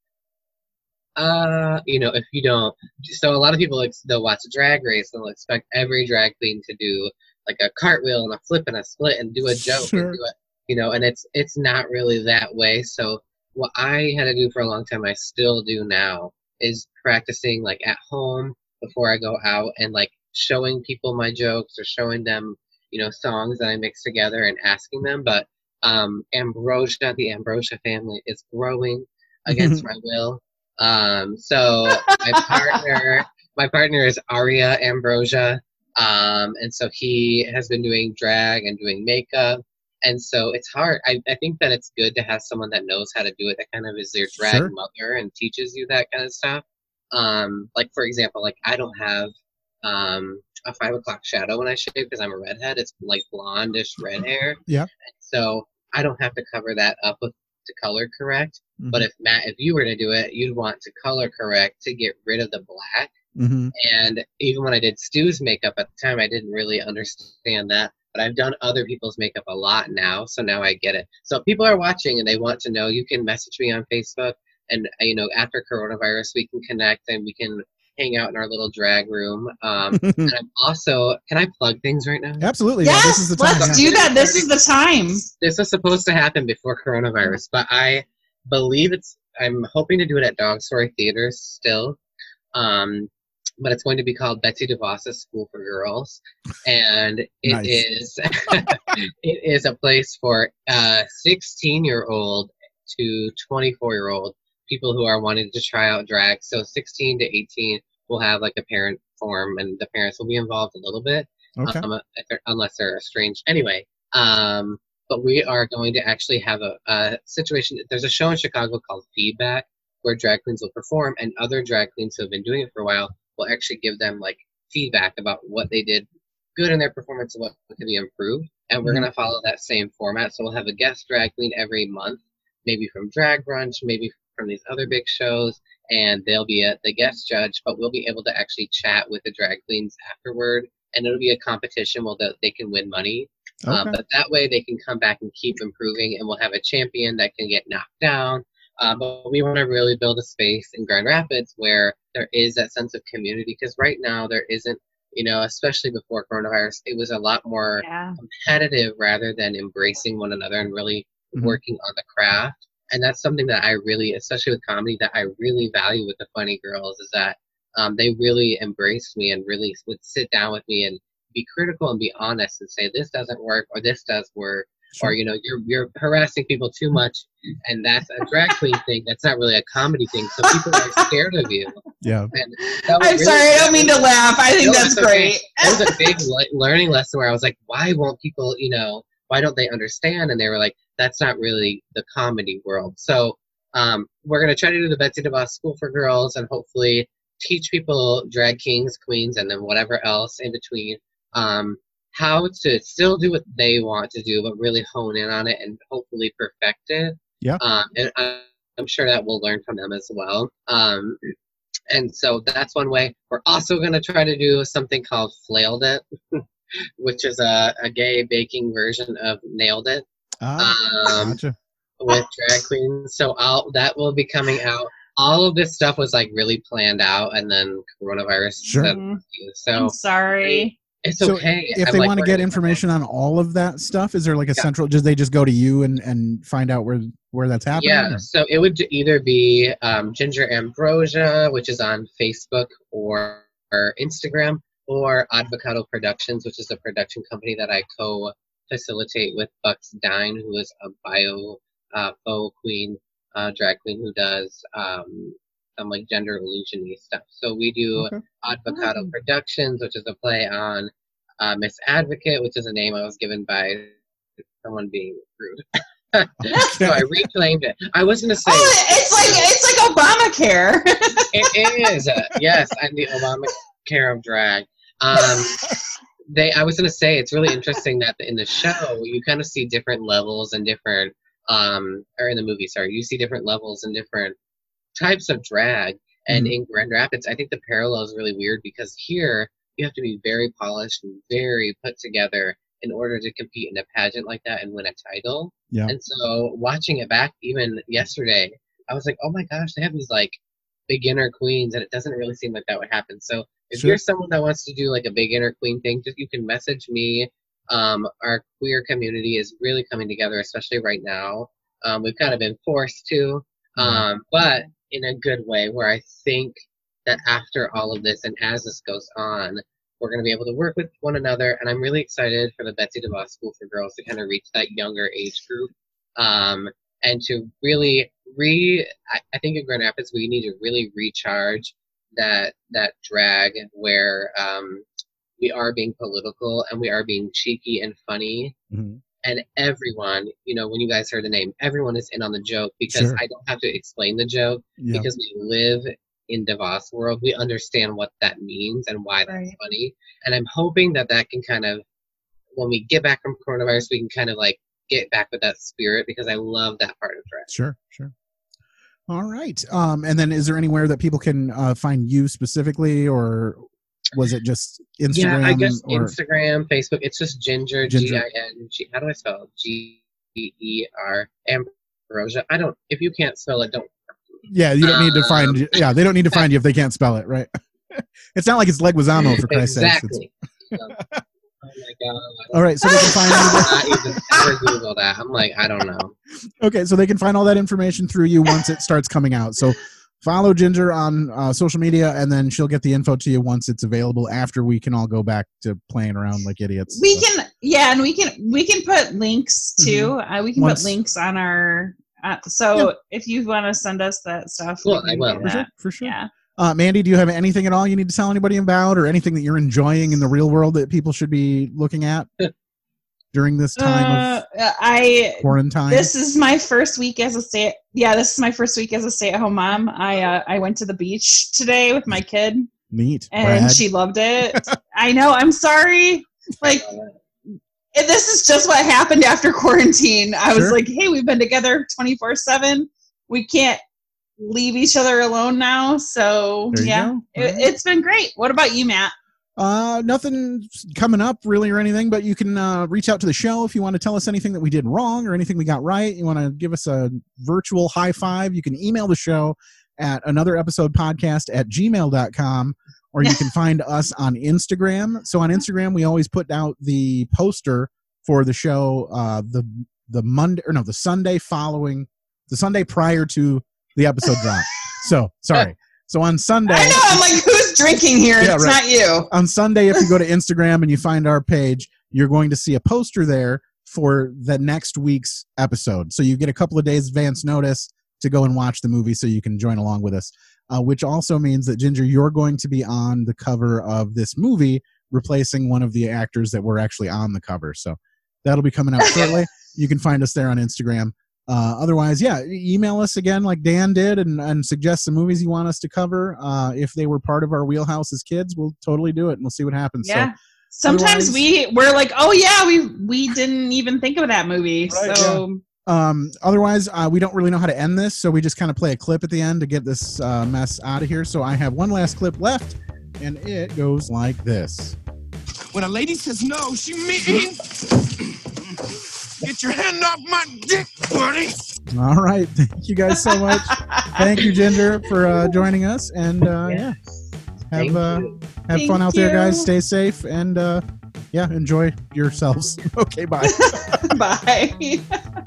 Speaker 3: uh, you know, if you don't. So a lot of people like they'll watch a drag race and they'll expect every drag queen to do like a cartwheel and a flip and a split and do a joke
Speaker 1: Sure.
Speaker 3: and do it, you know, and it's it's not really that way. So what I had to do for a long time, I still do now, is practicing like at home before I go out and like showing people my jokes or showing them, you know, songs that I mix together and asking them. But um, Ambrosia, the Ambrosia family, is growing against my will. Um, so my partner, my partner is Aria Ambrosia, um, and so he has been doing drag and doing makeup. And so it's hard. I, I think that it's good to have someone that knows how to do it, that kind of is their drag
Speaker 1: Sure.
Speaker 3: mother and teaches you that kind of stuff. Um, like for example, like I don't have um a five o'clock shadow when I shave because I'm a redhead. It's like blondish red hair.
Speaker 1: Yeah.
Speaker 3: So I don't have to cover that up with to color correct.
Speaker 1: Mm-hmm.
Speaker 3: But if Matt, if you were to do it, you'd want to color correct to get rid of the black.
Speaker 1: hmm
Speaker 3: And even when I did Stu's makeup at the time, I didn't really understand that. But I've done other people's makeup a lot now, so now I get it. So if people are watching and they want to know, you can message me on Facebook, and uh, you know, after coronavirus, we can connect and we can hang out in our little drag room. Um, and I'm also, can I plug things right now?
Speaker 1: Absolutely. yeah,
Speaker 2: Yes,
Speaker 1: this is the time.
Speaker 2: let's do that. This is the time.
Speaker 3: this was supposed to happen before coronavirus, but I believe it's. I'm hoping to do it at Dog Story Theater still, um, but it's going to be called Betsy DeVos's School for Girls, and it is
Speaker 1: Nice.
Speaker 3: it is a place for uh, 16 year old to 24 year old people who are wanting to try out drag. So 16 to 18 will have like a parent form, and the parents will be involved a little bit
Speaker 1: Okay.
Speaker 3: um, if they're- unless they're estranged. Anyway, um, but we are going to actually have a, a situation. There's a show in Chicago called Feedback where drag queens will perform, and other drag queens who have been doing it for a while will actually give them like feedback about what they did good in their performance and what could be improved. And we're
Speaker 1: Mhm.
Speaker 3: going to follow that same format. So we'll have a guest drag queen every month, maybe from Drag Brunch, maybe from these other big shows, and they'll be a, the guest judge, but we'll be able to actually chat with the drag queens afterward. And it'll be a competition where the, they can win money. Um,
Speaker 1: Okay.
Speaker 3: but that way they can come back and keep improving, and we'll have a champion that can get knocked down. Uh, but we want to really build a space in Grand Rapids where there is that sense of community because right now there isn't, you know, especially before coronavirus, it was a lot more
Speaker 2: Yeah.
Speaker 3: competitive rather than embracing one another and really
Speaker 1: Mhm.
Speaker 3: working on the craft. And that's something that I really, especially with comedy, that I really value with the Funny Girls is that um, they really embraced me and really would sit down with me and be critical and be honest and say this doesn't work or this does work or you know you're you're harassing people too much and that's a drag queen thing that's not really a comedy thing so people are scared of you
Speaker 1: Yeah.
Speaker 3: and that was
Speaker 2: I'm
Speaker 3: really-
Speaker 2: sorry, I don't mean to laugh. I think
Speaker 3: No,
Speaker 2: that's
Speaker 3: it's
Speaker 2: great.
Speaker 3: It was a big le- learning lesson where I was like, why won't people, you know, why don't they understand? And they were like, that's not really the comedy world. So um, we're going to try to do the Betsy DeVos School for Girls and hopefully teach people drag kings, queens, and then whatever else in between um, how to still do what they want to do, but really hone in on it and hopefully perfect it.
Speaker 1: Yeah.
Speaker 3: Um, and I, I'm sure that we'll learn from them as well. Um, and so that's one way. We're also going to try to do something called Flailed It, which is a, a gay baking version of Nailed It
Speaker 1: Ah,
Speaker 3: um,
Speaker 1: gotcha.
Speaker 3: with drag queens. So I'll, that will be coming out. All of this stuff was like really planned out, and then coronavirus.
Speaker 1: Sure.
Speaker 3: set. So
Speaker 2: I'm sorry.
Speaker 3: It's
Speaker 1: So
Speaker 3: okay.
Speaker 1: if
Speaker 3: I'm
Speaker 1: they
Speaker 3: like,
Speaker 1: want to get information on all of that stuff, is there like a
Speaker 3: Yeah.
Speaker 1: central? Just they just go to you and and find out where where that's happening?
Speaker 3: Yeah,
Speaker 1: or-
Speaker 3: so it would either be um, Ginger Ambrosia, which is on Facebook or, or Instagram, or Advocado Productions, which is a production company that I co facilitate with Bucks Dine, who is a bio uh, faux queen, uh, drag queen who does um, some like gender illusion stuff. So we do
Speaker 1: Okay.
Speaker 3: Advocado Productions, which is a play on uh, Miss Advocate, which is a name I was given by someone being rude. so I reclaimed it. I was going to say
Speaker 2: Oh, it's like it's like Obamacare.
Speaker 3: it is yes, I'm the Obamacare of drag. Um, they, I was to say it's really interesting that in the show you kind of see different levels and different, um, or in the movie, sorry, you see different levels and different types of drag, And
Speaker 1: Mhm.
Speaker 3: in Grand Rapids, I think the parallel is really weird because here you have to be very polished and very put together in order to compete in a pageant like that and win a title.
Speaker 1: Yeah.
Speaker 3: And so watching it back even yesterday, I was like, oh my gosh, they have these like beginner queens, and it doesn't really seem like that would happen. So if
Speaker 1: Sure.
Speaker 3: you're someone that wants to do like a beginner queen thing, just you can message me. Um, our queer community is really coming together, especially right now. Um, we've kind of been forced to, um, but in a good way, where I think that after all of this and as this goes on, we're going to be able to work with one another. And I'm really excited for the Betsy DeVos School for Girls to kind of reach that younger age group um, and to really re. I, I think in Grand Rapids we need to really recharge that that drag where um, we are being political and we are being cheeky and funny
Speaker 1: Mhm.
Speaker 3: And everyone, you know, when you guys heard the name, everyone is in on the joke because
Speaker 1: Sure.
Speaker 3: I don't have to explain the joke
Speaker 1: Yeah.
Speaker 3: because we live in DeVos world. We understand what that means and why that's funny. And I'm hoping that that can kind of, when we get back from coronavirus, we can kind of like get back with that spirit because I love that part of drag.
Speaker 1: Sure, sure. All right. Um, and then is there anywhere that people can uh, find you specifically, or was it just Instagram?
Speaker 3: yeah, I guess
Speaker 1: or,
Speaker 3: Instagram, Facebook. It's just Ginger,
Speaker 1: Ginger.
Speaker 3: G I N G. How do I spell it? G E R Ambrosia. I don't. If you can't spell it, don't.
Speaker 1: yeah, you don't need to
Speaker 3: Um,
Speaker 1: find. Yeah, they don't need to find you if they can't spell it, right? it's not like it's Leguizamo for Christ's sake.
Speaker 3: exactly. oh my god.
Speaker 1: All right, so they can find
Speaker 3: not even ever Google that. I'm like, I don't know.
Speaker 1: Okay, so they can find all that information through you once it starts coming out. So follow Ginger on uh, social media, and then she'll get the info to you once it's available. After we can all go back to playing around like idiots.
Speaker 2: we can yeah and we can we can put links too uh, we can
Speaker 1: Once-
Speaker 2: put links on our uh, so if you want to send us that stuff we
Speaker 3: Well, I will.
Speaker 1: For sure, for sure.
Speaker 2: yeah
Speaker 1: Uh, Mandy, do you have anything at all you need to tell anybody about, or anything that you're enjoying in the real world that people should be looking at during this time
Speaker 2: uh, i
Speaker 1: quarantine?
Speaker 2: this is my first week as a stay yeah this is my first week as a stay-at-home mom. I uh, i went to the beach today with my kid.
Speaker 1: Neat.
Speaker 2: and
Speaker 1: Brad.
Speaker 2: she loved it. I know i'm sorry. Like this is just what happened after quarantine. I was
Speaker 1: Sure.
Speaker 2: like hey we've been together 24 7 we can't leave each other alone now. So
Speaker 1: There
Speaker 2: yeah it, it's been great. What about you matt
Speaker 1: Uh, nothing coming up really or anything, but you can uh, reach out to the show if you want to tell us anything that we did wrong or anything we got right. You want to give us a virtual high five, you can email the show at another episode podcast at gmail.com or you can find us on Instagram. So on Instagram, we always put out the poster for the show uh, the the Monday or no, the Sunday following the Sunday prior to the episode drop. So sorry. So on Sunday,
Speaker 2: i know i'm like who's drinking here
Speaker 1: Yeah,
Speaker 2: it's
Speaker 1: right.
Speaker 2: not you
Speaker 1: on Sunday, if you go to Instagram and you find our page, you're going to see a poster there for the next week's episode. So you get a couple of days advance notice to go and watch the movie so you can join along with us. Uh, which also means that Ginger, you're going to be on the cover of this movie, replacing one of the actors that were actually on the cover. So that'll be coming out shortly. You can find us there on Instagram. Uh, otherwise, yeah, email us again like Dan did and, and suggest some movies you want us to cover. Uh, if they were part of our wheelhouse as kids, we'll totally do it and we'll see what happens.
Speaker 2: yeah
Speaker 1: So,
Speaker 2: sometimes
Speaker 1: otherwise-
Speaker 2: we we're like oh yeah we we didn't even think of that movie
Speaker 1: Right,
Speaker 2: so
Speaker 1: um, otherwise, uh, we don't really know how to end this, so we just kind of play a clip at the end to get this uh, mess out of here. So I have one last clip left, and it goes like this.
Speaker 5: When a lady says no, she means get your hand off my dick, buddy.
Speaker 1: All right, thank you guys so much. thank you, Ginger, for uh, joining us, and uh, yeah, have uh, have
Speaker 2: Thank
Speaker 1: fun out there, guys. Stay safe, and uh, yeah, enjoy yourselves. okay, bye.
Speaker 2: bye